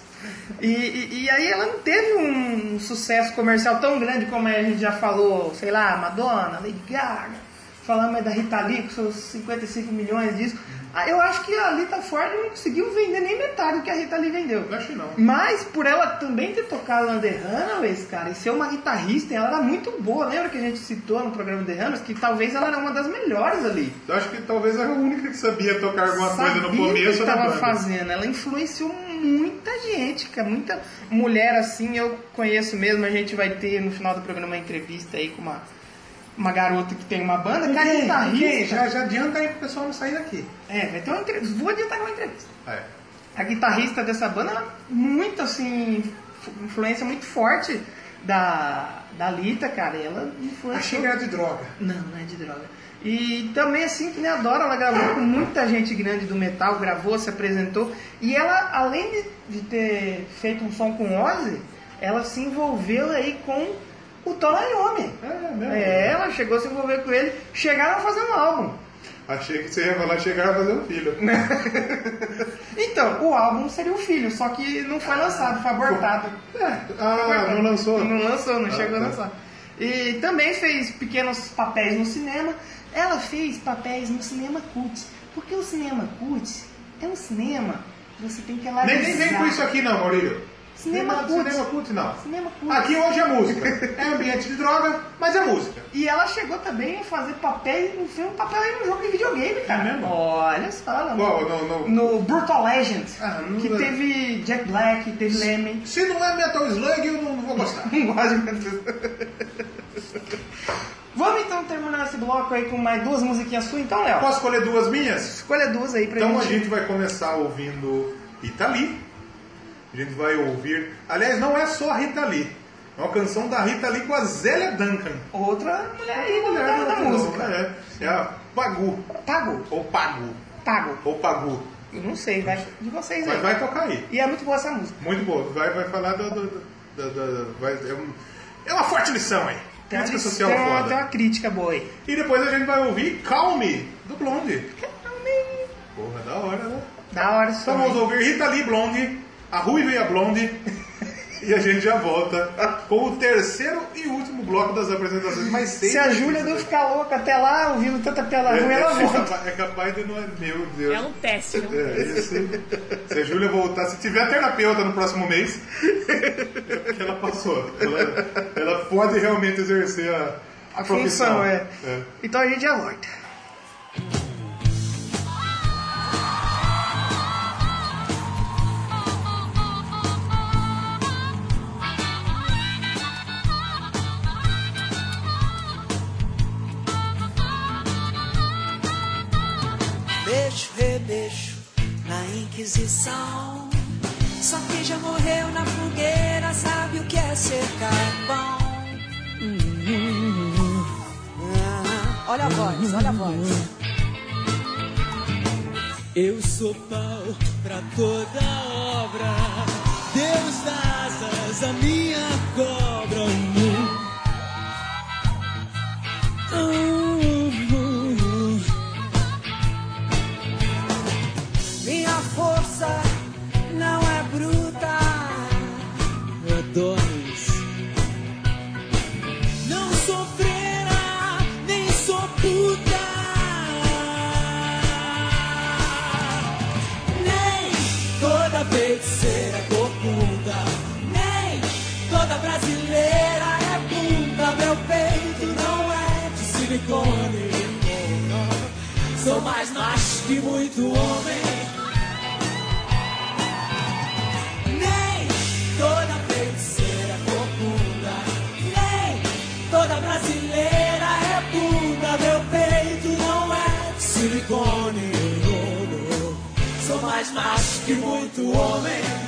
E, e, e aí ela não teve um sucesso comercial tão grande como a gente já falou, sei lá, Madonna, Lady Gaga, falamos aí da Rita Lee com seus 55 milhões disso. Ah, Eu acho que a Lita Ford não conseguiu vender nem metade do que a Rita Lee vendeu. Eu acho que não. Mas por ela também ter tocado na The Runaways, cara, e ser uma guitarrista, ela era muito boa. Lembra que a gente citou no programa The Runaways que talvez ela era uma das melhores ali. Eu acho que talvez era a única que sabia tocar alguma coisa no Sabia começo que estava fazendo. Ela influenciou muita gente, cara. Muita mulher assim, eu conheço mesmo. A gente vai ter no final do programa uma entrevista aí com uma, uma garota que tem uma banda, que é guitarrista. Já, já adianta aí pro pessoal não sair daqui. É, vai ter uma entrevista. Vou adiantar uma entrevista. É. A guitarrista dessa banda, é muito assim, influ- influência muito forte da, da Lita, cara. Ela influenciou. Achei que era de droga. Não, não é de droga. E também, assim, que nem adora, ela gravou com muita gente grande do metal, gravou, se apresentou. E ela, além de, de ter feito um som com Ozzy, ela se envolveu aí com o Tony Iommi. É mesmo? É, ela chegou a se envolver com ele, chegaram a fazer um álbum. Achei que você ia falar chegar a fazer um filho. Então, o álbum seria o filho, só que não foi lançado, foi abortado. Ah, não lançou? Não lançou, não Ah, chegou a tá. lançar. E também fez pequenos papéis no cinema. Ela fez papéis no cinema cult. Porque o cinema cult é um cinema que você tem que analisar. Nem, nem vem com isso aqui não, Maurílio. Cinema cult. Cinema cult não. Cinema cult. Aqui hoje é música. É ambiente de droga, mas é música. E ela chegou também a fazer papéis no filme, papel aí no jogo de videogame, cara. É mesmo? Olha só, no, Qual? No- no- no Brutal Legend, Ah, não- que teve Jack Black, teve Lemmy. Se não é Metal Slug, eu não, não vou gostar. Não gosto de Vamos então terminar esse bloco aí com mais duas musiquinhas suas, então, Léo? Posso escolher duas minhas? Escolha duas aí pra Então a gente. gente vai começar ouvindo Rita Lee. A gente vai ouvir. Aliás, não é só a Rita Lee. É uma canção da Rita Lee com a Zélia Duncan. Outra mulher aí Mulher da, da música. É, é a Pagu. Pago. Ou Pagu. Pago. Ou Pagu. Eu não sei, vai de vocês Mas aí. vai tocar aí. E é muito boa essa música. Muito boa. Vai, vai falar do. do, do- do- vai- é, um- é uma forte lição aí. Tem Crítica social tem uma, tem uma crítica boa aí. E depois a gente vai ouvir Calm Me, do Blonde. Porra, da hora, né? Da hora Então vamos ouvir Rita Lee Blonde, a Ruiva e a Blonde. e a gente já volta com o terceiro e último bloco das apresentações. Seis Se a Júlia não ficar louca até lá, ouvindo tanta pela É, ruim, ela é, volta. capaz- é capaz de não é. Meu Deus. É um teste, é um É, isso. Se a Júlia voltar, se tiver terapeuta no próximo mês, é porque ela passou. Ela, ela pode realmente exercer a, a, A profissão. função, é. É. Então a gente já volta. Beijo, rebeixo na Inquisição. Só quem já morreu na fogueira sabe o que é ser carvão. Ah, olha a voz, olha a voz. Eu sou pau pra toda obra. Deus dá asas à minha silicone Sou mais macho que muito homem. Nem toda feiticeira é corcunda, nem toda brasileira é bunda. Meu peito não é de silicone. Sou mais macho que muito homem.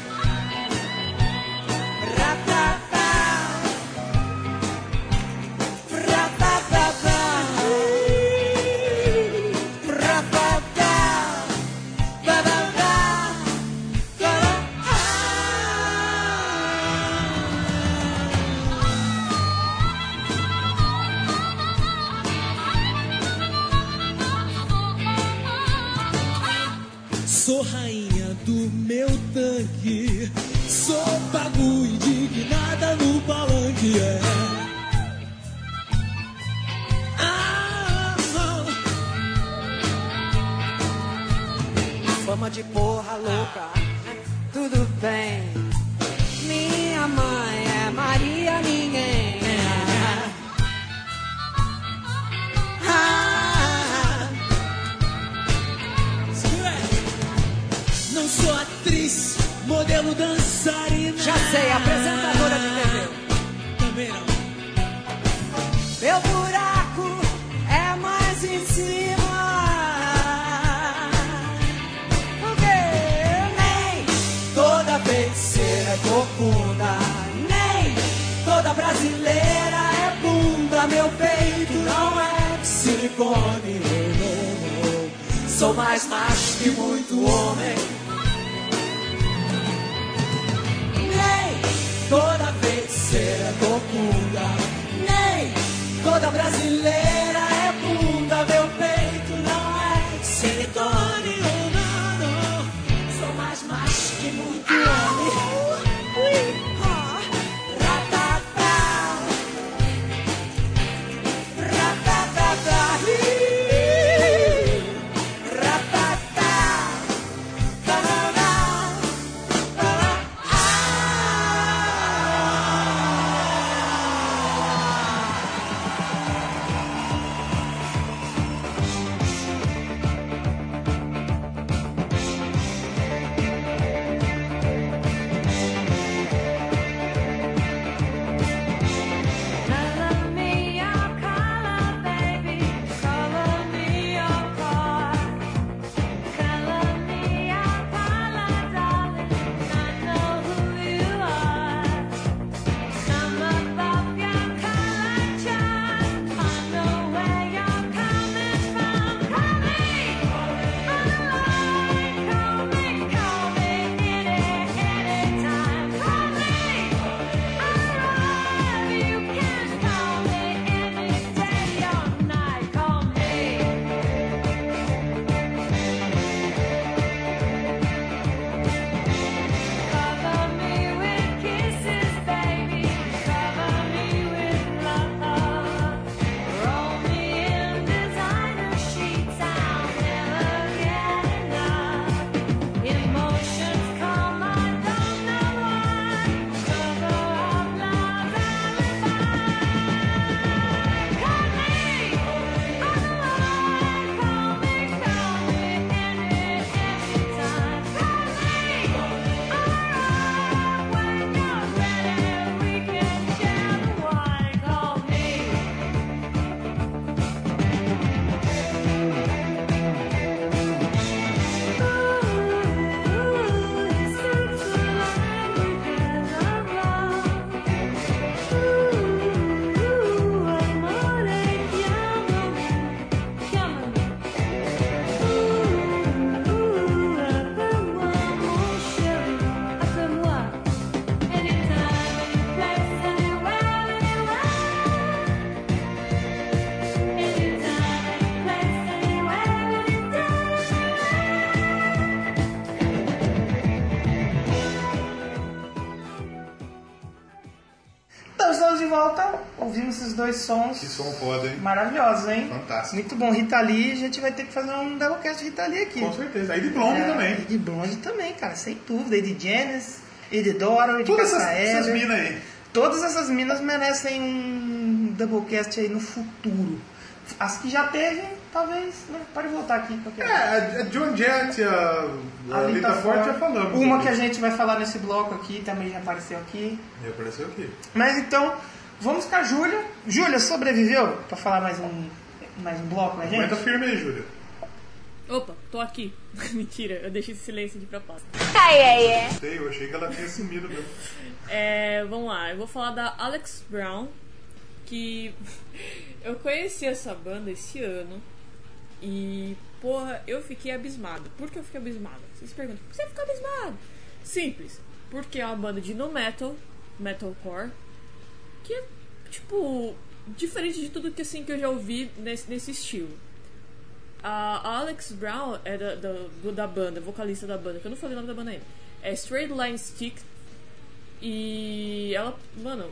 Dois sons. Que som foda, hein? Maravilhosos, hein? Fantástico. Muito bom. Rita Lee, a gente vai ter que fazer um Doublecast de Rita Lee aqui. Com certeza. Aí de Blonde É, também. E de Blonde também, cara, sem dúvida. E de Janice, e de Dora, e de Todas essas, essas minas aí. Todas essas minas merecem um Doublecast aí no futuro. As que já teve, talvez, né? Pode voltar aqui. Qualquer É, a John Jett, a, a Lita Ford já falamos. Uma que a gente vai falar nesse bloco aqui, também já apareceu aqui. E apareceu aqui. Mas então, vamos com a Júlia. Júlia, sobreviveu pra falar mais um, mais um bloco, né, gente? Aguenta firme aí, Júlia. Opa, tô aqui. Mentira, eu deixei esse silêncio de propósito. Ai, ai, ai. Sei, eu achei que ela tinha sumido mesmo. É, vamos lá, eu vou falar da Alex Brown, que eu conheci essa banda esse ano e, porra, eu fiquei abismado. Por que eu fiquei abismado? Vocês perguntam, por que você ficou abismado? Simples, porque é uma banda de no metal, metalcore, que é, tipo, diferente de tudo que, assim, que eu já ouvi nesse, nesse estilo. A Alex Brown é da, da, da banda, vocalista da banda, que eu não falei o nome da banda ainda. É Straight Line Stick. E ela, mano,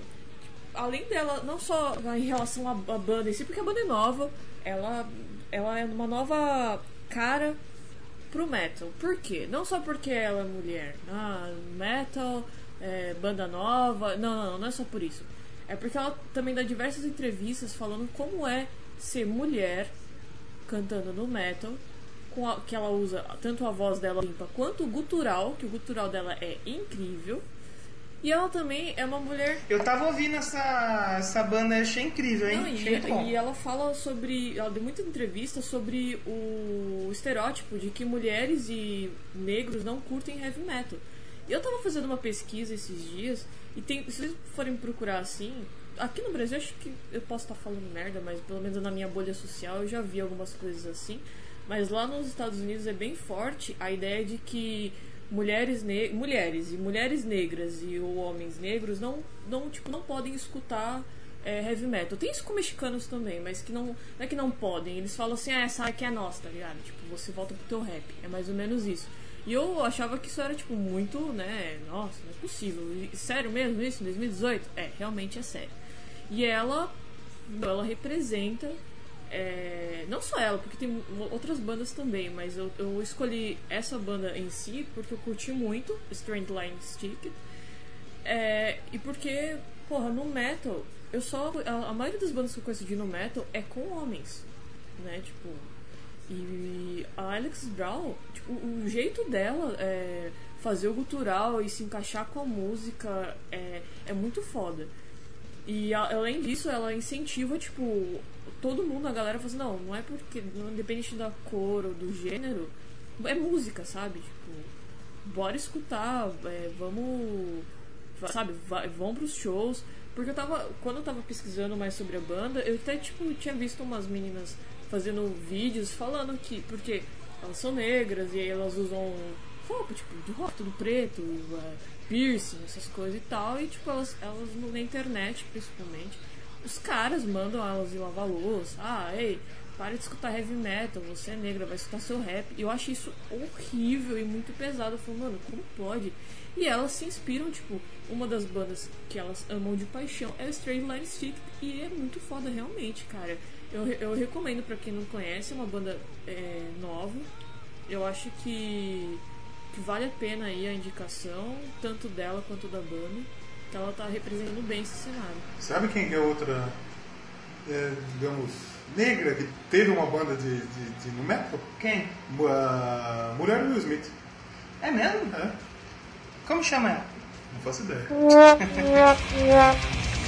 além dela, não só em relação à, à banda em si, porque a banda é nova, ela, ela é uma nova cara pro metal. Por quê? Não só porque ela é mulher. Ah, metal, é, banda nova. Não, não, não, não é só por isso. É porque ela também dá diversas entrevistas falando como é ser mulher cantando no metal, com a- que ela usa tanto a voz dela limpa quanto o gutural, que o gutural dela é incrível. E ela também é uma mulher Eu tava ouvindo essa, essa banda, achei incrível, hein? não, achei e, muito bom. e ela fala sobre. Ela deu muita entrevista sobre o estereótipo de que mulheres e negros não curtem heavy metal. E eu tava fazendo uma pesquisa esses dias, e tem, se vocês forem procurar assim, aqui no Brasil acho que eu posso estar falando merda, mas pelo menos na minha bolha social eu já vi algumas coisas assim. Mas lá nos Estados Unidos é bem forte a ideia de que mulheres, mulheres e mulheres negras e ou homens negros não, não, tipo, não podem escutar é, heavy metal. Tem isso com mexicanos também, mas que não, não é que não podem. Eles falam assim, ah, essa aqui é nossa, tá ligado? Tipo, você volta pro teu rap. É mais ou menos isso. E eu achava que isso era, tipo, muito, né? Nossa, não é possível. Sério mesmo isso? Em 2018? É, realmente é sério. E ela, ela representa. é, não só ela, porque tem outras bandas também, mas eu, eu escolhi essa banda em si porque eu curti muito Straight Line Stick. É, e porque, porra, no metal, eu só. A, a maioria das bandas que eu conheço de no metal é com homens. Né? Tipo. E a Alex Brown, tipo, o jeito dela é, fazer o gutural e se encaixar com a música é, é muito foda. E a- além disso, ela incentiva, tipo, todo mundo, a galera fala assim, não, não é porque, não, independente da cor ou do gênero, é música, sabe? Tipo, bora escutar, é, vamos, va- sabe, vai, vão pros shows. Porque eu tava, quando eu tava pesquisando mais sobre a banda, eu até, tipo, tinha visto umas meninas fazendo vídeos falando que, porque elas são negras e elas usam roupa, tipo, de rock, tudo preto, piercing, essas coisas e tal, e tipo, elas, elas na internet, principalmente, os caras mandam elas ir lavar louça, ah, ei, para de escutar heavy metal, você é negra, vai escutar seu rap. E eu achei isso horrível e muito pesado. Eu falei, mano, como pode? E elas se inspiram, tipo, uma das bandas que elas amam de paixão é o Straight Line Stick e é muito foda realmente, cara. Eu, eu recomendo pra quem não conhece, é uma banda é, nova. Eu acho que, que vale a pena aí a indicação, tanto dela quanto da banda, que ela tá representando bem esse cenário. Sabe quem que é outra, é, digamos, negra que teve uma banda de, de, de no metal? Quem? A mulher do Will Smith. É mesmo? É, Como chama ela? não faço ideia.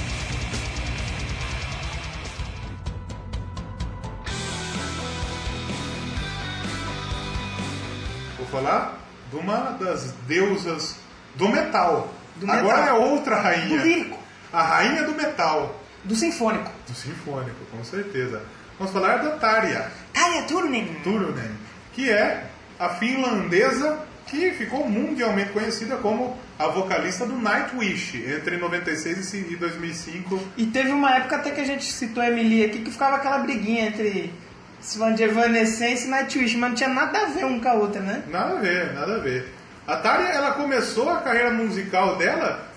falar de uma das deusas do metal. Do Agora metal. é outra rainha. Do lírico. A rainha do metal. Do Sinfônico. Do sinfônico, com certeza. Vamos falar da Tarja Tarja Turunen. Turunen, que é a finlandesa que ficou mundialmente conhecida como a vocalista do Nightwish entre 96 e 2005. E teve uma época até que a gente citou a Emily aqui que ficava aquela briguinha entre Svan de Evanescence e Nightwish, mas não tinha nada a ver um com a outra, né? Nada a ver, nada a ver. A Tarja, ela começou a carreira musical dela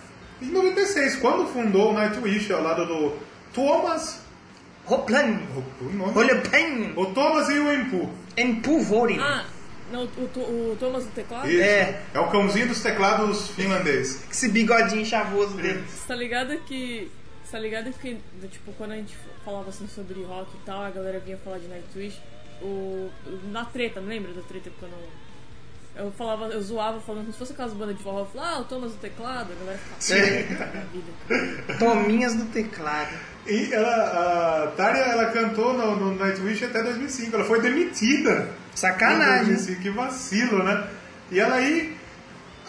em 96, quando fundou o Nightwish ao lado do Thomas... Hoplan. O, Thomas e o Empu. Empu Vorin. Ah, não, o, o, o Thomas do teclado? Isso. É. é o cãozinho dos teclados finlandês. Esse bigodinho chavoso dele. Você tá ligado que. Tá ligado que, tipo, quando a gente falava assim sobre rock e tal, a galera vinha falar de Nightwish. o, na treta, não lembra da treta quando eu falava, eu zoava falando como se fosse aquelas bandas de forró, eu falava, ah, o Thomas do teclado, a galera ficava, "Puta vida. Tominhas do teclado. E ela, a Tária, ela cantou no, no Nightwish até 2005. Ela foi demitida. Sacanagem. Em 2005, que vacilo, né? E ela aí,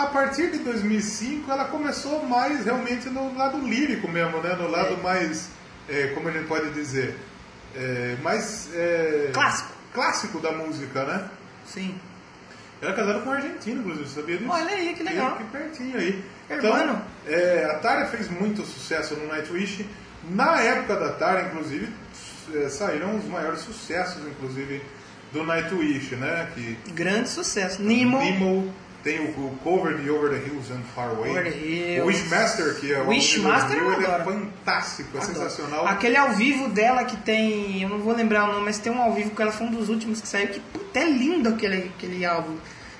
a partir de 2005, ela começou mais realmente no lado lírico mesmo, né? No lado mais, é, como a gente pode dizer, é, mais... é, Clássico. Clássico da música, né? Sim. Ela é casada com um argentino, inclusive, sabia disso? Olha aí, que legal. Aqui pertinho aí. Então, é, a Tária fez muito sucesso no Nightwish. Na época da Tária, inclusive, é, saíram os maiores sucessos, inclusive, do Nightwish, né? Que Grande sucesso. Nemo. Nemo, tem o, o cover de Over the Hills and Far Away. Over the Hills. O Wishmaster, que é o Wishmaster Hill, ele é adoro. fantástico, é Adoro. sensacional. Aquele ao vivo dela que tem. Eu não vou lembrar o nome, mas tem um ao vivo que ela foi um dos últimos que saiu. Que puta, é lindo aquele, aquele álbum.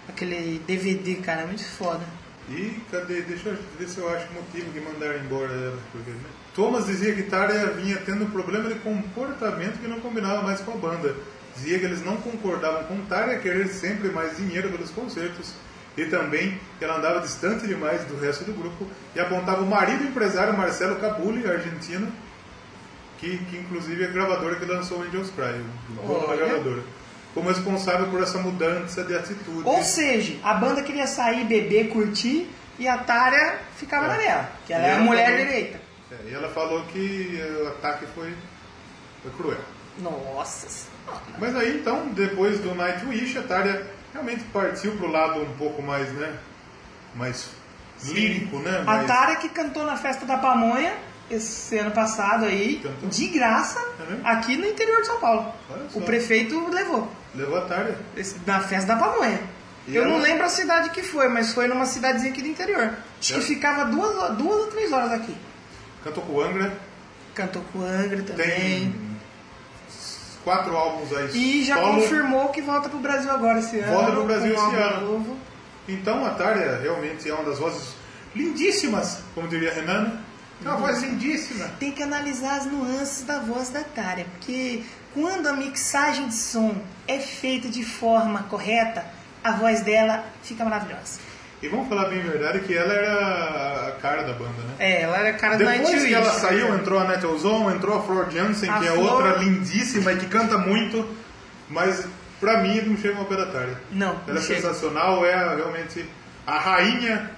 Aquele DVD, cara, é muito foda. E cadê? Deixa eu ver se eu acho o motivo de mandar embora ela. porque, né? Thomas dizia que Tária vinha tendo um problema de comportamento que não combinava mais com a banda. Dizia que eles não concordavam com Tária querer sempre mais dinheiro pelos concertos e também ela andava distante demais do resto do grupo e apontava o marido empresário Marcelo Cabuli, argentino, que, que inclusive é a gravadora que lançou o Angels Cry, o dono da Olha. gravadora, como responsável por essa mudança de atitude. Ou seja, a banda queria sair, beber, curtir e a Tária ficava na dela, que ela E é a ela mulher falou- direita. É, e ela falou que o ataque foi, foi cruel. Nossa. Mas aí então, depois do Nightwish, a Tária realmente partiu pro lado um pouco mais, né? Mais lírico, né? A Mais... Tária que cantou na festa da Pamonha esse ano passado aí, Cantou? de graça, mesmo? aqui no interior de São Paulo. O prefeito levou. Levou a. Esse- Na festa da Pamonha. E Eu ela- não lembro a cidade que foi, mas foi numa cidadezinha aqui do interior. Acho É? que ficava duas, duas ou três horas aqui. Cantou com o Angra. Cantou com o Angra também. Tem quatro álbuns aí. E já solo. confirmou que volta pro Brasil agora esse ano. Volta pro Brasil esse ano. novo. Então a Tária realmente é uma das vozes lindíssimas, como diria Renan. É uma voz lindíssima. Tem que analisar as nuances da voz da Tária, porque quando a mixagem de som é feita de forma correta, a voz dela fica maravilhosa. E vamos falar bem a verdade que ela era a cara da banda, né? É, ela era cara do Depois Nightwish. que ela saiu, entrou a Natalie Zone, entrou a Flor Jansen, A que é Flor- outra lindíssima e que canta muito, mas pra mim não chega uma pé da tarde. Não, Ela não é chega. sensacional, é a- realmente a rainha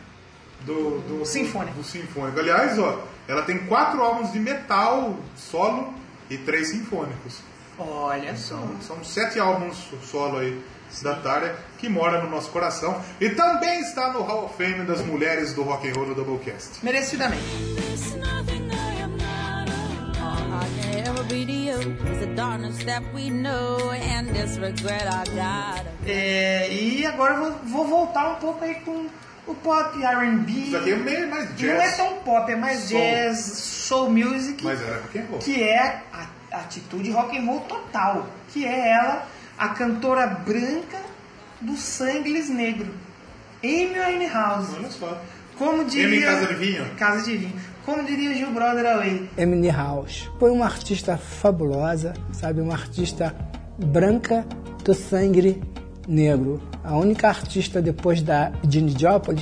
do, do, Sinfônico. do, do sinfônico. Aliás, ó, ela tem quatro álbuns de metal solo e três sinfônicos. Olha só. São, são sete álbuns solo aí da Tária, que mora no nosso coração. E também está no Hall of Fame das mulheres do rock and roll do Doublecast. Merecidamente. É, e agora eu vou, vou voltar um pouco aí com o pop R&B. Isso aqui é meio mais Não jazz. é tão pop, é mais Soul. jazz, soul music. Mas era rock and roll. que é a, a atitude rock and roll total, que é ela, a cantora branca do sangue negro, Amy Winehouse. Olha só. Como diria Amy Casa de Vinho. Casa de Vinho. Como diria Gil Brother Away. Emily House foi uma artista fabulosa, sabe, uma artista branca do sangue negro. A única artista depois da Jeanne Joplin,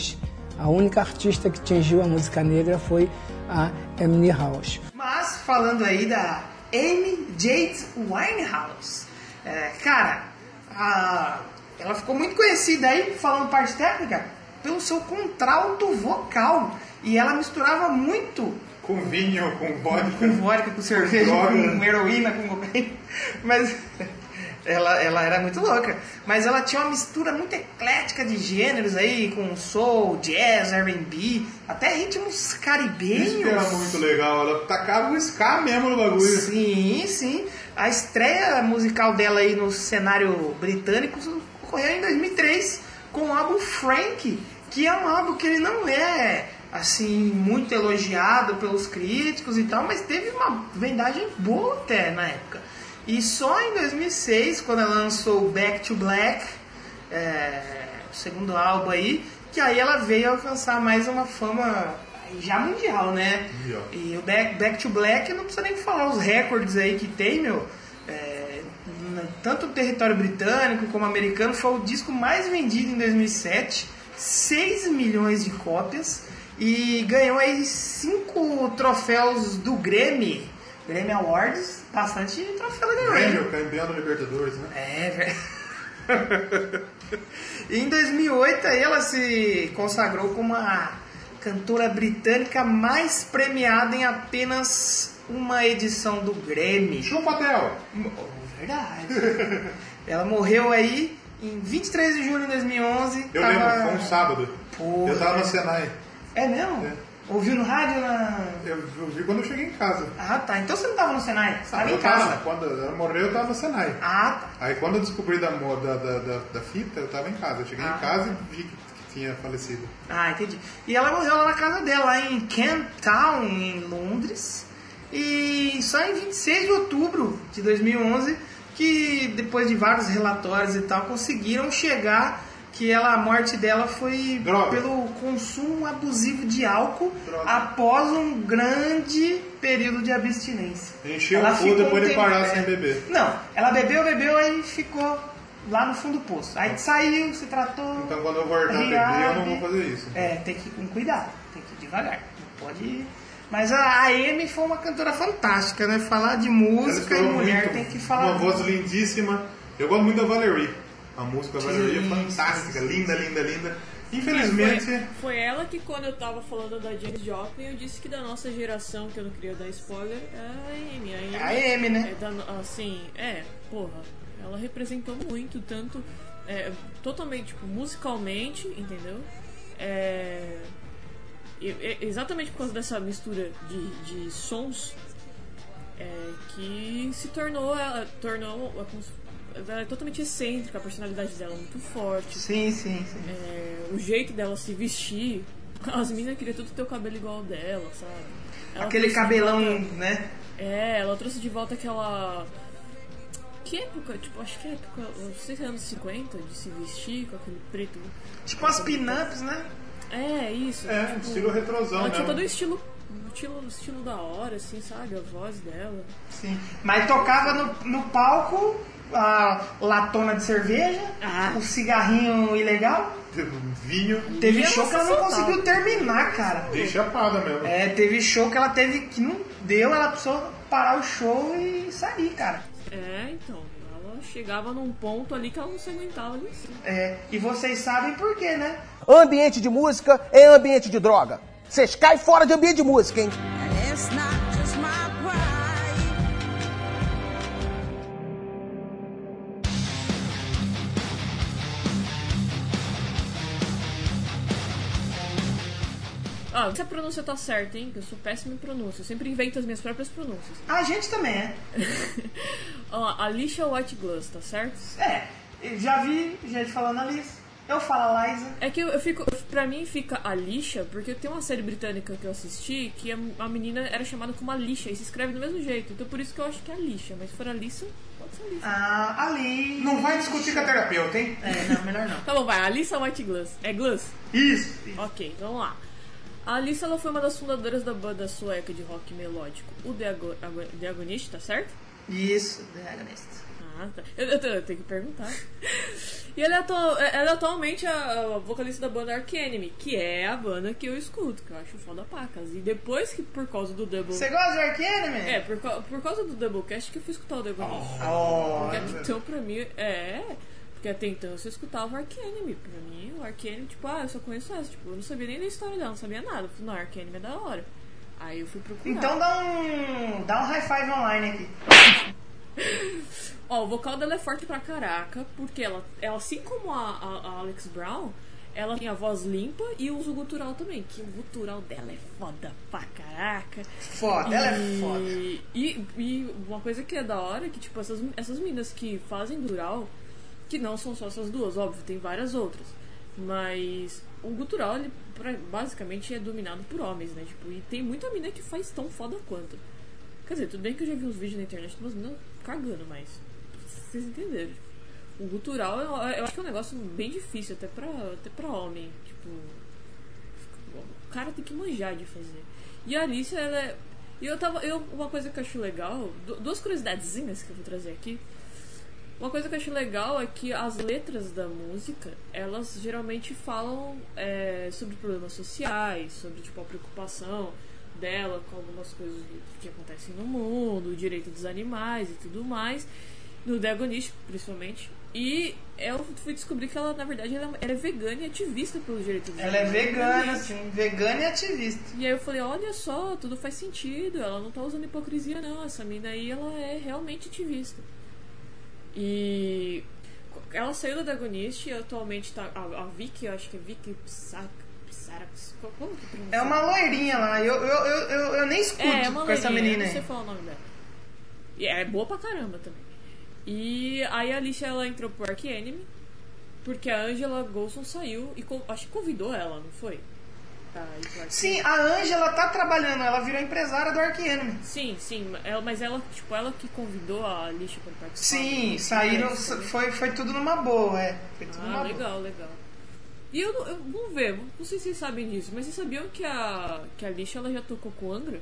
a única artista que atingiu a música negra foi a Emily House. Mas falando aí da Amy Jade Winehouse, é, cara, a- ela ficou muito conhecida aí, falando parte técnica, pelo seu contralto vocal. E ela misturava muito Com vinho, com vodka. com vodka, com cerveja, droga. com heroína, com cocaína. Mas ela, ela era muito louca. Mas ela tinha uma mistura muito eclética de gêneros aí, com soul, jazz, R&B, até ritmos caribenhos. Isso era muito legal. Ela tacava o ska mesmo no bagulho. Sim, sim. A estreia musical dela aí no cenário britânico ocorreu em 2003 com o álbum Frank, que é um álbum que ele não é assim muito elogiado pelos críticos e tal, mas teve uma vendagem boa até na época. E só em 2006, quando ela lançou Back to Black, é, o segundo álbum aí, que aí ela veio alcançar mais uma fama já mundial, né? Mundial. E o Back, Back to Black, não precisa nem falar os recordes aí que tem, meu. É, tanto no território britânico como americano, foi o disco mais vendido em 2007, 6 milhões de cópias e ganhou aí cinco troféus do Grammy, Grammy Awards, bastante troféu Grammy. Grêmio, campeão Libertadores, né? É, velho. Em 2008 aí ela se consagrou como a cantora britânica mais premiada em apenas uma edição do Grammy. Chupatel! Verdade. ela morreu aí em 23 de julho de 2011. Eu tava- lembro, foi um sábado. Porra. Eu tava no Senai. É mesmo? É. Ouviu no rádio? Na... Eu, eu vi quando eu cheguei em casa. Ah, tá. Então você não tava no Senai, você tava eu em casa. tava, quando ela morreu, eu tava no Senai. Ah, tá. Aí quando eu descobri da, da, da, da, fita, eu tava em casa. Eu cheguei Ah. em casa e vi que tinha falecido. Ah, entendi. E ela morreu lá na casa dela, lá em Kent Town, em Londres. E só em 26 de outubro de 2011, que depois de vários relatórios e tal, conseguiram chegar que ela, a morte dela foi Droga. pelo consumo abusivo de álcool Droga. após um grande período de abstinência. Encheu Ela o cu ficou um depois de parar é. sem beber. Não, ela bebeu, bebeu, aí ficou lá no fundo do poço. Aí saiu, se tratou. Então quando eu voltar a beber, eu não vou fazer isso. É, tem que ir com cuidado, tem que ir devagar. Não pode ir. Mas a Amy foi uma cantora fantástica, né? Falar de música e mulher muito, tem que falar. Uma voz lindíssima. Eu gosto muito da Valerie. A música da Valerie é fantástica, sim, sim, linda, linda, linda. É, Infelizmente, Foi, foi ela que quando eu tava falando da Janis Joplin, eu disse que da nossa geração, que eu não queria dar spoiler, é a Amy. A Amy, A Amy, né? É da, assim, é, porra, ela representou muito, tanto, é, totalmente, tipo, musicalmente, entendeu? É, exatamente por causa dessa mistura de, de sons é, que se tornou, ela tornou, ela é totalmente excêntrica, a personalidade dela é muito forte. Sim, sim, sim. É, o jeito dela se vestir. As meninas queriam tudo ter o cabelo igual dela, sabe? Ela Aquele cabelão, volta- né? É, ela trouxe de volta aquela. Que época? Tipo, acho que é época. Não sei se é anos 50, de se vestir com aquele preto. Tipo as pin-ups, né? É, isso. É, tipo, estilo retrosão Ela tinha mesmo. todo o estilo. Estilo, estilo da hora, assim, sabe? A voz dela. Sim. Mas tocava no, no palco a latona de cerveja, Ah. o cigarrinho ilegal. vinho, Teve E show que ela não conseguiu terminar, cara. de chapada mesmo. É, teve show que ela teve que não deu, ela precisou parar o show e sair, cara. É, então. Ela chegava num ponto ali que ela não se aguentava ali em cima. É, e vocês sabem por quê, né? Ambiente de música é ambiente de droga. Vocês caem fora de ambiente de música, hein? Ah, se a pronúncia tá certa, hein? Que eu sou péssima em pronúncia. Eu sempre invento as minhas próprias pronúncias. A gente também é. Ó, Alicia White Glass, tá certo? É, já vi gente falando Alice. Eu falo a Liza. É que eu, eu fico. Pra mim fica Alicia, porque tem uma série britânica que eu assisti que a, a menina era chamada como Alicia e se escreve do mesmo jeito. Então por isso que eu acho que é Alicia. Mas se for Alicia, pode ser Alicia. Ah, ali. Não vai discutir com a terapeuta, hein? É, não, melhor não. Tá bom, vai. Alicia White Glass. É Glass? Isso. Ok, vamos lá. A Alice ela foi uma das fundadoras da banda sueca de rock melódico, o The, Ago Ago- The Agonist, tá certo? Isso, The Agonist. Ah, tá. Eu, eu, eu tenho que perguntar. E ela é, atu- ela é atualmente a, a vocalista da banda Ark Enemy, que é a banda que eu escuto, que eu acho foda pacas. E depois que, por causa do Double... Você gosta de Ark Enemy? É, por, por causa do Doublecast que eu fui escutar o The Agonist. Oh, Porque então, pra mim, é... Porque até então eu só escutava o Ark Enemy. Pra mim, o Ark Enemy, tipo, ah, eu só conheço essa. Tipo, eu não sabia nem da história dela, não sabia nada. Eu falei, não, é da hora. Aí eu fui procurar. Então dá um. dá um high five online aqui. Ó, o vocal dela é forte pra caraca, porque ela, ela assim como a, a- a Alex Brown, ela tem a voz limpa e usa o gutural também, que o gutural dela é foda pra caraca. Foda, ela é E- foda. E, e uma coisa que é da hora é que, tipo, essas, essas meninas que fazem gutural, que não são só essas duas, óbvio, tem várias outras. Mas o gutural, ele pra- basicamente é dominado por homens, né? Tipo, e tem muita mina que faz tão foda quanto. Quer dizer, tudo bem que eu já vi uns vídeos na internet de umas meninas cagando, mas vocês entenderam. O gutural eu, eu acho que é um negócio bem difícil até pra, até pra homem. Tipo, o cara tem que manjar de fazer. E a Alice, ela é. E eu tava. Eu, uma coisa que eu acho legal, du- duas curiosidadezinhas que eu vou trazer aqui. Uma coisa que eu acho legal é que as letras da música, elas geralmente falam é, sobre problemas sociais, sobre tipo, a preocupação dela com algumas coisas que acontecem no mundo, o direito dos animais e tudo mais, no The Agonist, principalmente. E eu fui descobrir que ela, na verdade, ela ela é vegana e ativista pelos direitos dos Ela é animais. vegana, Realmente. sim, vegana e ativista. E aí eu falei, olha só, tudo faz sentido, ela não tá usando hipocrisia não, essa mina aí ela é realmente ativista. E ela saiu da Dagonist e atualmente tá. A, a Vicky, eu acho que é Vicky. Psarax. qual- Como que pronuncia? É uma loirinha lá, eu, eu, eu, eu, eu nem escuto É, é uma com essa menina eu não sei falar o nome dela. E é boa pra caramba também. E aí a Alicia ela entrou pro Ark Enemy, porque a Angela Golson saiu e acho que convidou ela, não foi? Ark Sim, a Ângela tá trabalhando, ela virou empresária do Ark Enemy. Sim, sim, ela, mas ela, tipo, ela que convidou a Alicia pra participar. Sim, saíram, Ark foi, foi tudo numa boa, é. Foi tudo Ah, numa boa. legal, legal. E eu, eu vamos ver, não sei se vocês sabem disso, mas vocês sabiam que a, que a Alicia ela já tocou com o Angra?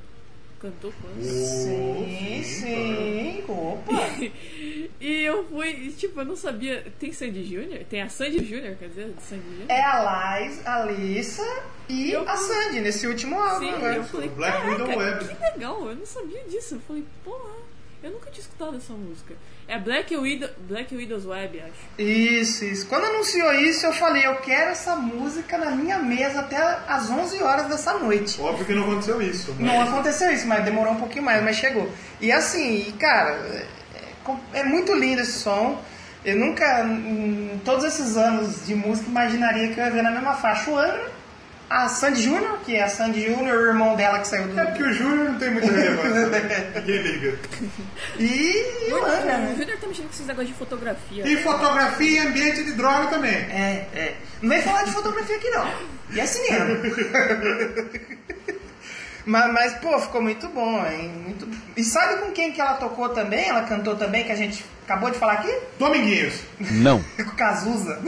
Cantou com o Angra? Sim, sim, opa. e eu fui, e, tipo, eu não sabia. Tem Sandy Júnior? Tem a Sandy Júnior, quer dizer, Sandy Júnior? É a Liz, a Lisa e Eu a Sandy nesse último álbum. Sim, né? eu falei, Black Widow Web. que legal, eu não sabia disso. Eu falei, porra, eu nunca tinha escutado essa música. É Black, Widow, Black Widow's Web, acho. Isso, isso. Quando anunciou isso, eu falei, eu quero essa música na minha mesa até às 11 horas dessa noite. Óbvio que não aconteceu isso. mas- Não aconteceu isso, mas demorou um pouquinho mais, mas chegou. E assim, cara, é, é muito lindo esse som. Eu nunca, em todos esses anos de música, imaginaria que eu ia ver na mesma faixa o Angra, a Sandy Júnior, que é a Sandy Júnior, o irmão dela que saiu do. É porque o Júnior não tem muita relevância. Ninguém liga. E o Angra, O né? Júnior tá mexendo com esses negócios de fotografia. E fotografia e ambiente de droga também. É, é. Não vem falar de fotografia aqui não. E é cinema. mas, mas, pô, ficou muito bom, hein? Muito... E sabe com quem que ela tocou também? Ela cantou também, que a gente acabou de falar aqui? Dominguinhos. Não. com Cazuza.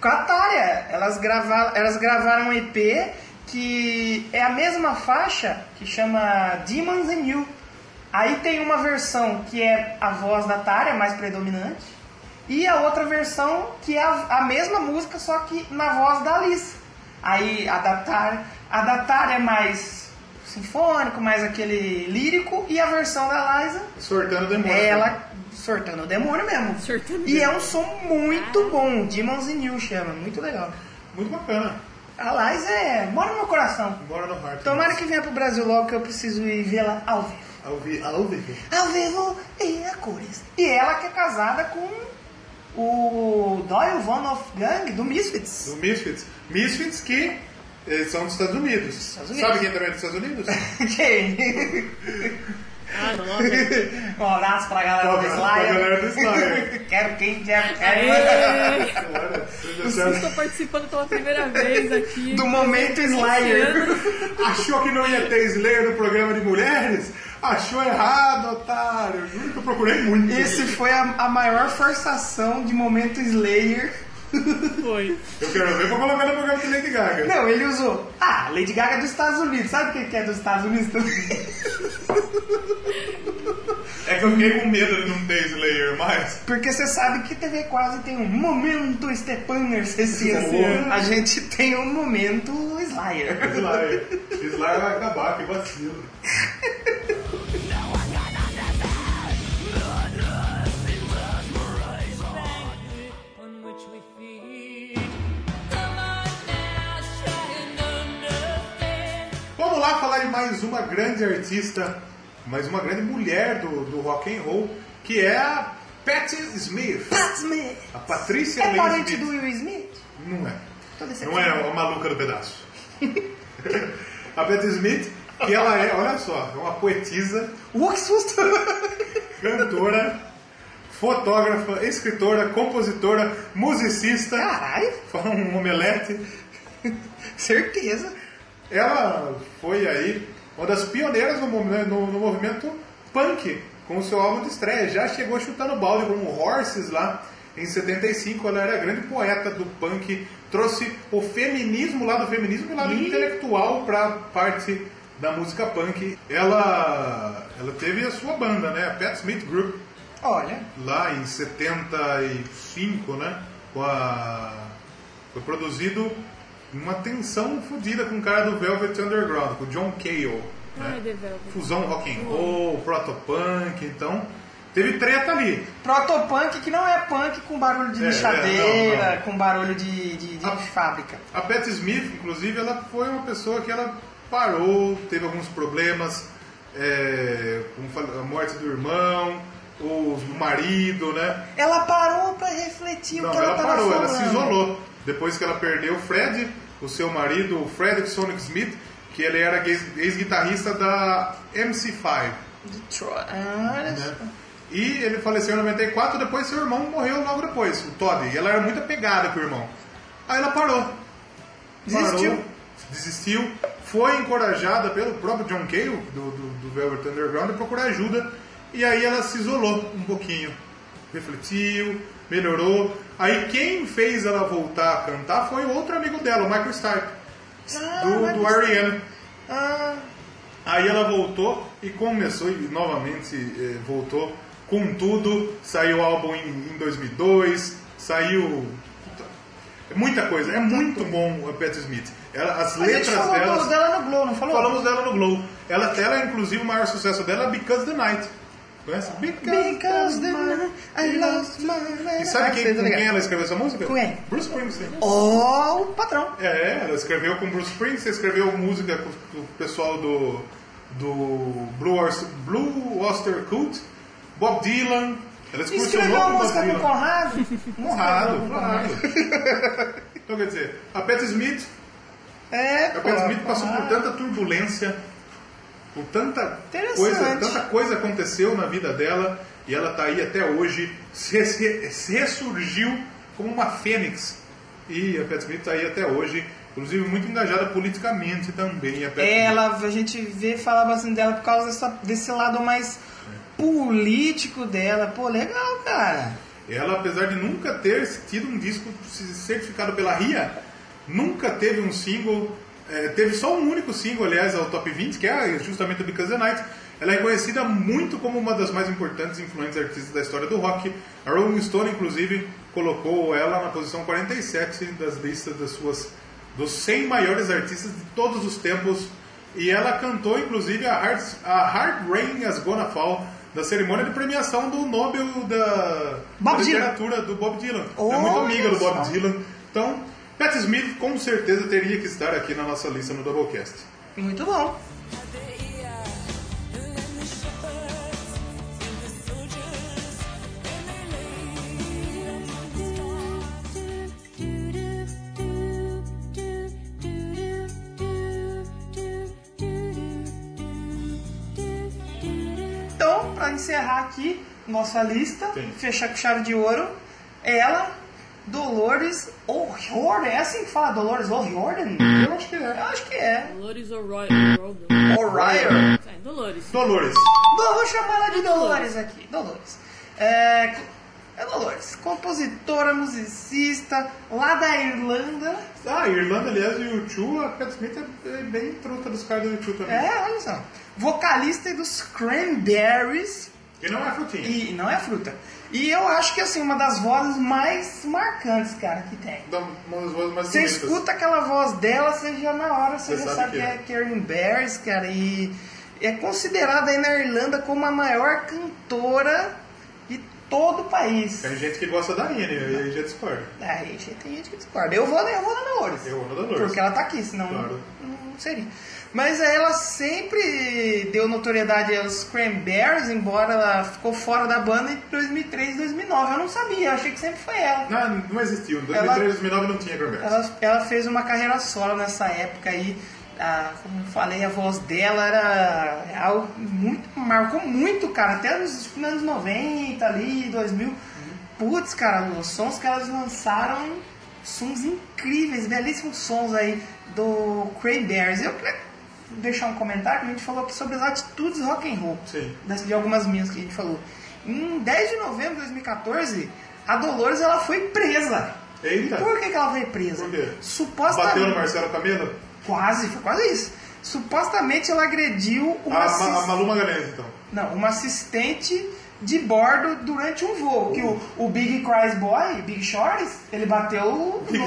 com a Tária. Elas gravaram, elas gravaram um EP que é a mesma faixa que chama Demons and You. Aí tem uma versão que é a voz da Tária, mais predominante, e a outra versão que é a, a mesma música, só que na voz da Alice. Aí a da Tária, a da Tária é mais sinfônico, mais aquele lírico, e a versão da Liza Sortando demônio. ela sortando o demônio mesmo. Sortando e é um som muito bom. Demons in You chama. Muito legal. Muito bacana. A Liza é. mora no meu coração. Bora no Heart. Tomara que venha pro Brasil logo que eu preciso ir vê-la ao vivo. Ao, vi... Ao vivo. Ao vivo e a cores. E ela que é casada com o Doyle Von of Gang do Misfits. Do Misfits. Misfits que eh, são dos Estados Unidos. Estados Unidos. Sabe quem também é dos Estados Unidos? Quem? Ah, não, um abraço pra galera Um do abraço pra galera do Slayer. Quero quem quer. Aê! Claro. Vocês estão participando pela primeira vez aqui. Do momento Slayer. Achou que não ia ter Slayer no programa de mulheres? Achou errado, otário. Juro que eu procurei muito. Esse foi a, a maior forçação de momento Slayer. Foi. Eu quero ver pra colocar no programa de Lady Gaga. Não, ele usou. Ah, Lady Gaga é dos Estados Unidos. Sabe o que é dos Estados Unidos também? É que eu fiquei com medo de não ter Slayer mais. Porque você sabe que TV quase tem um momento Stepaners esse ano. ano. A gente tem um momento Slayer. Slayer. Slayer vai acabar, que vacilo. lá falar de mais uma grande artista, mais uma grande mulher do, do rock and roll, que é a Patti Smith. Pat Smith. A Patrícia É parente do Will Smith? Não é. Não é a maluca do pedaço. a Patti Smith, que ela é, olha só, é uma poetisa, Uh, que susto! cantora, fotógrafa, escritora, compositora, musicista, Caralho, fala um omelete. certeza. Ela foi aí uma das pioneiras no, movi- no- no movimento punk, com o seu álbum de estreia. Já chegou chutando balde com Horses lá em 75. Ela era grande poeta do punk, trouxe o feminismo lá do feminismo e lado intelectual para a parte da música punk. Ela, ela teve a sua banda, né? A Pat Smith Group. Olha. lá em 75, né? Com a... Foi produzido uma tensão fodida com o cara do Velvet Underground, com o John Cale. Ai, Né? Velvet. Fusão rock and roll, protopunk, então teve treta ali. Protopunk que não é punk com barulho de É, lixadeira, é, não, não. com barulho de, de, de fábrica. A Patti Smith, inclusive, ela foi uma pessoa que ela parou, teve alguns problemas, é, como a morte do irmão, o marido, né? Ela parou pra refletir o Não, que ela ela tava parou, falando. ela se isolou. Depois que ela perdeu o Fred, o seu marido, o Frederick Sonic Smith, que ele era ex- ex-guitarrista da MC5. Detroit. Ah, né? E ele faleceu em 94, depois seu irmão morreu logo depois, o Todd. E ela era muito apegada com o irmão. Aí ela parou. Desistiu. Parou, desistiu. Foi encorajada pelo próprio John Cale, do, do, do Velvet Underground, a procurar ajuda. E aí ela se isolou um pouquinho. Refletiu, melhorou. Aí quem fez ela voltar a cantar foi outro amigo dela, o Michael Stipe. Ah, do, Michael do R.E.M. Ah, Aí ela voltou e começou e novamente eh, voltou com tudo. Saiu o álbum em, em 2002, saiu é muita coisa. É muito bom a Patti Smith. Ela, as a gente letras falou delas. dela no Glow, não falou? Falamos dela no Glow. Ela, ela inclusive o maior sucesso dela é Because the Night. Conhece? Because the night I lost my way. E sabe Ah, quem, tá com quem ela escreveu essa música? Com quem? Bruce Springsteen. Ó, o patrão. É, ela escreveu com Bruce Springsteen, escreveu música com, o pessoal do, do Blue, Oyster, Blue Oyster Cult, Bob Dylan. Ela Escreveu uma música com. Conrado. Honrado, Escreveu com o honrado. então quer dizer, a Patti Smith, É, a Patti Smith passou por Conrado. tanta turbulência, por tanta coisa, tanta coisa aconteceu na vida dela e ela está aí até hoje, se, se- se ressurgiu como uma fênix. E a Patti Smith está aí até hoje, inclusive muito engajada politicamente também. A Smith. Ela, a gente vê falar bastante dela por causa dessa- desse lado mais político dela. Pô, legal, cara. Ela, apesar de nunca ter tido um disco certificado pela RIA, nunca teve um single, eh, teve só um único single, aliás, ao Top 20, que é justamente o Because the Night. Ela é reconhecida muito como uma das mais importantes e influentes artistas da história do rock. A Rolling Stone, inclusive, colocou ela na posição 47 das listas das suas, dos 100 maiores artistas de todos os tempos. E ela cantou, inclusive, a Hard, a Hard Rain As Gonna Fall, da cerimônia de premiação do Nobel da, da literatura do Bob Dylan. é Olha muito amiga do Bob. Dylan. Então, Pat Smith com certeza teria que estar aqui na nossa lista no Doublecast. Muito bom. Então, pra encerrar aqui nossa lista, Sim. fechar com chave de ouro, ela, Dolores O'Riordan. É assim que fala Dolores O'Riordan? Eu acho que é. Eu acho que é. Dolores O'Riordan. O'Riordan. É, Dolores. Dolores. Bom, vou chamar ela de Dolores aqui. Dolores. É, é Dolores, compositora, musicista, lá da Irlanda. Ah, Irlanda, aliás, o YouTube, a Pat Smith é é bem truta dos caras do YouTube também. É, olha só. Vocalista dos Cranberries. E não é frutinha. E não é fruta. E eu acho que assim, uma das vozes mais marcantes, cara, que tem. Dá uma das vozes mais Você bonitas. escuta aquela voz dela, você já na hora você Você já sabe que é. é Karen Berries, cara. E é considerada aí na Irlanda como a maior cantora de todo o país. Tem gente que gosta da Anne, e aí já discorda. Aí gente, tem gente que discorda. Eu vou, eu vou na Dolores. Eu vou na Dolores. Porque ela tá aqui, senão Claro. não, não seria. Mas ela sempre deu notoriedade aos Cranberries, embora ela ficou fora da banda em 2003, 2009. Eu não sabia, eu achei que sempre foi ela. Não, não existiu. Em Ela- 2003, 2009 não tinha Cranberries. Ela, ela fez uma carreira solo nessa época aí. Ah, como eu falei, a voz dela era algo muito. marcou muito, cara. Até nos anos 90 ali, 2000. Putz, cara, os sons que elas lançaram, sons incríveis, belíssimos sons aí do Cranberries. Eu deixar um comentário que a gente falou aqui sobre as atitudes rock and roll. Sim. De algumas minhas que a gente falou. Em 10 de novembro de 2014, a Dolores ela foi presa. Eita. E por que, que ela foi presa? Por quê? Supostamente. Bateu no Marcelo Camelo? Quase, foi quase isso. Supostamente ela agrediu uma, A, assis- Ma- a Malu Magalhães, então. não, uma assistente de bordo durante um voo. Que o, o Big Cries Boy, Big Shores, ele bateu Big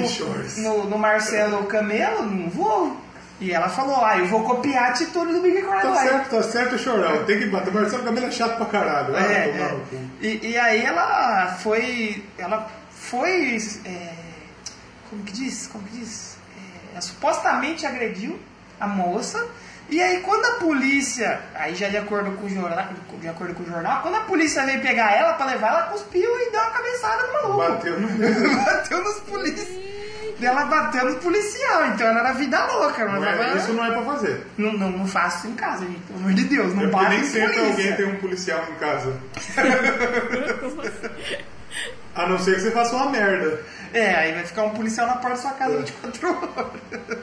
no, no, no Marcelo Camelo num voo. E ela falou, ah, eu vou copiar a atitude do Big Cries Tá certo, tá certo, chorão. Tem que bater. Marcelo Camelo é chato pra caralho. Ah, É, é. E, e aí ela foi. Ela foi. é, como que diz? Como que diz? É, supostamente agrediu a moça. E aí quando a polícia, aí já de acordo com o jornal, de acordo com o jornal, quando a polícia veio pegar ela pra levar, ela cuspiu e deu uma cabeçada no maluco. Bateu no. bateu nos policiais. Ela bateu no policial, então ela era vida louca. Não, é- isso não é pra fazer. não, não, não faço em casa, gente. Pelo amor de Deus, não É bate nem em sempre alguém tem um policial em casa. A não ser que você faça uma merda. É, aí vai ficar um policial na porta da sua casa 24 horas.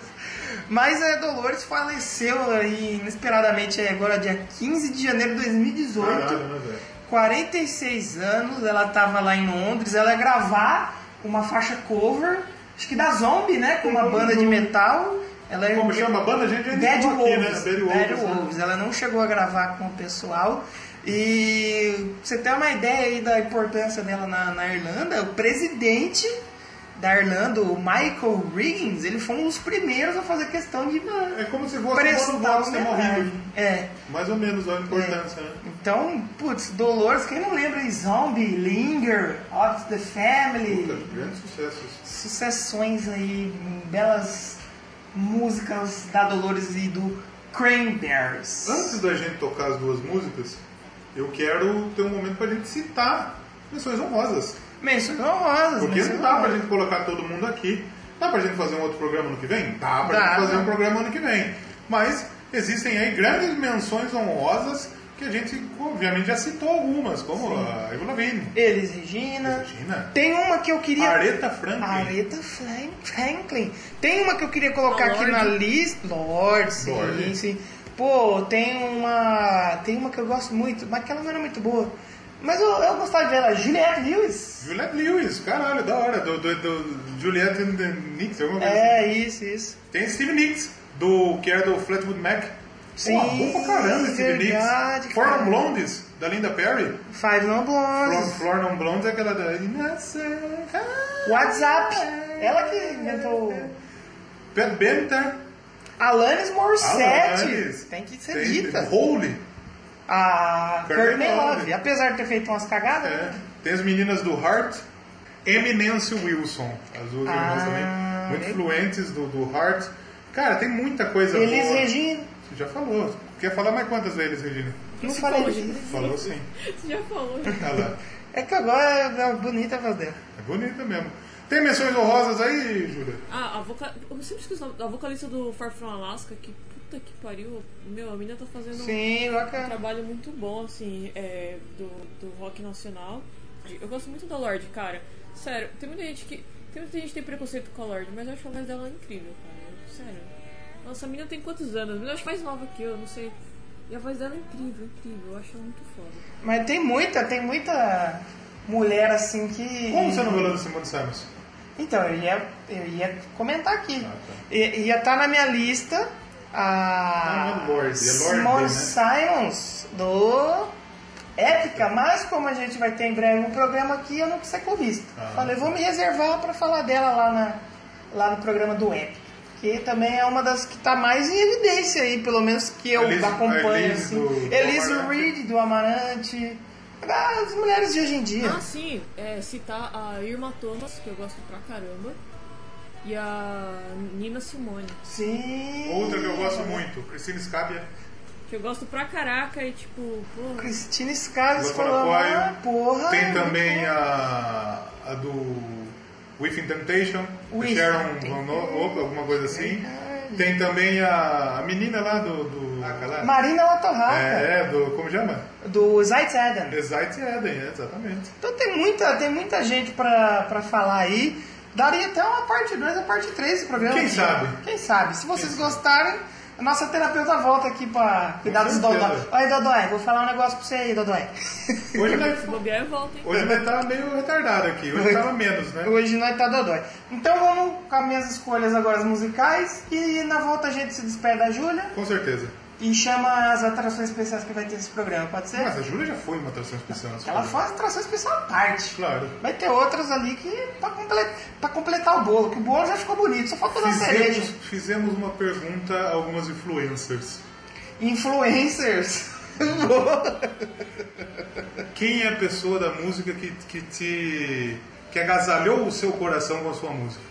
Mas a Dolores faleceu aí inesperadamente aí agora dia 15 de janeiro de 2018. Caralho, né, velho? 46 anos, ela tava lá em Londres, ela ia gravar uma faixa cover, acho que da Zombie, né? Com uma banda de metal. Ela é Como chama a banda? A gente já Dead indicou aqui, Wolves. né? Dead Wolves, Dead né? Wolves. Ela não chegou a gravar com o pessoal. E você ter uma ideia aí da importância dela na, na Irlanda, o presidente da Irlanda, o Michael Riggins, ele foi um dos primeiros a fazer questão de É como se fosse prestar o Vox ter homenagem. morrido. É. Mais ou menos a importância, né? Então, putz, Dolores, quem não lembra aí? Zombie, Linger, Off the Family, Puta, grandes sucessos. Sucessões aí, belas músicas da Dolores e do Cranberries. Antes da gente tocar as duas músicas, eu quero ter um momento pra gente citar menções honrosas. Menções honrosas. Porque menções não dá pra honrosas. gente colocar todo mundo aqui. Dá pra gente fazer um outro programa ano que vem? Dá pra Dá, gente fazer dá. um programa ano que vem. Mas existem aí grandes menções honrosas que a gente, obviamente, já citou algumas, como a Eva Lavigne. Elis Regina. Regina. Tem uma que eu queria. Aretha Franklin. Aretha Fran- Franklin. Tem uma que eu queria colocar A aqui Lorde. na lista. Lorde, sim, Lorde. sim. Pô, tem uma. Tem uma que eu gosto muito, mas que ela não era muito boa. Mas eu, eu gostava de ver ela, Juliette Lewis. Juliette Lewis, caralho, da hora. Do, do, do Juliette and the Nicks, alguma coisa assim. É, isso, isso. Tem Steve Nicks, do, que era do Fleetwood Mac. Sim, Pô, bom pra caramba, Steve verdade. Four. Non Blondes, da Linda Perry. Five No Flor, Blondes. Flor Non Blondes é aquela da... WhatsApp. Ela que inventou. Pat Benatar. Alanis Morissette. Alanis. Tem que ser Tem- dita. Holy. A Courtney Love. Apesar de ter feito umas cagadas, É. né? Tem as meninas do Heart. Eminence Wilson. As duas Ah, irmãs também. Muito legal. influentes do, do Heart. Cara, tem muita coisa Elis boa. Regina. Já falou. Quer falar mais quantas vezes, Regina? Não Você falei falou sim. Você já falou. Olha lá. É que agora é bonita a voz dela. É bonita mesmo. Tem menções honrosas aí, Júlia? Ah, a voca... eu sempre esqueço. A vocalista do Far From Alaska, que puta que pariu. Meu, a menina tá fazendo Sim, um bacana. trabalho muito bom, assim, é, do, do rock nacional. Eu gosto muito da Lorde, cara. Sério, tem muita gente que. Tem muita gente que tem preconceito com a Lorde, mas eu acho a voz dela incrível, cara. Sério. Nossa, a menina tem quantos anos? Eu acho mais nova que eu, não sei. E a voz dela é incrível, incrível. Eu acho ela muito foda. Mas tem muita, tem muita mulher assim que. Como você não falou da Simone Simons? Então, eu ia, eu ia comentar aqui. Ah, tá. I- Ia estar na minha lista a Ah, Lorde, é Lorde, Simone né? Simons do Épica, mas como a gente vai ter em breve um programa aqui, eu não quis ser clubista. Ah, Falei, vou me reservar para falar dela lá, na, lá no programa do Épica. Que também é uma das que está mais em evidência aí, pelo menos que eu Elise- acompanho. a Elise assim. do- do Elise. Reed do Amarante. As mulheres de hoje em dia. Ah, sim, é, citar a Irma Thomas, que eu gosto pra caramba. E a Nina Simone, Sim. Outra que eu gosto muito, Cristina Scabia. que eu gosto pra caraca e tipo, porra. Cristina do falou, ah, porra. Tem também a, a do Within Temptation, Within Sharon. Van alguma coisa assim. Verdade. Tem também a, a menina lá do. do aquela, Marina Latorraca, é, é, do. Como chama? do Zayt Eden. Exite Eden, é, exatamente. Então tem muita, tem muita gente pra, pra falar aí. Daria até uma parte 2 ou parte 3 desse programa. Quem sabe? Quem sabe? Se vocês gostarem, a nossa terapeuta volta aqui pra cuidar dos. Dodói. Olha, Dodói, vou falar um negócio pra você aí, Dodói. Hoje nós, Se bobear, eu volto, hein? hoje nós tá meio retardado aqui, hoje tava menos, né? Hoje nós tá Dodói. Então vamos com as minhas escolhas agora as musicais e na volta a gente se despede da Júlia. Com certeza. E chama as atrações especiais que vai ter esse programa, pode ser? Mas a Júlia já foi uma atração especial nesse Ela programa. faz atração especial à parte. Claro. Vai ter outras ali que pra, pra completar o bolo, que o bolo já ficou bonito, só falta dar cereja. Fizemos, fizemos uma pergunta a algumas influencers. Influencers. Quem é a pessoa da música que, que te. que agasalhou o seu coração com a sua música?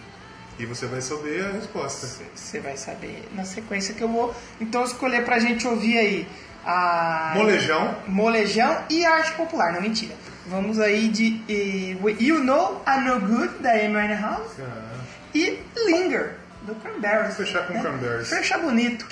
E você vai saber a resposta. Você vai saber na sequência que eu vou então escolher pra gente ouvir aí a Molejão. Molejão e a arte popular, não mentira. Vamos aí de eh, You Know I Know Good da Amy Winehouse Ah, e Linger do Cranberries. Vamos fechar com né? Cranberries. Fecha bonito.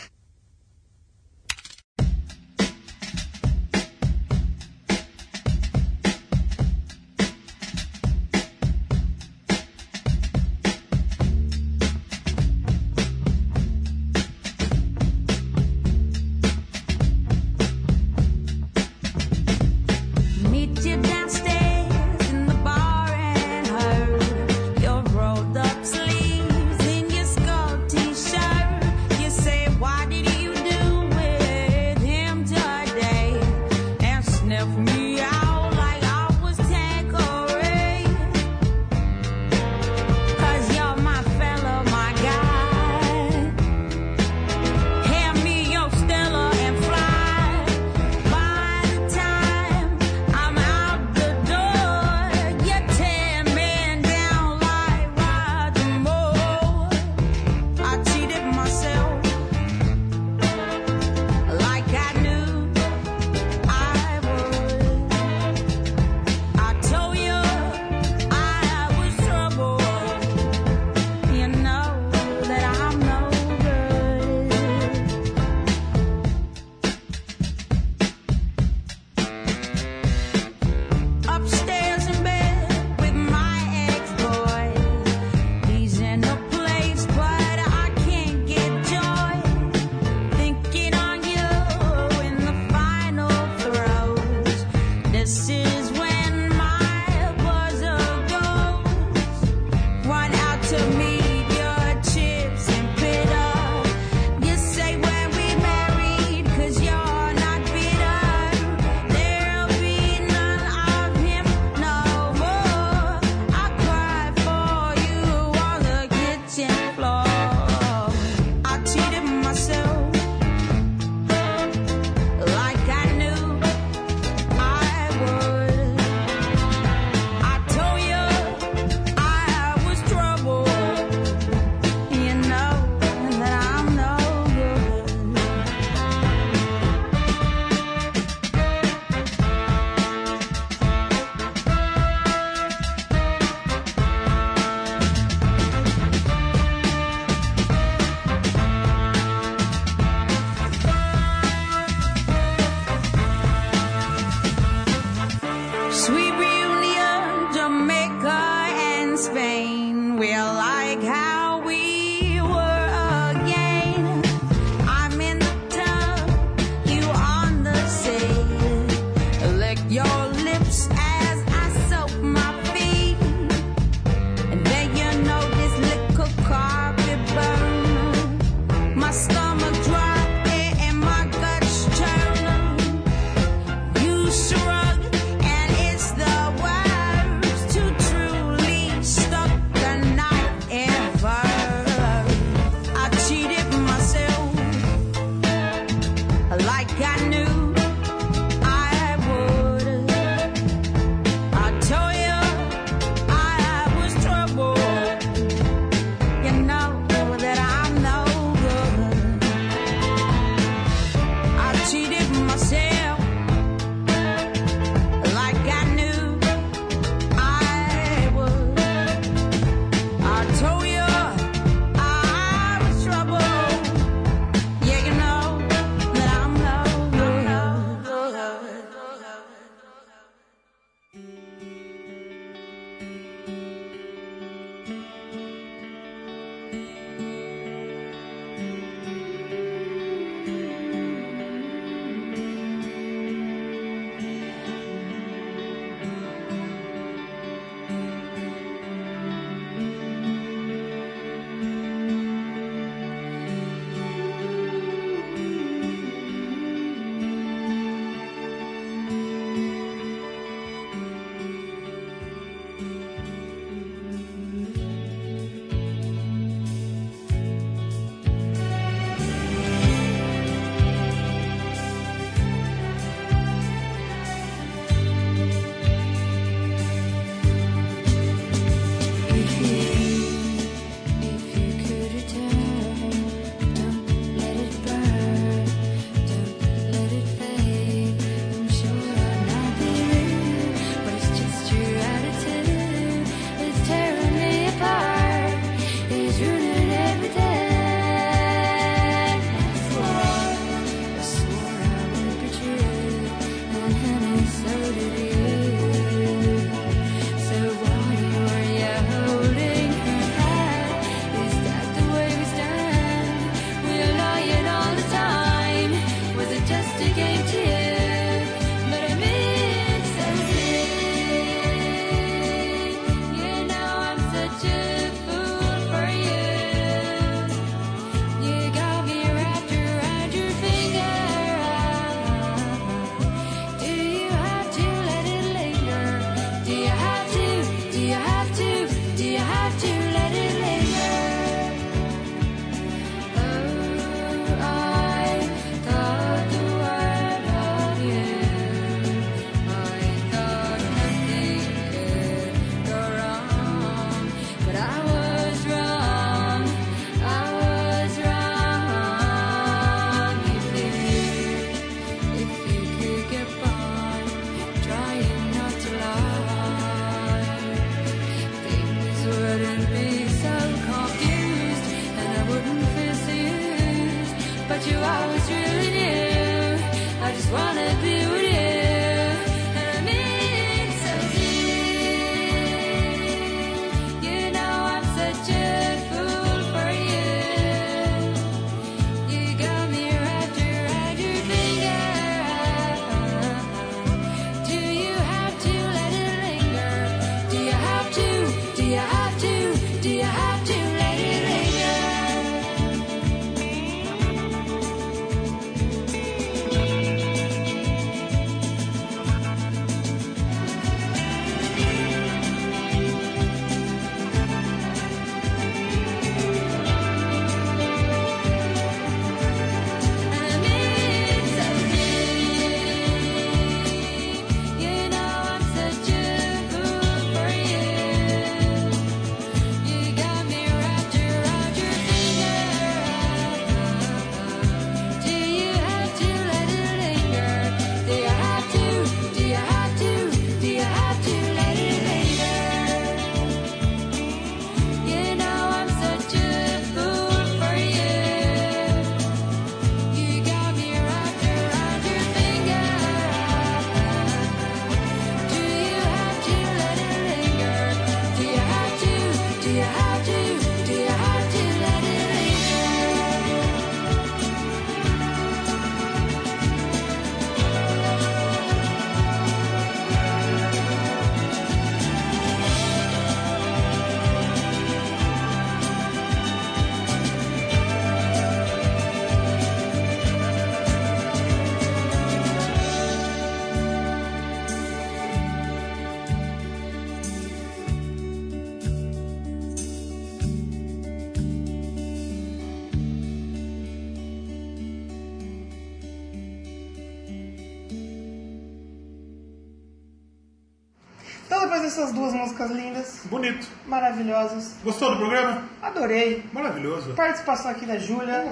Bonito. maravilhosas, Gostou do programa? adorei. Maravilhoso. Participação aqui da Júlia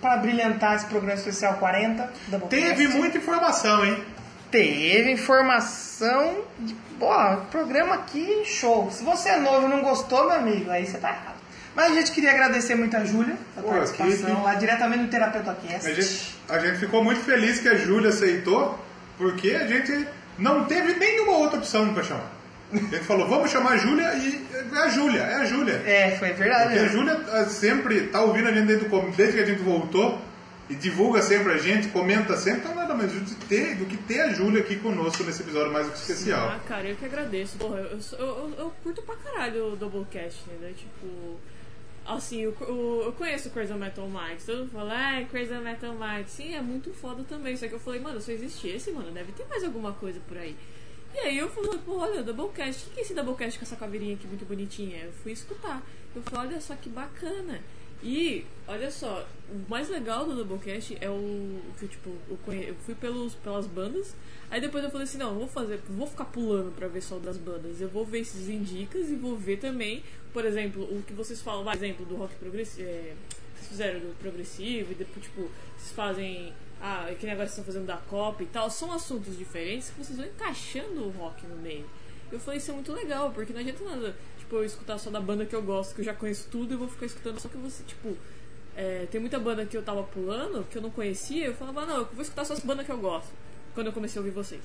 para brilhantar esse programa especial 40 da Teve muita informação, hein? Teve informação de. Pô, programa aqui, show. Se você é novo e não gostou, meu amigo, aí você tá errado. Mas a gente queria agradecer muito a Júlia, a Pô, participação que- lá diretamente no Terapeuta Cast. A gente, a gente ficou muito feliz que a Júlia aceitou, porque a gente não teve nenhuma outra opção pra chamar. A gente falou, vamos chamar a Júlia e é a Júlia, é a Júlia. É, foi verdade. Porque a né? Júlia ah, sempre tá ouvindo a gente desde, o desde que a gente voltou e divulga sempre a gente, comenta sempre, então nada mais justo de ter, do que ter a Júlia aqui conosco nesse episódio mais do que especial. Ah, cara, eu que agradeço. Porra, eu, eu, eu, eu curto pra caralho o Doublecast, né? Tipo. Assim, eu, eu, eu conheço o Crazy Metal Mike. Todo mundo fala, ah, Crazy Metal Mike. Sim, é muito foda também. Só que eu falei, mano, só existe esse, mano. Deve ter mais alguma coisa por aí. E aí eu falei, pô, olha, Doublecast. O que é esse Doublecast com essa caveirinha aqui muito bonitinha? Eu fui escutar. Eu falei, olha só que bacana. E, olha só, o mais legal do Doublecast é o que, tipo, eu, conhe- eu fui pelos, pelas bandas, aí depois eu falei assim, não, vou fazer, vou ficar pulando pra ver só o das bandas. Eu vou ver esses indicas e vou ver também, por exemplo, o que vocês falam, por exemplo, do rock progressivo, é, vocês fizeram do progressivo e depois, tipo, vocês fazem, ah, que negócio que estão fazendo da Copa e tal, são assuntos diferentes que vocês vão encaixando o rock no meio. Eu falei, isso é muito legal, porque não adianta nada, tipo, eu escutar só da banda que eu gosto, que eu já conheço tudo, e vou ficar escutando só que você, tipo, é, tem muita banda que eu tava pulando, que eu não conhecia, eu falava, não, eu vou escutar só as bandas que eu gosto, quando eu comecei a ouvir vocês.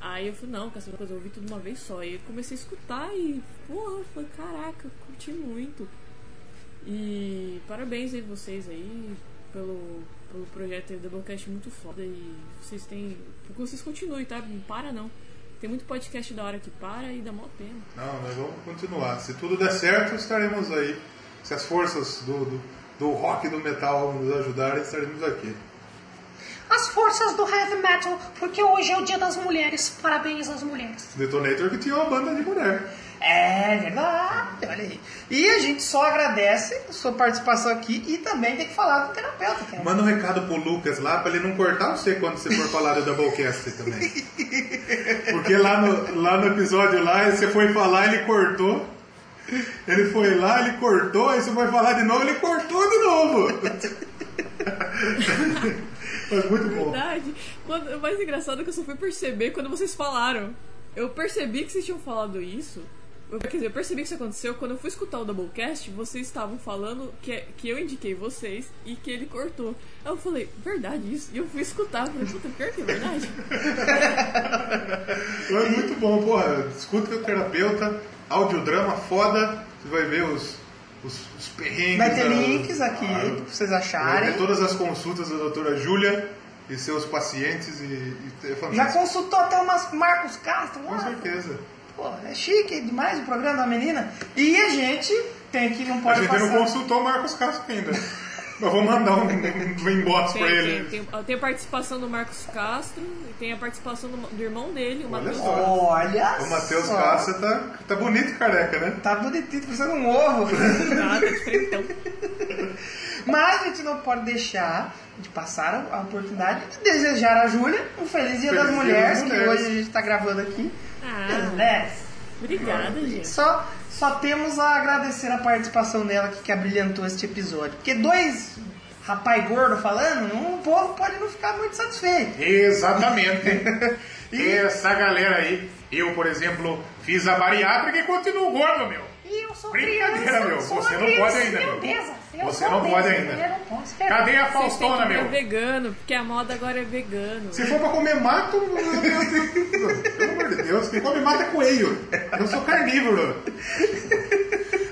Aí eu falei, não, com essa coisa eu ouvi tudo uma vez só. E eu comecei a escutar e, porra, eu falei, caraca, curti muito. E parabéns aí vocês aí pelo, pelo projeto aí do Doublecast muito foda. E vocês têm. Porque vocês continuem, tá? Não para não. Tem muito podcast da hora que para e dá mó pena. Não, nós vamos continuar. Se tudo der certo, estaremos aí. Se as forças do, do, do rock e do metal nos ajudarem, estaremos aqui. As forças do heavy metal, porque hoje é o dia das mulheres. Parabéns às mulheres. Detonator que tinha uma banda de mulher. É verdade, olha aí. E a gente só agradece a sua participação aqui e também tem que falar do terapeuta. Que é Manda um recado pro Lucas lá pra ele não cortar você quando você for falar do Doublecast também. Porque lá no, lá no episódio lá, você foi falar, ele cortou. Ele foi lá, ele cortou, aí você foi falar de novo, ele cortou de novo. Mas muito bom. Verdade. O mais engraçado é que eu só fui perceber quando vocês falaram. Eu percebi que vocês tinham falado isso. Eu, quer dizer, eu percebi que isso aconteceu quando eu fui escutar o Doublecast. Vocês estavam falando que, que eu indiquei vocês e que ele cortou. Aí eu falei, verdade isso? E eu fui escutar. Falei, puta, pior que é verdade. Mas muito bom, porra. Escuta o terapeuta, audiodrama foda. Você vai ver os, os, os perrengues. Vai ter links aqui Claro. pra vocês Vai acharem. ter todas as consultas da doutora Júlia e seus pacientes e, e é Já consultou até umas Marcos Castro Com lá. certeza. Pô, é chique demais o programa da menina. E a gente tem que não A pode gente passar. não consultou o Marcos Castro ainda. Mas vou mandar um, um inbox Tem, pra tem, ele. tem, tem a participação do Marcos Castro e tem a participação do, do irmão dele, o Olha Matheus. só. Olha O Matheus. Castro tá, tá bonito careca, né? Tá bonitinho, parecendo um ovo. Nada, diferentão. Mas a gente não pode deixar de passar a oportunidade de desejar a Júlia um feliz dia Feliz das Dia mulheres, das que Mulheres. hoje a gente tá gravando aqui. Ah, Mulheres. obrigada, gente. Só, só temos a agradecer a participação dela que, que abrilhantou este episódio. Porque dois rapaz gordo falando, não- o povo pode não ficar muito satisfeito. Exatamente. Essa galera aí, eu, por exemplo, fiz a bariátrica e continuo gordo, meu. E eu sou Brincadeira, criança, meu. sou Você não pode ainda, meu. obesa. Eu Você não pode ainda. Eu não posso. Cadê a Vocês têm Faustona, que meu? vegano, porque a moda agora é vegano. Se for pra comer mato, meu Deus, pelo amor de Deus, quem come mato é coelho. Eu sou carnívoro.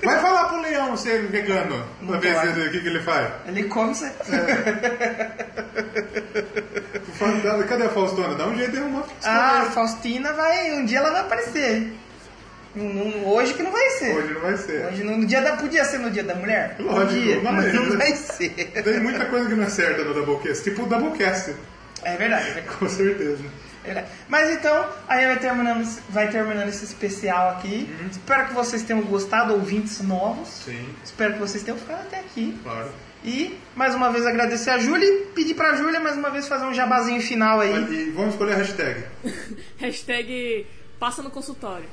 Vai falar pro leão ser vegano, pra ver o que, que ele faz. Ele come você. Fala, Cadê a Faustona? Dá um jeito de arrumar a Faustona. Ah, a Faustina vai. Um dia ela vai aparecer. Não- hoje que não vai ser. Hoje não vai ser. Hoje no, no dia da. Podia ser no dia da mulher? Lógico, Podia, mas, mas- não vai ser. Tem muita coisa que não é certa no Doublecast, tipo o Doublecast, É verdade, é verdade. com certeza. é verdade. Mas então, aí vai terminando, vai terminando esse especial aqui. Uhum. Espero que vocês tenham gostado, ouvintes novos. Sim, Espero que vocês tenham ficado até aqui. claro. E mais uma vez agradecer a Júlia e pedir pra Júlia mais uma vez fazer um jabazinho final aí. E vamos escolher a hashtag. Hashtag Passa no consultório.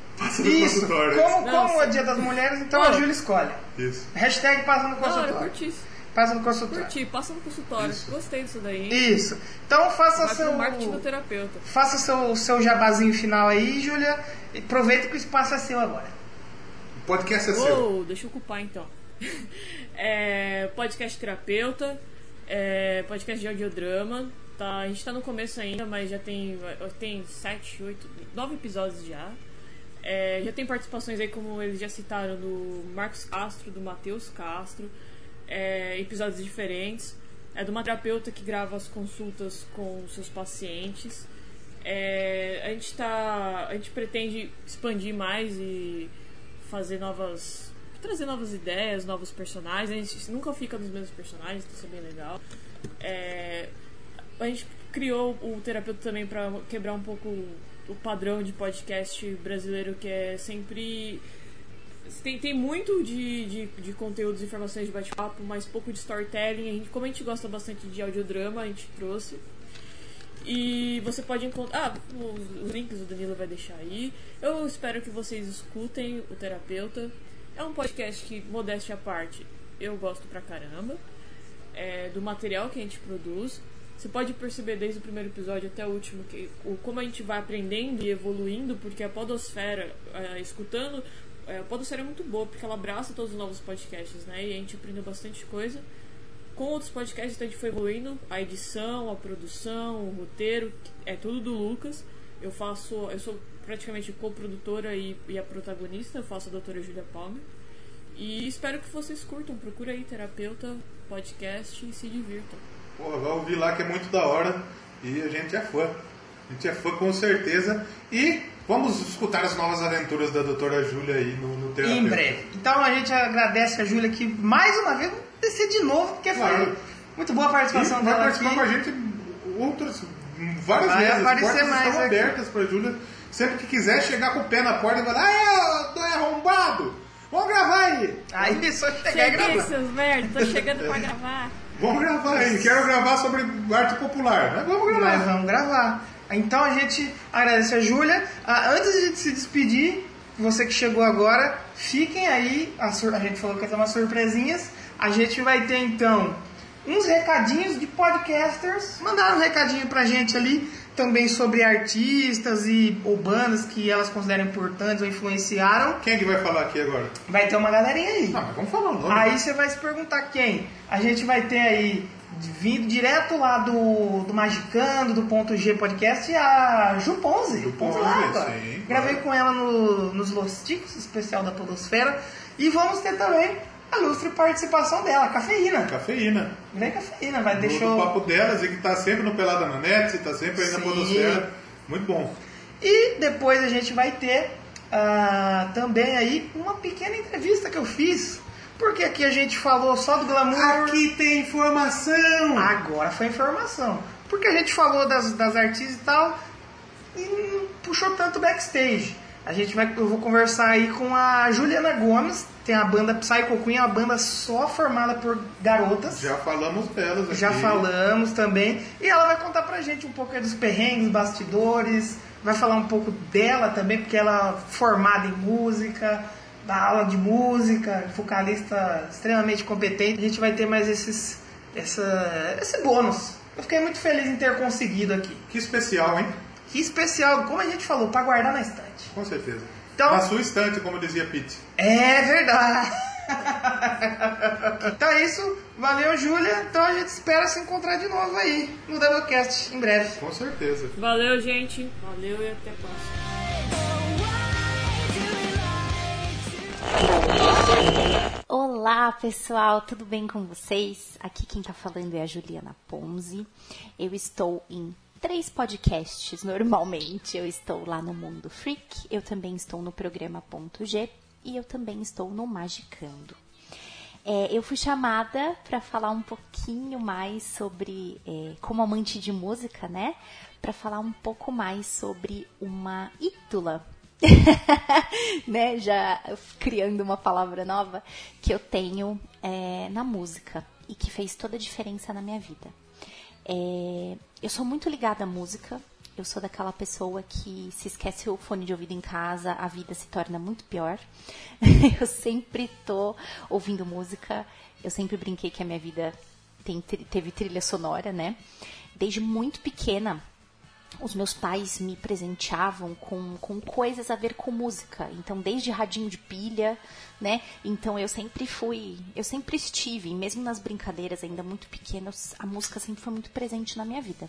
Isso. Como, Não, como é dia das mulheres, então Pô. a Júlia escolhe. Isso. Hashtag passa no Da hora, consultório. curti isso. Passa no consultório. Curti, passa no consultório. Gostei disso daí. hein? Isso. Então faça Vai seu. pro marketing do terapeuta. Faça seu, seu jabazinho final aí, Júlia. E Aproveita que o espaço é seu agora. O podcast é seu. Uou, deixa eu ocupar então. É, podcast terapeuta, é, podcast de audiodrama. Tá, a gente tá no começo ainda, mas já tem, tem 7, 8, 9 episódios já. É, já tem participações aí, como eles já citaram, do Marcos Castro, do Matheus Castro. É, episódios diferentes. É de uma terapeuta que grava as consultas com seus pacientes. É, a gente tá. A gente pretende expandir mais e fazer novas. trazer novas ideias, novos personagens. A gente nunca fica nos mesmos personagens, isso é bem legal. É, a gente criou o terapeuta também para quebrar um pouco o padrão de podcast brasileiro que é sempre tem, tem muito de, de, de conteúdos e informações de bate-papo, mas pouco de storytelling. A gente, como a gente gosta bastante de audiodrama, a gente trouxe. E você pode encontrar. Ah, os, os links o Danilo vai deixar aí. Eu espero que vocês escutem o terapeuta. É um podcast que, modéstia à parte, eu gosto pra caramba. É, do material que a gente produz. Você pode perceber desde o primeiro episódio até o último que, o, como a gente vai aprendendo e evoluindo, porque a Podosfera, é, escutando, é, a Podosfera é muito boa, porque ela abraça todos os novos podcasts, né? E a gente aprendeu bastante coisa. Com outros podcasts, então a gente foi evoluindo a edição, a produção, o roteiro, é tudo do Lucas. Eu faço, eu sou praticamente co-produtora e, e a protagonista, eu faço a doutora Julia Palmer. E espero que vocês curtam. Procura aí, terapeuta, podcast e se divirtam. Porra, vai ouvir lá que é muito da hora. E a gente é fã. A gente é fã com certeza. E vamos escutar as novas aventuras da doutora Júlia aí no, no terapeuta. Em breve. Então a gente agradece a Júlia aqui mais uma vez. Vamos descer de novo, porque Claro. foi muito boa a participação E vai dela participar aqui. com a gente outras, várias Vai vezes. As aparecer portas mais estão aqui. abertas pra Júlia. Sempre que quiser chegar com o pé na porta e falar, ah, eu arrombado! Vamos gravar aí! Aí só chegar e gravar. seus merda, tô chegando pra gravar. Vamos gravar aí. Quero gravar sobre arte popular. Mas vamos gravar. Nós vamos gravar. Então a gente agradece a Júlia. Ah, antes de se despedir, você que chegou agora, fiquem aí. A, a gente falou que ia ter umas surpresinhas. A gente vai ter então uns recadinhos de podcasters. Mandaram um recadinho pra gente ali também sobre artistas e ou bandas que elas consideram importantes ou influenciaram. Quem é que vai falar aqui agora? Vai ter uma galerinha aí. Não, mas vamos falar o nome. Aí você vai se perguntar quem? A gente vai ter aí, vindo direto lá do, do Magicando, do Ponto G Podcast, a Ju Ponzi. Ju Ponzi, lá sim, Gravei com ela no, nos Losticos, especial da Podosfera. E vamos ter também a ilustre participação dela, a Cafeína. Cafeína. Vem Cafeína, vai deixar. do papo delas e que tá sempre no Pelada na Net, tá sempre aí na. Podosfera. Muito bom. E depois a gente vai ter ah, também aí uma pequena entrevista que eu fiz. Porque aqui a gente falou só do glamour. Aqui tem informação! Agora foi informação. Porque a gente falou das, das artistas e tal e não puxou tanto backstage. A gente vai, eu vou conversar aí com a Juliana Gomes, tem a banda Psycho Queen, uma banda só formada por garotas. Já falamos delas aqui. Já falamos também. E ela vai contar pra gente um pouco dos perrengues, bastidores, vai falar um pouco dela também, porque ela é formada em música, dá aula de música, vocalista extremamente competente. A gente vai ter mais esses, essa, esse bônus. Eu fiquei muito feliz em ter conseguido aqui. Que especial, hein? Que especial, como a gente falou, pra guardar na estante. Com certeza. Então- Na sua estante, como dizia Pete. É verdade. então é isso. Valeu, Júlia. Então a gente espera se encontrar de novo aí no Doublecast em breve. Com certeza. Valeu, gente. Valeu e até a próxima. Olá pessoal, tudo bem com vocês? Aqui quem tá falando é a Juliana Ponzi. Eu estou em três podcasts normalmente. Eu estou lá no Mundo Freak, eu também estou no programa Ponto G e eu também estou no Magicando. É, eu fui chamada para falar um pouquinho mais sobre, é, como amante de música, né? Para falar um pouco mais sobre uma ídola né, já criando uma palavra nova que eu tenho é, na música e que fez toda a diferença na minha vida. É, eu sou muito ligada à música, Eu sou daquela pessoa que se esquece o fone de ouvido em casa, a vida se torna muito pior. eu sempre tô ouvindo música. Eu sempre brinquei que a minha vida tem, teve trilha sonora, né? Desde muito pequena, os meus pais me presenteavam com, com coisas a ver com música. Então, desde radinho de pilha, né? Então, eu sempre fui, eu sempre estive, mesmo nas brincadeiras ainda muito pequenas, a música sempre foi muito presente na minha vida.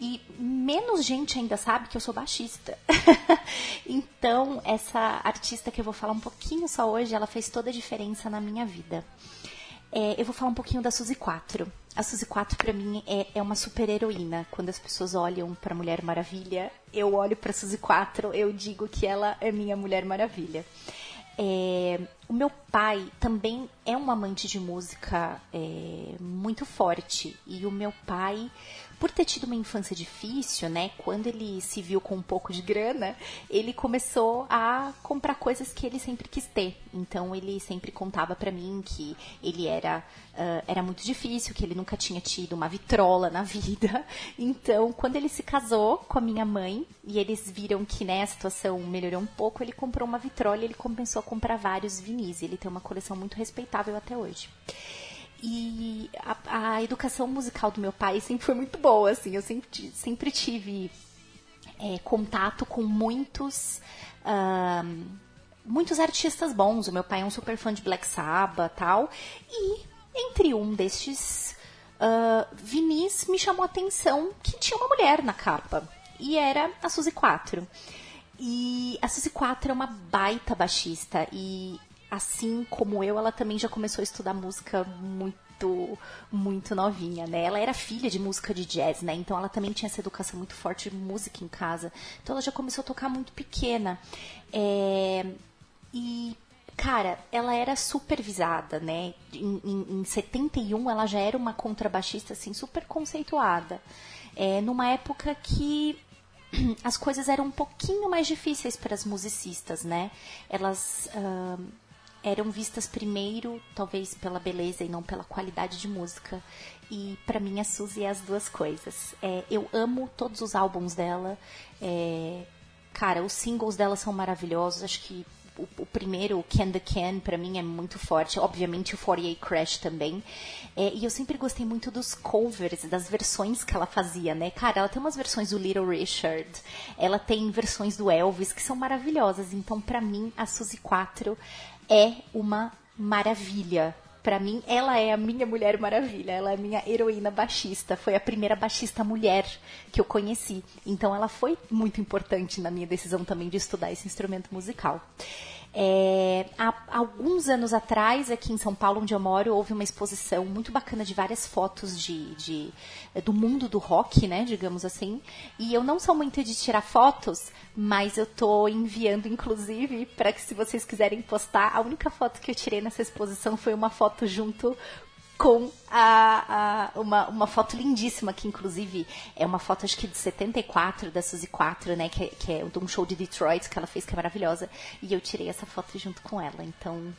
E menos gente ainda sabe que eu sou baixista. então, essa artista que eu vou falar um pouquinho só hoje, ela fez toda a diferença na minha vida. É, eu vou falar um pouquinho da Suzy 4. A Suzy 4 pra mim é, é uma super heroína. Quando as pessoas olham pra Mulher Maravilha, eu olho pra Suzy 4, eu digo que ela é minha Mulher Maravilha. É, o meu pai também é um amante de música é, muito forte. E o meu pai, por ter tido uma infância difícil, né? Quando ele se viu com um pouco de grana, ele começou a comprar coisas que ele sempre quis ter. Então ele sempre contava pra mim que ele era ah, era muito difícil, que ele nunca tinha tido uma vitrola na vida. Então, quando ele se casou com a minha mãe e eles viram que né, a situação melhorou um pouco, ele comprou uma vitrola e ele começou a comprar vários vinis. Ele tem uma coleção muito respeitável até hoje. E a, a educação musical do meu pai sempre foi muito boa, assim. Eu sempre, sempre tive é, contato com muitos muitos artistas bons. O meu pai é um super fã de Black Sabbath tal. E entre um destes ah, vinis me chamou a atenção que tinha uma mulher na capa. E era a Suzy 4. E a Suzy 4 é uma baita baixista. E assim como eu, ela também já começou a estudar música muito, muito novinha, né? Ela era filha de música de jazz, né? Então ela também tinha essa educação muito forte de música em casa. Então ela já começou a tocar muito pequena. É, E, cara, ela era supervisada, né? Em, em, em 71 ela já era uma contrabaixista, assim, super conceituada. É, numa época que as coisas eram um pouquinho mais difíceis para as musicistas, né? Elas ahn, eram vistas primeiro, talvez pela beleza e não pela qualidade de música. E para mim a Suzy é as duas coisas. É, eu amo todos os álbuns dela. É, cara, os singles dela são maravilhosos. Acho que o, o primeiro, o Can the Can, pra mim é muito forte. Obviamente o 48 Crash também. É, e eu sempre gostei muito dos covers, das versões que ela fazia, né? Cara, ela tem umas versões do Little Richard, ela tem versões do Elvis que são maravilhosas. Então, pra mim, a Suzy 4 é uma maravilha. Pra mim, ela é a minha Mulher Maravilha, ela é a minha heroína baixista. Foi a primeira baixista mulher que eu conheci. Então, ela foi muito importante na minha decisão também de estudar esse instrumento musical. É, há alguns anos atrás, aqui em São Paulo, onde eu moro, houve uma exposição muito bacana de várias fotos de, de- do mundo do rock, né, digamos assim. E eu não sou muito de tirar fotos, mas eu tô enviando, inclusive, para que se vocês quiserem postar, a única foto que eu tirei nessa exposição foi uma foto junto com a, a- uma, uma foto lindíssima, que inclusive é uma foto acho que de 74, da Suzy 4, né? Que, é- que é de um show de Detroit que ela fez, que é maravilhosa. E eu tirei essa foto junto com ela. Então,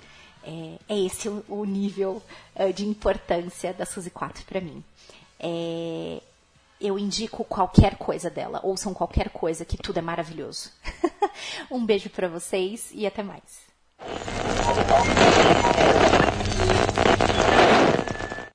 é, é esse o, o nível eh, de importância da Suzy 4 pra mim. É, eu indico qualquer coisa dela, ouçam qualquer coisa, que tudo é maravilhoso. um beijo pra vocês e até mais.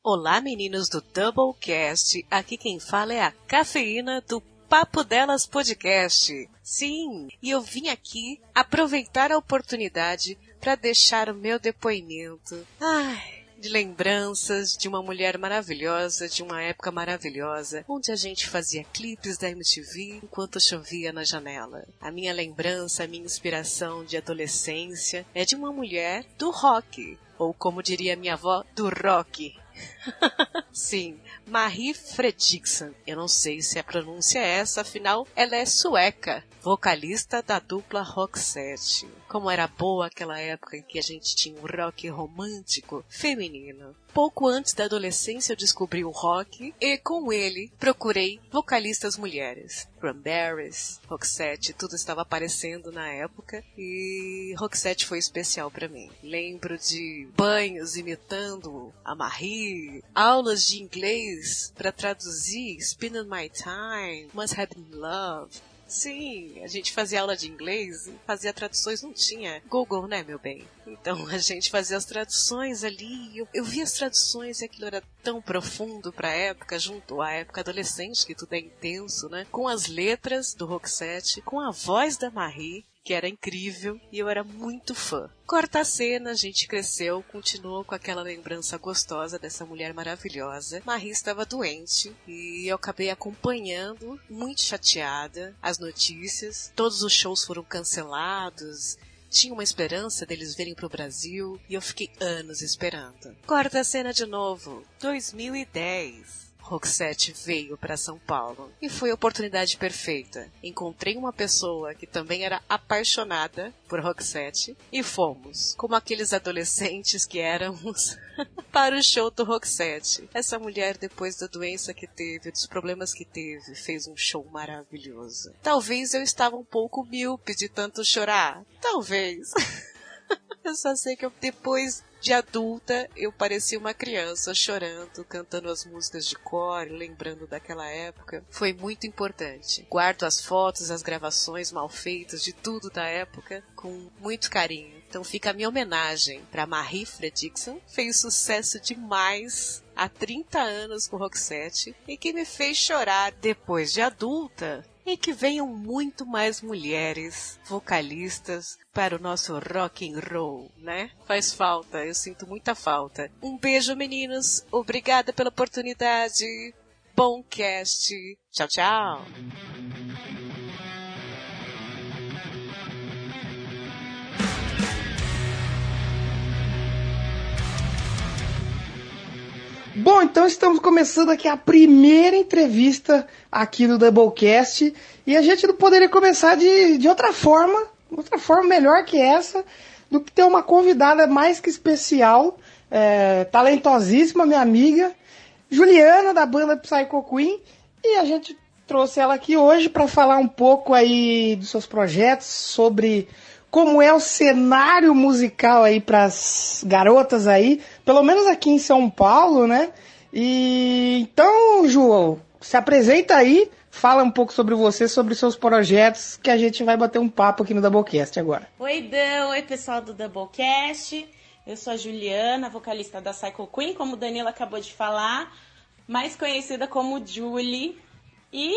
Olá, meninos do Doublecast. Aqui quem fala é a cafeína do Papo Delas Podcast. Sim, e eu vim aqui aproveitar a oportunidade para deixar o meu depoimento. Ai, de lembranças de uma mulher maravilhosa, de uma época maravilhosa, onde a gente fazia clipes da MTV enquanto chovia na janela. A minha lembrança, a minha inspiração de adolescência é de uma mulher do rock, ou como diria minha avó, do rock. Sim, Marie Fredriksson. Eu não sei se a pronúncia é essa, afinal ela é sueca, vocalista da dupla Roxette. Como era boa aquela época em que a gente tinha um rock romântico feminino. Pouco antes da adolescência eu descobri o rock e com ele procurei vocalistas mulheres. Cranberries, Roxette, tudo estava aparecendo na época e Roxette foi especial para mim. Lembro de banhos imitando a Marie aulas de inglês para traduzir Spending My Time, Must Have Been Love. Sim, a gente fazia aula de inglês fazia traduções, não tinha Google, né, meu bem? Então a gente fazia as traduções ali. Eu, eu via as traduções e aquilo era tão profundo pra época, junto à época adolescente, que tudo é intenso, né? Com as letras do Roxette, com a voz da Marie, que era incrível e eu era muito fã. Corta a cena, a gente cresceu, continuou com aquela lembrança gostosa dessa mulher maravilhosa. Marie estava doente e eu acabei acompanhando, muito chateada, as notícias. Todos os shows foram cancelados. Tinha uma esperança deles virem pro Brasil e eu fiquei anos esperando. Corta a cena de novo. 2010. Roxette veio para São Paulo e foi a oportunidade perfeita. Encontrei uma pessoa que também era apaixonada por Roxette e fomos, como aqueles adolescentes que éramos, para o show do Roxette. Essa mulher, depois da doença que teve, dos problemas que teve, fez um show maravilhoso. Talvez eu estava um pouco míope de tanto chorar. Talvez. eu só sei que eu, depois de adulta, eu parecia uma criança chorando, cantando as músicas de cor, lembrando daquela época. Foi muito importante. Guardo as fotos, as gravações mal feitas de tudo da época com muito carinho. Então fica a minha homenagem para Marie Fredrickson. Fez sucesso demais há 30 anos com Roxette e que me fez chorar depois de adulta e que venham muito mais mulheres vocalistas para o nosso rock and roll, né? Faz falta, eu sinto muita falta. Um beijo, meninos. Obrigada pela oportunidade. Bom cast. Tchau, tchau. Bom, então estamos começando aqui a primeira entrevista aqui no Doublecast. E a gente não poderia começar de, de outra forma, outra forma melhor que essa, do que ter uma convidada mais que especial, é, talentosíssima, minha amiga, Juliana, da banda Psycho Queen, e a gente trouxe ela aqui hoje para falar um pouco aí dos seus projetos, sobre como é o cenário musical aí para as garotas aí, pelo menos aqui em São Paulo, né? E então, Ju, se apresenta aí, fala um pouco sobre você, sobre seus projetos, que a gente vai bater um papo aqui no Doublecast agora. Oi, Dan. Oi, pessoal do Doublecast. Eu sou a Juliana, vocalista da Psycho Queen, como o Danilo acabou de falar, mais conhecida como Julie. E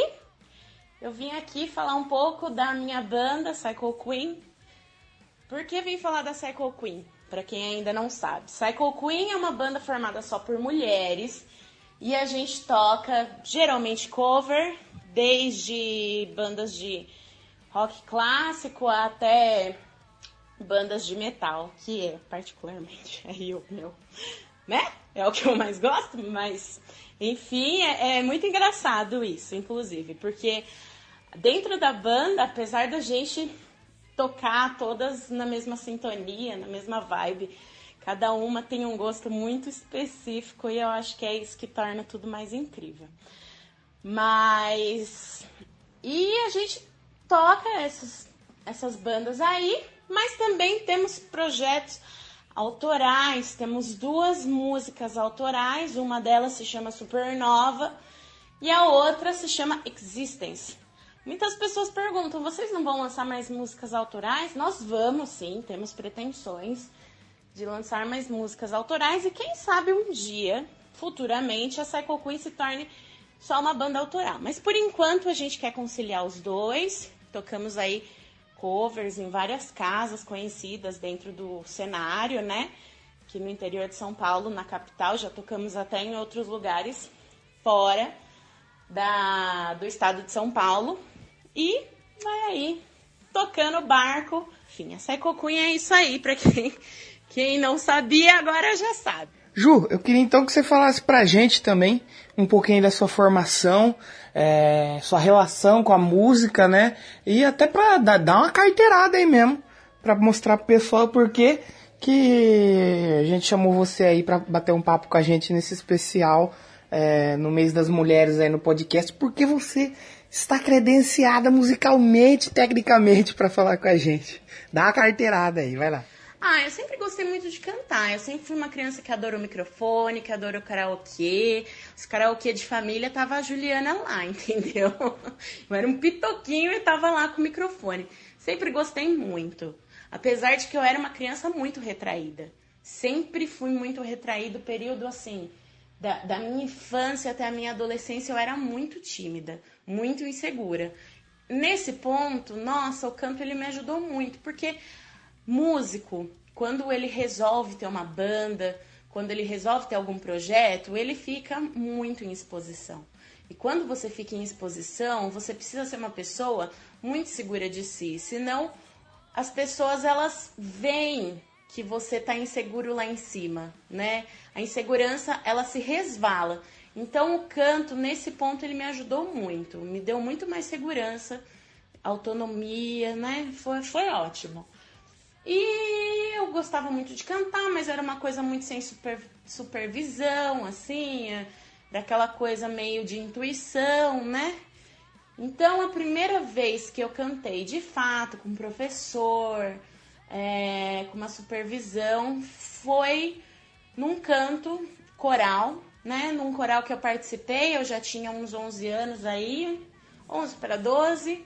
eu vim aqui falar um pouco da minha banda, Psycho Queen. Por que vim falar da Psycho Queen? Para quem ainda não sabe. Psycho Queen é uma banda formada só por mulheres e a gente toca geralmente cover, desde bandas de rock clássico até bandas de metal, que é particularmente aí o meu, né? É o que eu mais gosto, mas enfim, é, é muito engraçado isso, inclusive, porque dentro da banda, apesar da gente tocar todas na mesma sintonia, na mesma vibe, cada uma tem um gosto muito específico e eu acho que é isso que torna tudo mais incrível. Mas e a gente toca essas, essas bandas aí, mas também temos projetos autorais, temos duas músicas autorais, uma delas se chama Supernova e a outra se chama Existence. Muitas pessoas perguntam: vocês não vão lançar mais músicas autorais? Nós vamos sim, temos pretensões de lançar mais músicas autorais e quem sabe um dia, futuramente, a Psycho Queen se torne só uma banda autoral. Mas por enquanto a gente quer conciliar os dois. Tocamos aí covers em várias casas conhecidas dentro do cenário, né? Aqui no interior de São Paulo, na capital, já tocamos até em outros lugares fora da, do estado de São Paulo. E vai aí, tocando barco. Enfim, a Queen é isso aí, pra quem, quem não sabia, agora já sabe. Ju, eu queria então que você falasse pra gente também um pouquinho da sua formação, é, sua relação com a música, né? E até pra dar, dar uma carteirada aí mesmo, pra mostrar pro pessoal por que que a gente chamou você aí pra bater um papo com a gente nesse especial é, no mês das mulheres aí no podcast, porque você está credenciada musicalmente, tecnicamente, pra falar com a gente. Dá uma carteirada aí, vai lá. Ah, eu sempre gostei muito de cantar. Eu sempre fui uma criança que adora o microfone, que adora o karaokê. Os karaokê de família tava a Juliana lá, entendeu? Eu era um pitoquinho e tava lá com o microfone. Sempre gostei muito. Apesar de que eu era uma criança muito retraída. Sempre fui muito retraída. O período assim, da, da minha infância até a minha adolescência, eu era muito tímida, muito insegura. Nesse ponto, nossa, o canto ele me ajudou muito, porque músico, quando ele resolve ter uma banda, quando ele resolve ter algum projeto, ele fica muito em exposição. E quando você fica em exposição, você precisa ser uma pessoa muito segura de si, senão as pessoas elas veem que você tá inseguro lá em cima, né? A insegurança, ela se resvala. Então o canto nesse ponto ele me ajudou muito, me deu muito mais segurança, autonomia, né? Foi foi ótimo. E eu gostava muito de cantar, mas era uma coisa muito sem super, supervisão, assim, é, daquela coisa meio de intuição, né? Então, a primeira vez que eu cantei de fato com um professor, é, com uma supervisão, foi num canto coral, né? Num coral que eu participei, eu já tinha uns 11 anos aí, 11 para 12.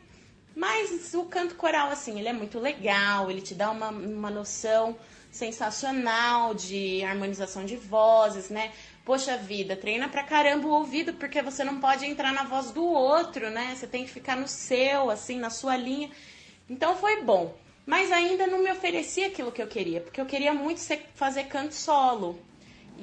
Mas o canto coral, assim, ele é muito legal, ele te dá uma, uma noção sensacional de harmonização de vozes, né? Poxa vida, treina pra caramba o ouvido, porque você não pode entrar na voz do outro, né? Você tem que ficar no seu, assim, na sua linha. Então foi bom. Mas ainda não me oferecia aquilo que eu queria, porque eu queria muito fazer canto solo.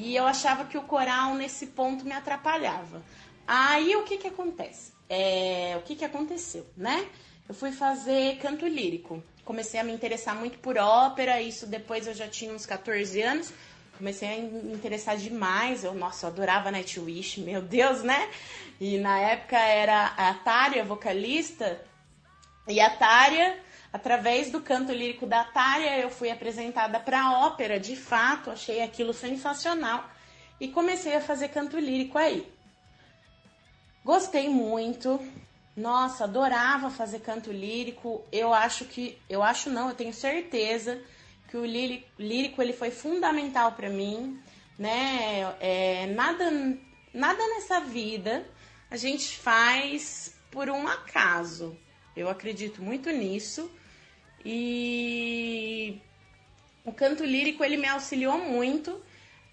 E eu achava que o coral, nesse ponto, me atrapalhava. Aí o que que acontece? É, o que que aconteceu, né? Eu fui fazer canto lírico. Comecei a me interessar muito por ópera, isso depois eu já tinha uns 14 anos. Comecei a me interessar demais. Eu, nossa, eu adorava Nightwish, meu Deus, né? E na época era a Tária, vocalista. E a Tária, através do canto lírico da Tária, eu fui apresentada para a ópera, de fato, achei aquilo sensacional. E comecei a fazer canto lírico aí. Gostei muito. Nossa, adorava fazer canto lírico. Eu acho que, eu acho não, eu tenho certeza que o lírico, lírico ele foi fundamental para mim, né? É, nada, nada nessa vida a gente faz por um acaso. Eu acredito muito nisso. E o canto lírico ele me auxiliou muito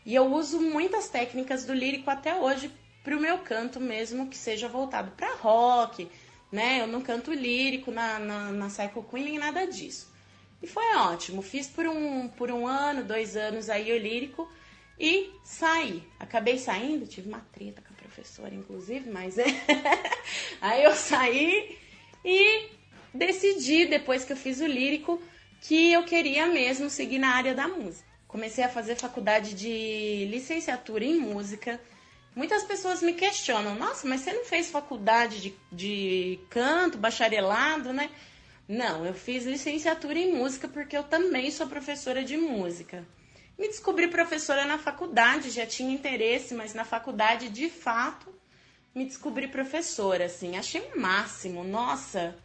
e eu uso muitas técnicas do lírico até hoje para o meu canto mesmo que seja voltado para rock, né? Eu não canto lírico na, na, na Psycho Queen nem nada disso. E foi ótimo. Fiz por um, por um ano, dois anos aí o lírico e saí. Acabei saindo, tive uma treta com a professora, inclusive, mas é. aí eu saí e decidi, depois que eu fiz o lírico, que eu queria mesmo seguir na área da música. Comecei a fazer faculdade de licenciatura em música. Muitas pessoas me questionam: nossa, mas você não fez faculdade de, de canto, bacharelado, né? Não, eu fiz licenciatura em música porque eu também sou professora de música. Me descobri professora na faculdade, já tinha interesse, mas na faculdade, de fato, me descobri professora, assim. Achei o máximo, nossa.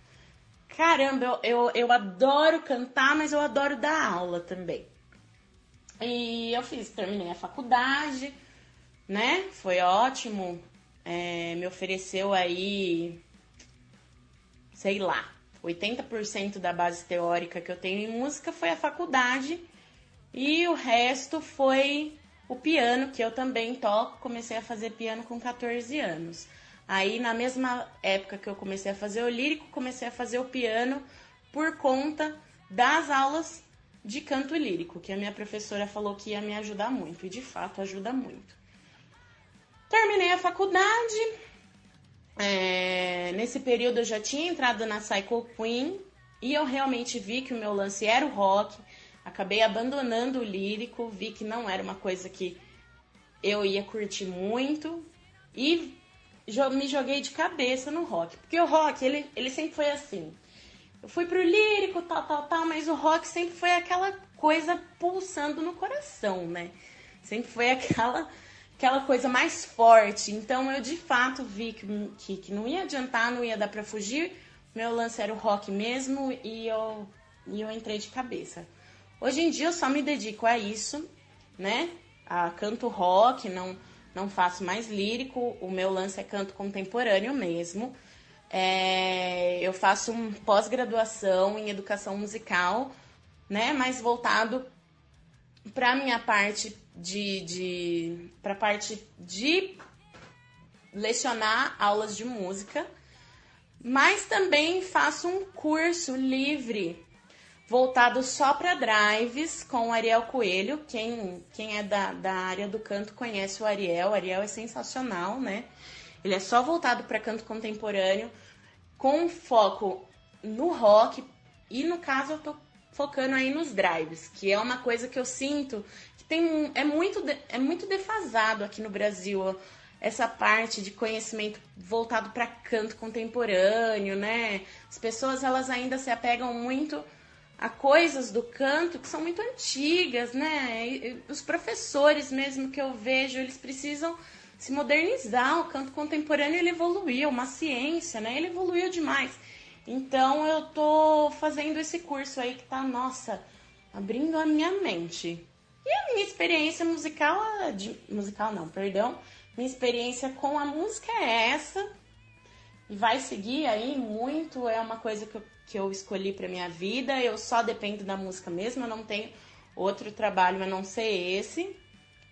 Caramba, eu, eu, eu adoro cantar, mas eu adoro dar aula também. E eu fiz, terminei a faculdade, né? Foi ótimo. É, me ofereceu aí, sei lá, 80% da base teórica que eu tenho em música foi a faculdade e o resto foi o piano, que eu também toco. Comecei a fazer piano com 14 anos. Aí, na mesma época que eu comecei a fazer o lírico, comecei a fazer o piano por conta das aulas de canto lírico, que a minha professora falou que ia me ajudar muito, e de fato ajuda muito. Terminei a faculdade, é, nesse período eu já tinha entrado na Psycho Queen e eu realmente vi que o meu lance era o rock. Acabei abandonando o lírico, vi que não era uma coisa que eu ia curtir muito e me joguei de cabeça no rock. Porque o rock, ele, ele sempre foi assim. Eu fui pro lírico, tal, tal, tal, mas o rock sempre foi aquela coisa pulsando no coração, né? Sempre foi aquela aquela coisa mais forte. Então eu de fato vi que, que, que não ia adiantar, não ia dar pra fugir. Meu lance era o rock mesmo e eu, e eu entrei de cabeça. Hoje em dia eu só me dedico a isso, né? A canto rock, não, não faço mais lírico, o meu lance é canto contemporâneo mesmo. É, eu faço um pós-graduação em educação musical, né? Mais voltado para minha parte de, de para parte de lecionar aulas de música, mas também faço um curso livre voltado só para drives com o Ariel Coelho. Quem, quem é da, da área do canto conhece o Ariel. O Ariel é sensacional, né? Ele é só voltado para canto contemporâneo, com foco no rock. E no caso, eu tô focando aí nos drives, que é uma coisa que eu sinto que tem é muito é muito defasado aqui no Brasil essa parte de conhecimento voltado para canto contemporâneo, né? As pessoas elas ainda se apegam muito a coisas do canto que são muito antigas, né? Os professores mesmo que eu vejo, eles precisam se modernizar. O canto contemporâneo ele evoluiu, uma ciência, né? Ele evoluiu demais. Então eu tô fazendo esse curso aí que tá, nossa, abrindo a minha mente. E a minha experiência musical, de, musical não, perdão. Minha experiência com a música é essa. E vai seguir aí muito, é uma coisa que eu, que eu escolhi pra minha vida. Eu só dependo da música mesmo, eu não tenho outro trabalho a não ser esse.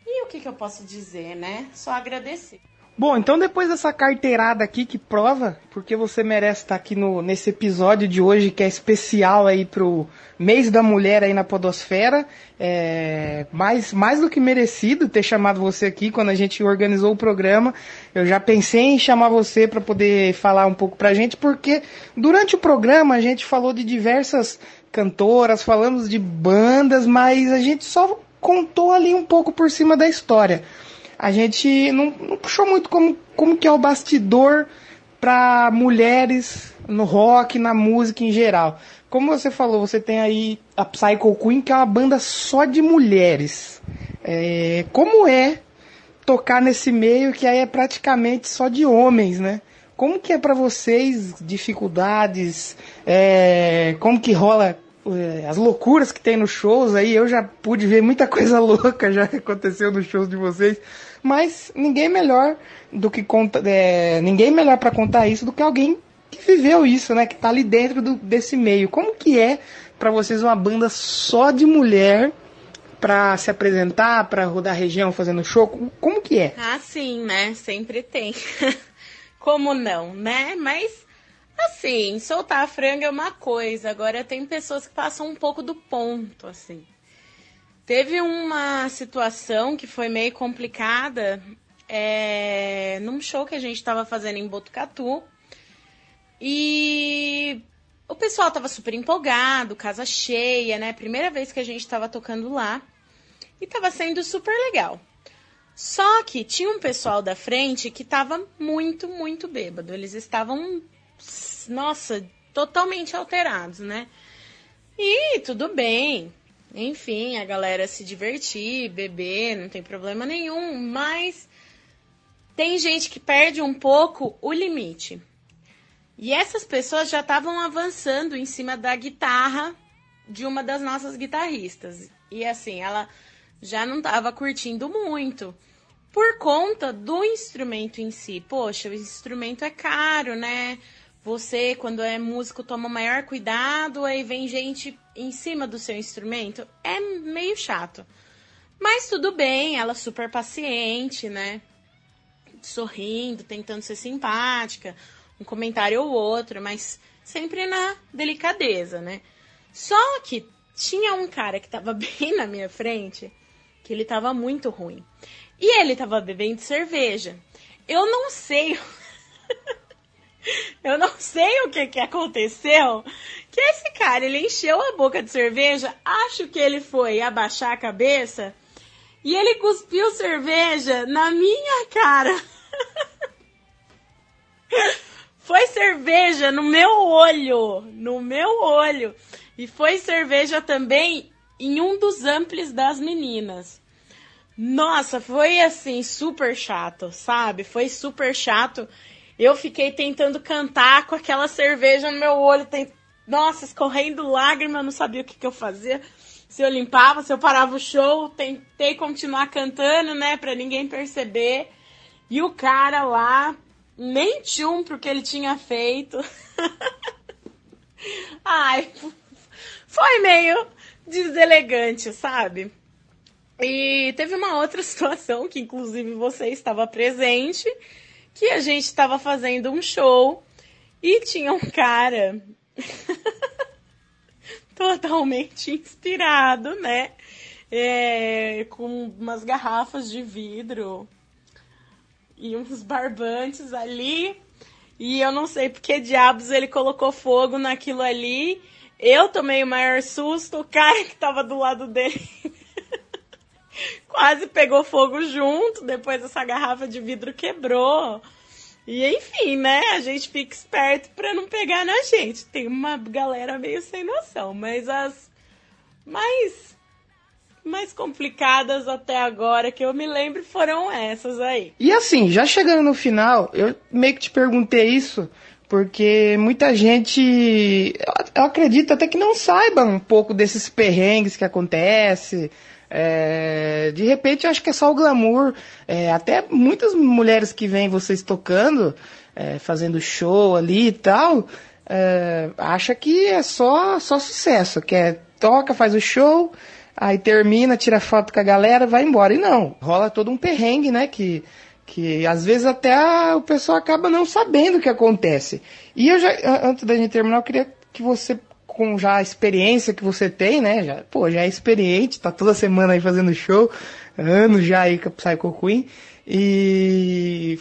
E o que, que eu posso dizer, né? Só agradecer. Bom, então depois dessa carteirada aqui que prova, porque você merece estar aqui no, nesse episódio de hoje que é especial aí pro mês da mulher aí na podosfera, é mais, mais do que merecido ter chamado você aqui quando a gente organizou o programa. Eu já pensei em chamar você para poder falar um pouco pra gente, porque durante o programa a gente falou de diversas cantoras, falamos de bandas, mas a gente só contou ali um pouco por cima da história a gente não, não puxou muito como, como que é o bastidor para mulheres no rock, na música em geral. Como você falou, você tem aí a Psycho Queen, que é uma banda só de mulheres. É, como é tocar nesse meio que aí é praticamente só de homens, né? Como que é para vocês dificuldades? É, como que rola é, as loucuras que tem nos shows aí? Eu já pude ver muita coisa louca já aconteceu nos shows de vocês, mas ninguém melhor do que conta, é, ninguém melhor para contar isso do que alguém que viveu isso, né? Que tá ali dentro do- desse meio. Como que é para vocês uma banda só de mulher? Pra se apresentar, pra rodar a região fazendo show, como- como que é? Ah, sim, né? Sempre tem. Como não, né? Mas, assim, soltar a franga é uma coisa. Agora, tem pessoas que passam um pouco do ponto, assim. Teve uma situação que foi meio complicada é, num show que a gente tava fazendo em Botucatu. E o pessoal tava super empolgado, casa cheia, né? Primeira vez que a gente tava tocando lá. E tava sendo super legal. Só que tinha um pessoal da frente que tava muito, muito bêbado. Eles estavam, nossa, totalmente alterados, né? E tudo bem. Enfim, a galera se divertir, beber, não tem problema nenhum. Mas tem gente que perde um pouco o limite. E essas pessoas já estavam avançando em cima da guitarra de uma das nossas guitarristas. E assim, ela já não estava curtindo muito. Por conta do instrumento em si. Poxa, o instrumento é caro, né? Você, quando é músico, toma maior cuidado, aí vem gente em cima do seu instrumento. É meio chato. Mas tudo bem, ela super paciente, né? Sorrindo, tentando ser simpática, um comentário ou outro, mas sempre na delicadeza, né? Só que tinha um cara que tava bem na minha frente, que ele tava muito ruim. E ele tava bebendo cerveja. Eu não sei. Eu não sei o que, que aconteceu. Que esse cara, ele encheu a boca de cerveja. Acho que ele foi abaixar a cabeça. E ele cuspiu cerveja na minha cara. Foi cerveja no meu olho. No meu olho. E foi cerveja também em um dos amplis das meninas. Nossa, foi assim, super chato, sabe? Foi super chato. Eu fiquei tentando cantar com aquela cerveja no meu olho. Tem... Nossa, escorrendo lágrima, eu não sabia o que, que eu fazia. se eu limpava, se eu parava o show, tentei continuar cantando, né, pra ninguém perceber. E o cara lá, nem tchum pro que ele tinha feito. Ai, foi meio deselegante, sabe? E teve uma outra situação que inclusive você estava presente, que a gente estava fazendo um show e tinha um cara totalmente inspirado, né? É, com umas garrafas de vidro e uns barbantes ali. E eu não sei porque diabos ele colocou fogo naquilo ali. Eu tomei o maior susto, o cara que tava do lado dele quase pegou fogo junto, depois essa garrafa de vidro quebrou. E enfim, né? A gente fica esperto pra não pegar na gente. Tem uma galera meio sem noção, mas as mais mais complicadas até agora que eu me lembro foram essas aí. E assim, já chegando no final, eu meio que te perguntei isso porque muita gente, eu acredito até que não saiba um pouco desses perrengues que acontece. É, de repente, eu acho que é só o glamour. É, até muitas mulheres que vêm vocês tocando, é, fazendo show ali e tal, é, acha que é só, só sucesso, que é toca, faz o show, aí termina, tira foto com a galera, vai embora. E não, rola todo um perrengue, né? Que, que às vezes até a- o pessoal acaba não sabendo o que acontece. E eu já, antes da gente terminar, eu queria que você, com já a experiência que você tem, né? Já, pô, já é experiente, tá toda semana aí fazendo show, anos já aí com a Psycho Queen. E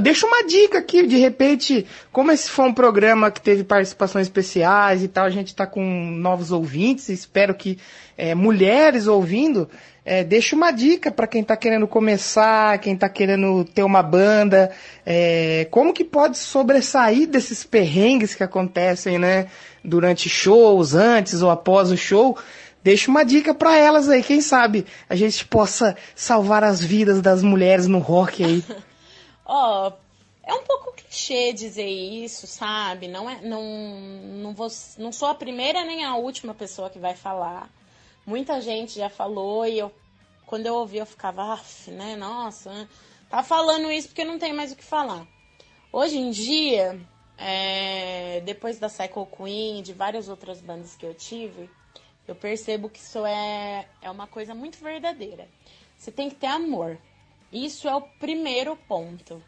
deixa uma dica aqui, de repente, como esse foi um programa que teve participações especiais e tal, a gente tá com novos ouvintes, espero que é, mulheres ouvindo, é, deixa uma dica para quem tá querendo começar, quem tá querendo ter uma banda, é, como que pode sobressair desses perrengues que acontecem, né, durante shows, antes ou após o show, Deixa uma dica pra elas aí, quem sabe a gente possa salvar as vidas das mulheres no rock aí. Ó, é um pouco clichê dizer isso, sabe? Não é, não, não, vou, não sou a primeira nem a última pessoa que vai falar. Muita gente já falou e eu, quando eu ouvi, eu ficava, "Aff, né? Nossa, né? tá falando isso porque não tem mais o que falar. Hoje em dia, é, depois da Psycho Queen de várias outras bandas que eu tive, eu percebo que isso é, é uma coisa muito verdadeira. Você tem que ter amor. Isso é o primeiro ponto.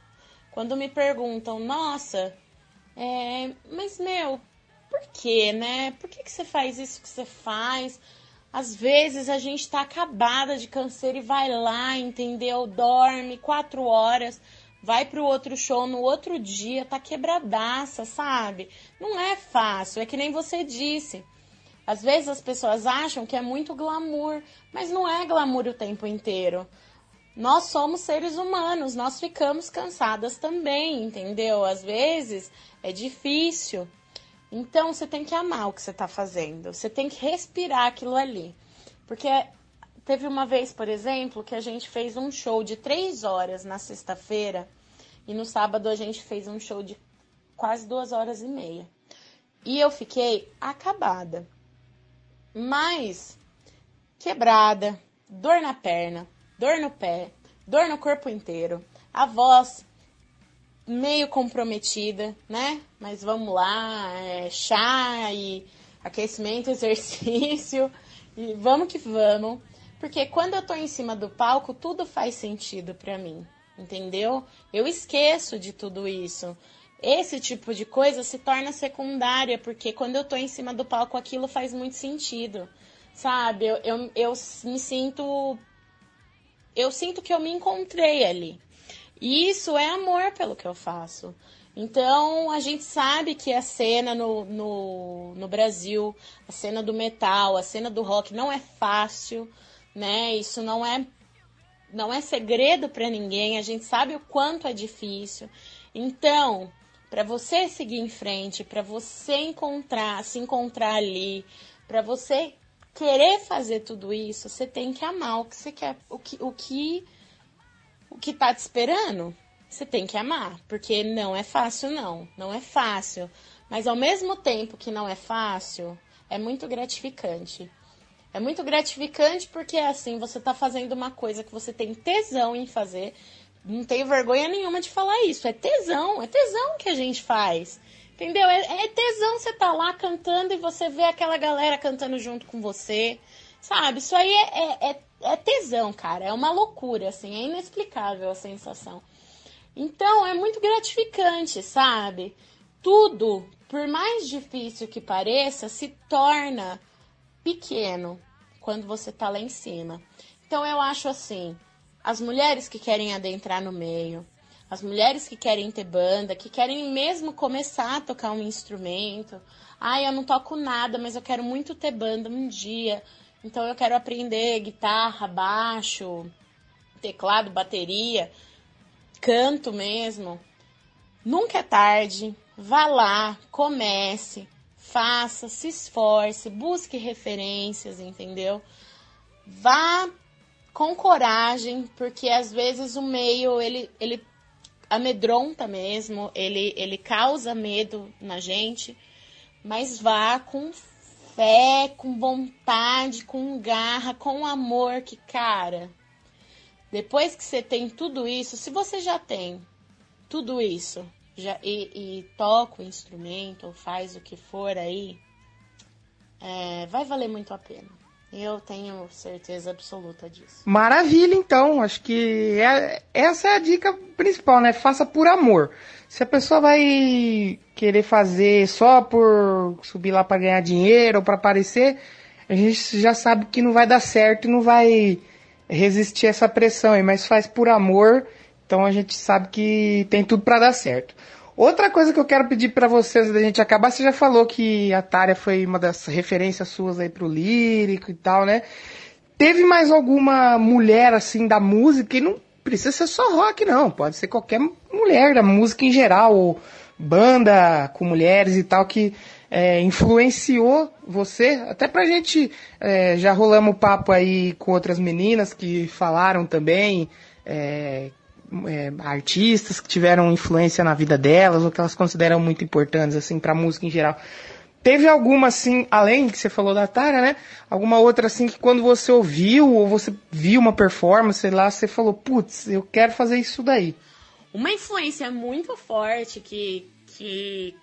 Quando me perguntam, nossa, é, mas meu, por que, né? Por que, que você faz isso que você faz? Às vezes a gente tá acabada de câncer e vai lá, entendeu? Dorme quatro horas, vai pro outro show no outro dia, tá quebradaça, sabe? Não é fácil, é que nem você disse. Às vezes as pessoas acham que é muito glamour, mas não é glamour o tempo inteiro. Nós somos seres humanos, nós ficamos cansadas também, entendeu? Às vezes é difícil. Então você tem que amar o que você está fazendo, você tem que respirar aquilo ali. Porque teve uma vez, por exemplo, que a gente fez um show de três horas na sexta-feira e no sábado a gente fez um show de quase duas horas e meia. E eu fiquei acabada mas quebrada, dor na perna, dor no pé, dor no corpo inteiro, a voz meio comprometida, né? Mas vamos lá, é, chá e aquecimento, exercício e vamos que vamos, porque quando eu tô em cima do palco tudo faz sentido pra mim, entendeu? Eu esqueço de tudo isso. Esse tipo de coisa se torna secundária, porque quando eu tô em cima do palco aquilo faz muito sentido, sabe? Eu, eu, eu me sinto. Eu sinto que eu me encontrei ali. E isso é amor pelo que eu faço. Então, a gente sabe que a cena no, no, no Brasil, a cena do metal, a cena do rock não é fácil, né? Isso não é, não é segredo para ninguém, a gente sabe o quanto é difícil. Então, para você seguir em frente, para você encontrar, se encontrar ali, para você querer fazer tudo isso, você tem que amar o que você quer, o que o que o que tá te esperando. Você tem que amar, porque não é fácil não, não é fácil, mas ao mesmo tempo que não é fácil, é muito gratificante. É muito gratificante porque assim, você tá fazendo uma coisa que você tem tesão em fazer. Não tenho vergonha nenhuma de falar isso. É tesão, é tesão que a gente faz. Entendeu? É, é tesão você tá lá cantando e você vê aquela galera cantando junto com você. Sabe? Isso aí é, é, é, é tesão, cara. É uma loucura, assim. É inexplicável a sensação. Então, é muito gratificante, sabe? Tudo, por mais difícil que pareça, se torna pequeno quando você tá lá em cima. Então, eu acho assim: as mulheres que querem adentrar no meio, as mulheres que querem ter banda, que querem mesmo começar a tocar um instrumento. Ai, eu não toco nada, mas eu quero muito ter banda um dia. Então eu quero aprender guitarra, baixo, teclado, bateria, canto mesmo. Nunca é tarde. Vá lá, comece, faça, se esforce, busque referências, entendeu? Vá com coragem, porque às vezes o meio ele, ele amedronta mesmo, ele, ele causa medo na gente, mas vá com fé, com vontade, com garra, com amor, que cara, depois que você tem tudo isso, se você já tem tudo isso já, e, e toca o instrumento ou faz o que for aí, é, vai valer muito a pena. Eu tenho certeza absoluta disso. Maravilha, então. Acho que é- essa é a dica principal, né? Faça por amor. Se a pessoa vai querer fazer só por subir lá para ganhar dinheiro ou para aparecer, a gente já sabe que não vai dar certo e não vai resistir essa pressão aí, mas faz por amor, então a gente sabe que tem tudo para dar certo. Outra coisa que eu quero pedir para vocês da gente acabar, você já falou que a Tária foi uma das referências suas aí pro lírico e tal, né? Teve mais alguma mulher assim da música, e não precisa ser só rock não, pode ser qualquer mulher da música em geral, ou banda com mulheres e tal, que é, influenciou você, até pra gente, é, já rolamos papo aí com outras meninas que falaram também, é, é, artistas que tiveram influência na vida delas, ou que elas consideram muito importantes, assim, pra música em geral. Teve alguma, assim, além que você falou da Tara, né? Alguma outra, assim, que quando você ouviu, ou você viu uma performance, sei lá, você falou, putz, eu quero fazer isso daí. Uma influência muito forte que, que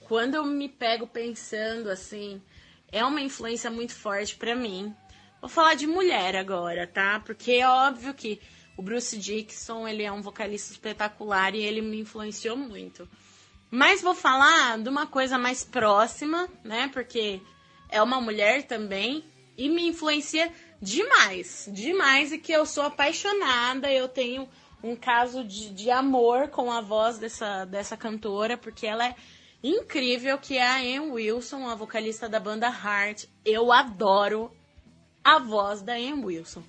quando eu me pego pensando assim, é uma influência muito forte pra mim. Vou falar de mulher agora, tá? Porque é óbvio que o Bruce Dickinson, ele é um vocalista espetacular e ele me influenciou muito. Mas vou falar de uma coisa mais próxima, né? Porque é uma mulher também e me influencia demais, demais e que eu sou apaixonada, eu tenho um caso de, de amor com a voz dessa, dessa cantora, porque ela é incrível, que é a Ann Wilson, a vocalista da banda Heart. Eu adoro a voz da Ann Wilson.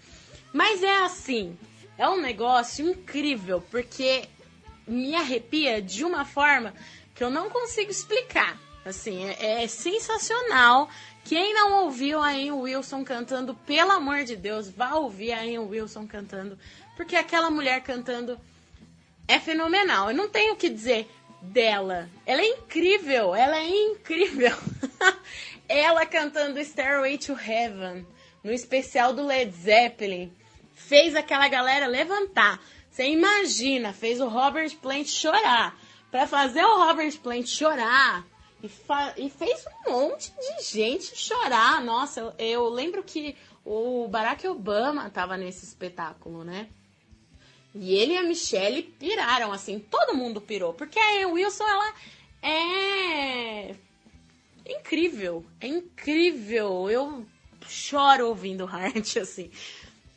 Mas é assim, é um negócio incrível, porque me arrepia de uma forma que eu não consigo explicar. Assim, é, é sensacional. Quem não ouviu a Ann Wilson cantando, pelo amor de Deus, vá ouvir a Ann Wilson cantando, porque aquela mulher cantando é fenomenal. Eu não tenho o que dizer dela. Ela é incrível, ela é incrível. ela cantando Stairway to Heaven no especial do Led Zeppelin fez aquela galera levantar. Você imagina, fez o Robert Plant chorar. Pra fazer o Robert Plant chorar e, e fez um monte de gente chorar. Nossa, eu, eu lembro que o Barack Obama tava nesse espetáculo, né? E ele e a Michelle piraram, assim, todo mundo pirou. Porque a Wilson, ela é incrível. É incrível. Eu choro ouvindo Heart, assim.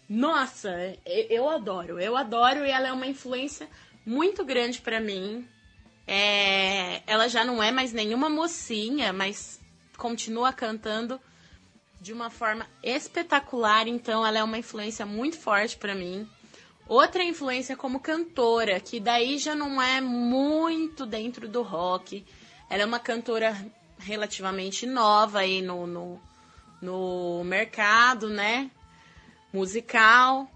Nossa, eu, adoro. Eu adoro e ela é uma influência muito grande pra mim. É, ela já não é mais nenhuma mocinha, mas continua cantando de uma forma espetacular. Então, ela é uma influência muito forte pra mim. Outra influência como cantora, que daí já não é muito dentro do rock. Ela é uma cantora relativamente nova aí no, no, no mercado, né? Musical.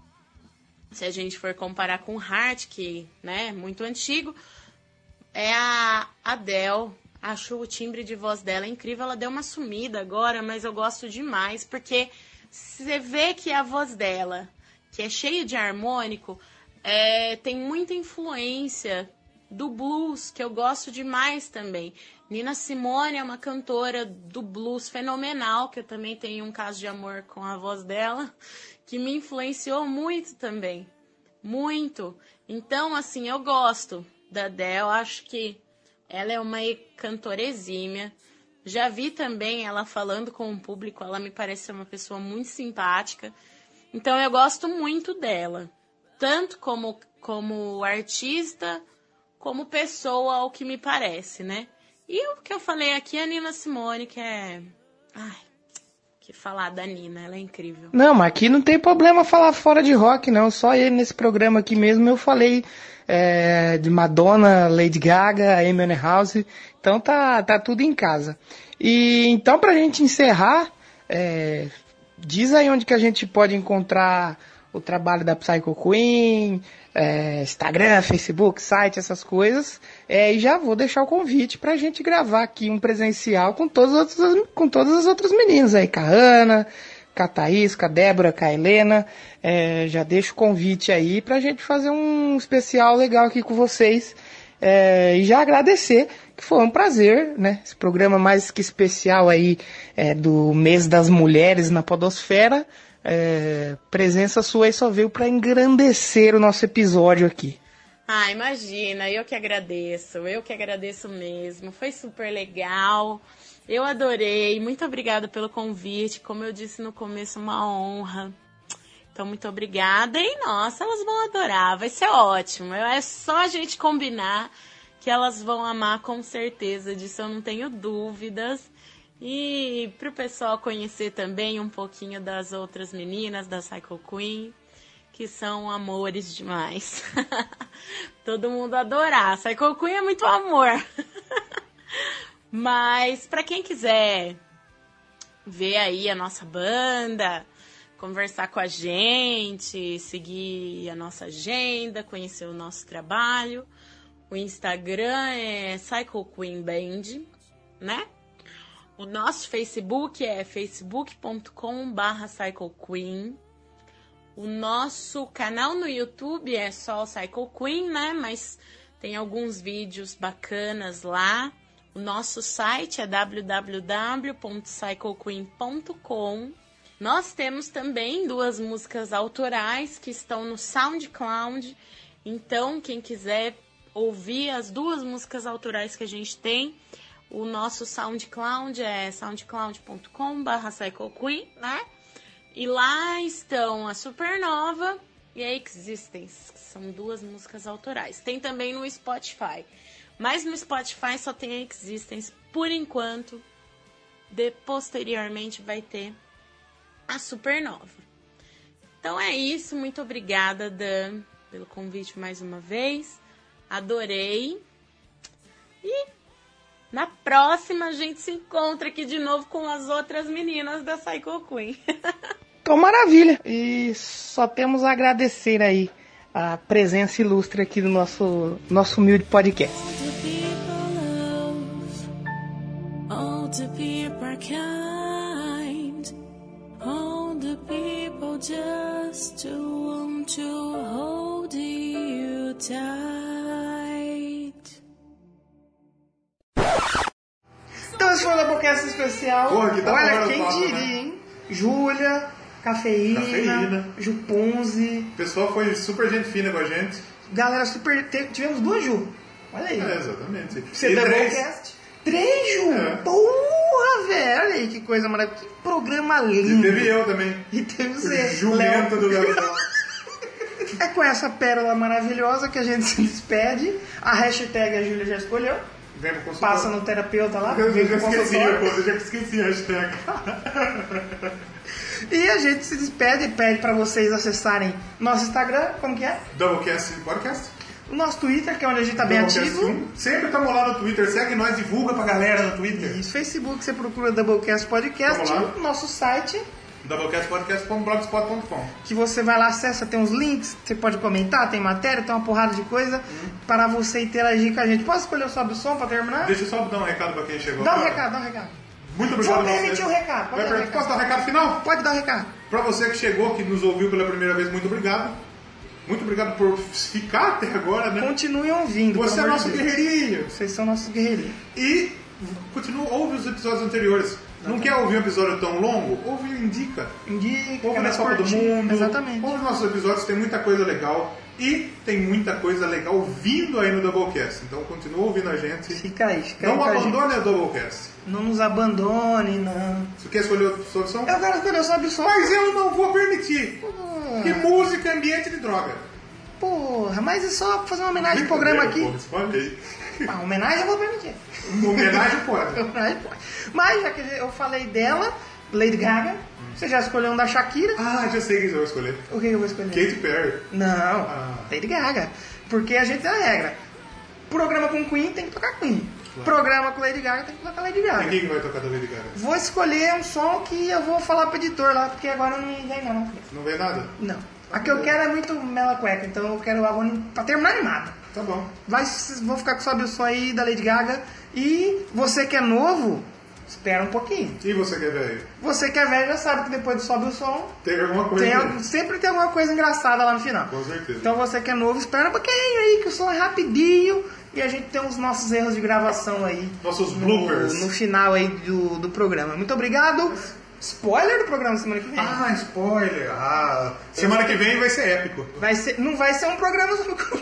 Se a gente for comparar com Heart, que né, é muito antigo, é a Adele. Acho o timbre de voz dela incrível. Ela deu uma sumida agora, mas eu gosto demais, porque você vê que a voz dela, que é cheia de harmônico, é, tem muita influência do blues, que eu gosto demais também. Nina Simone é uma cantora do blues fenomenal, que eu também tenho um caso de amor com a voz dela, que me influenciou muito também. Muito. Então, assim, eu gosto da Adele, acho que ela é uma cantora exímia. Já vi também ela falando com o público, ela me parece uma pessoa muito simpática. Então eu gosto muito dela, tanto como como artista, como pessoa, ao que me parece, né? E o que eu falei aqui é a Nina Simone, que é. Ai, que falar da Nina, ela é incrível. Não, mas aqui não tem problema falar fora de rock, não. Só ele nesse programa aqui mesmo eu falei é, de Madonna, Lady Gaga, Amy House. Então tá, tá tudo em casa. E então pra gente encerrar, é, diz aí onde que a gente pode encontrar o trabalho da Psycho Queen, é, Instagram, Facebook, site, essas coisas. É, e já vou deixar o convite pra gente gravar aqui um presencial com, todos os outros, com todas as outras meninas aí, com a Ana, com a Thaís, com a Débora, com a Helena. É, já deixo o convite aí pra gente fazer um especial legal aqui com vocês. É, e já agradecer, que foi um prazer, né? Esse programa mais que especial aí é, do mês das mulheres na podosfera. É, presença sua aí só veio para engrandecer o nosso episódio aqui. Ah, imagina, eu que agradeço, eu que agradeço mesmo. Foi super legal. Eu adorei. Muito obrigada pelo convite. Como eu disse no começo, uma honra. Então, muito obrigada. E nossa, elas vão adorar. Vai ser ótimo. É só a gente combinar que elas vão amar com certeza. Disso eu não tenho dúvidas. E para o pessoal conhecer também um pouquinho das outras meninas da Psycho Queen, que são amores demais. Todo mundo adorar. Psycho Queen é muito amor. Mas para quem quiser ver aí a nossa banda, conversar com a gente, seguir a nossa agenda, conhecer o nosso trabalho, o Instagram é Psycho Queen Band, né? O nosso Facebook é facebook.com/barra Queen. O nosso canal no YouTube é só o Psycho Queen, né? Mas tem alguns vídeos bacanas lá. O nosso site é www.psychoqueen.com. Nós temos também duas músicas autorais que estão no SoundCloud. Então, quem quiser ouvir as duas músicas autorais que a gente tem, o nosso SoundCloud é soundcloud.com.br cyclequeen, né? E lá estão a Supernova e a Existence, que são duas músicas autorais. Tem também no Spotify. Mas no Spotify só tem a Existence por enquanto. De, posteriormente vai ter a Supernova. Então é isso. Muito obrigada, Dan, pelo convite mais uma vez. Adorei. E na próxima a gente se encontra aqui de novo com as outras meninas da Psycho Queen. Então, maravilha. E só temos a agradecer aí a presença ilustre aqui do nosso, nosso humilde podcast. All the people are kind. All the people just want to hold you tight. Então esse foi o Doublecast especial. Porra, que da Olha, quem papo, diria, né? hein? Júlia, Cafeína, Cafeína. Juponze. O pessoal foi super gente fina com a gente. Galera, super. Tivemos duas Ju. Olha aí. É, exatamente. Você E três. Doublecast? Três Ju! É. Porra, velho! Olha aí que coisa maravilhosa. Que programa E lindo. teve eu também. E teve você. jumento Léo. do Léo. É com essa pérola maravilhosa que a gente se despede. A hashtag a Júlia já escolheu. Vem pro consultório. Passa no terapeuta lá. Eu já esqueci, eu já esqueci a hashtag. E a gente se despede e pede pra vocês acessarem nosso Instagram, como que é? Doublecast Podcast. O nosso Twitter, que é onde a gente tá bem Doublecast ativo. 1. Sempre estamos lá no Twitter. Segue nós, divulga pra galera no Twitter. Isso, Facebook, você procura Doublecast Podcast. Lá. Nosso site, Doublecastpodcast.blogspot.com que você vai lá, acessa, tem uns links, você pode comentar, tem matéria, tem uma porrada de coisa Uhum. para você interagir com a gente. Posso escolher o sobe o som pra terminar? Deixa eu só dar um recado pra quem chegou Dá um recado, dá um recado. Muito obrigado Vou permitir o recado. Pode Vai dar o per- Posso dar o recado final? Pode dar o recado. Pra você que chegou, que nos ouviu pela primeira vez, muito obrigado. Muito obrigado por ficar até agora, né? Continuem ouvindo. Você é nosso Deus. guerreirinho. Vocês são nossos guerreirinhos. E continua, ouve os episódios anteriores. Não quer ouvir um episódio tão longo? Ouve indica. Indica, Ouve é na Copa do. Mundo. Exatamente. Ouve os nossos episódios, tem muita coisa legal. E tem muita coisa legal vindo aí no Doublecast. Então continua ouvindo a gente. Fica aí, fica Não aí abandone a Doublecast. Não nos abandone, não. Você quer escolher outra solução? Eu quero escolher só opção. Mas eu não vou permitir. Que música é ambiente de droga. Porra, mas é só fazer uma homenagem ao programa aqui. Aí. Ah, homenagem eu vou permitir. Homenagem pode. Homenagem pode. Mas já que eu falei dela, Lady Gaga, você já escolheu um da Shakira. Ah, já sei quem você vai escolher. O que eu vou escolher? Katy Perry. Não, Ah. Lady Gaga. Porque a gente tem a regra. Programa com Queen tem que tocar Queen. Programa com Lady Gaga tem que tocar Lady E Gaga. quem que vai tocar da Lady Gaga? Vou escolher um som que eu vou falar pro editor lá, porque agora não vem nada na cabeça. Não vê nada? Não. A que eu quero é muito mela cueca, então eu quero algo pra terminar animado. Tá bom. Vou ficar com Sobe o Som aí da Lady Gaga. E você que é novo, espera um pouquinho. E você que é velho? Você que é velho já sabe que depois do Sobe o Som, Tem alguma coisa tem sempre tem alguma coisa engraçada lá no final. Com certeza. Então você que é novo, espera um pouquinho aí, que o som é rapidinho. E a gente tem os nossos erros de gravação aí. Nossos no- bloopers. No, final aí do, do programa. Muito obrigado. Spoiler do programa semana que vem. Ah, spoiler. Ah, semana que vem vai ser épico. Vai ser, não vai ser um programa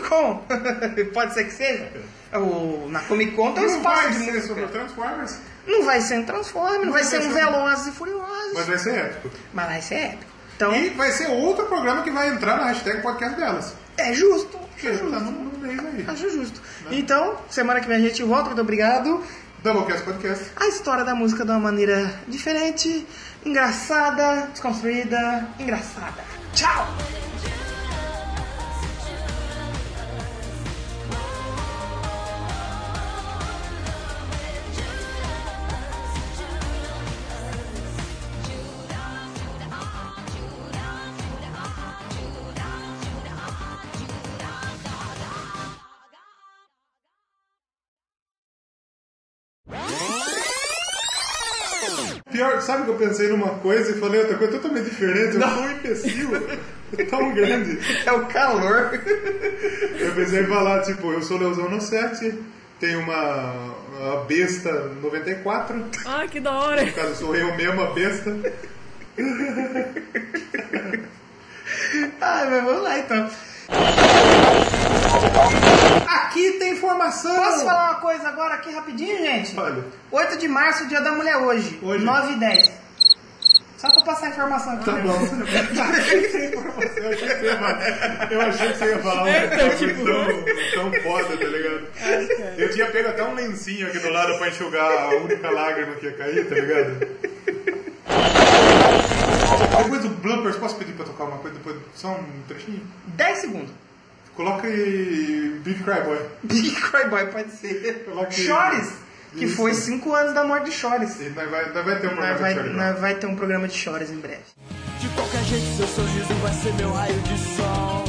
Con. Pode ser que seja. O, na Comic Con tem um Não espaço vai de ser música. sobre Transformers, Não vai ser um Transformers, não vai ser um Velozes e Furiosos. mas vai ser épico. Mas vai ser épico. Então, E vai ser outro programa que vai entrar na hashtag podcast delas. é justo. Que tá no, no mês aí. Acho justo. Então, semana que vem a gente volta. Muito obrigado. Doublecast Podcast. A história da música de uma maneira diferente, engraçada, desconstruída, engraçada. Tchau! Pior, sabe que eu pensei numa coisa e falei outra coisa totalmente diferente? Eu sou um imbecil tão grande. É o calor. Eu pensei em falar, tipo, eu sou Leozão no 7, tenho uma, uma besta 94, Ah, que da hora. no caso sou eu mesmo a besta. Ai, mas vamos lá então. Aqui tem informação! Posso falar uma coisa agora aqui rapidinho, gente? Olha. 8 de março, dia da mulher hoje. Hoje. 9 e 10. Só pra passar a informação aqui. Tá bom. Eu achei que você ia falar- eu achei que você ia falar um É, então, negócio tipo- tão, tão foda, tá ligado? Eu tinha pego até um lencinho aqui do lado pra enxugar a única lágrima que ia cair, tá ligado? Depois do bloopers, posso pedir pra tocar uma coisa depois? Só um trechinho? 10 segundos. Coloca aí Big Cry Boy. Big Cry Boy pode ser. Coloca aí- Chores, que Isso. foi 5 anos da morte de Chores. E nós vai, nós vai ter um programa Nós vai, de Charlie nós vai ter um programa de Chores em breve. De qualquer jeito, seu sorriso vai ser meu raio de sol.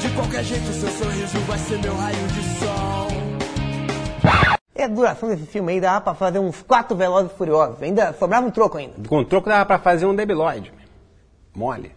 De qualquer jeito, seu sorriso vai ser meu raio de sol. E a duração desse filme aí dava pra fazer uns quatro Velozes e Furiosos. Ainda sobrava um troco ainda. Com troco dava pra fazer um debilóide. Mole.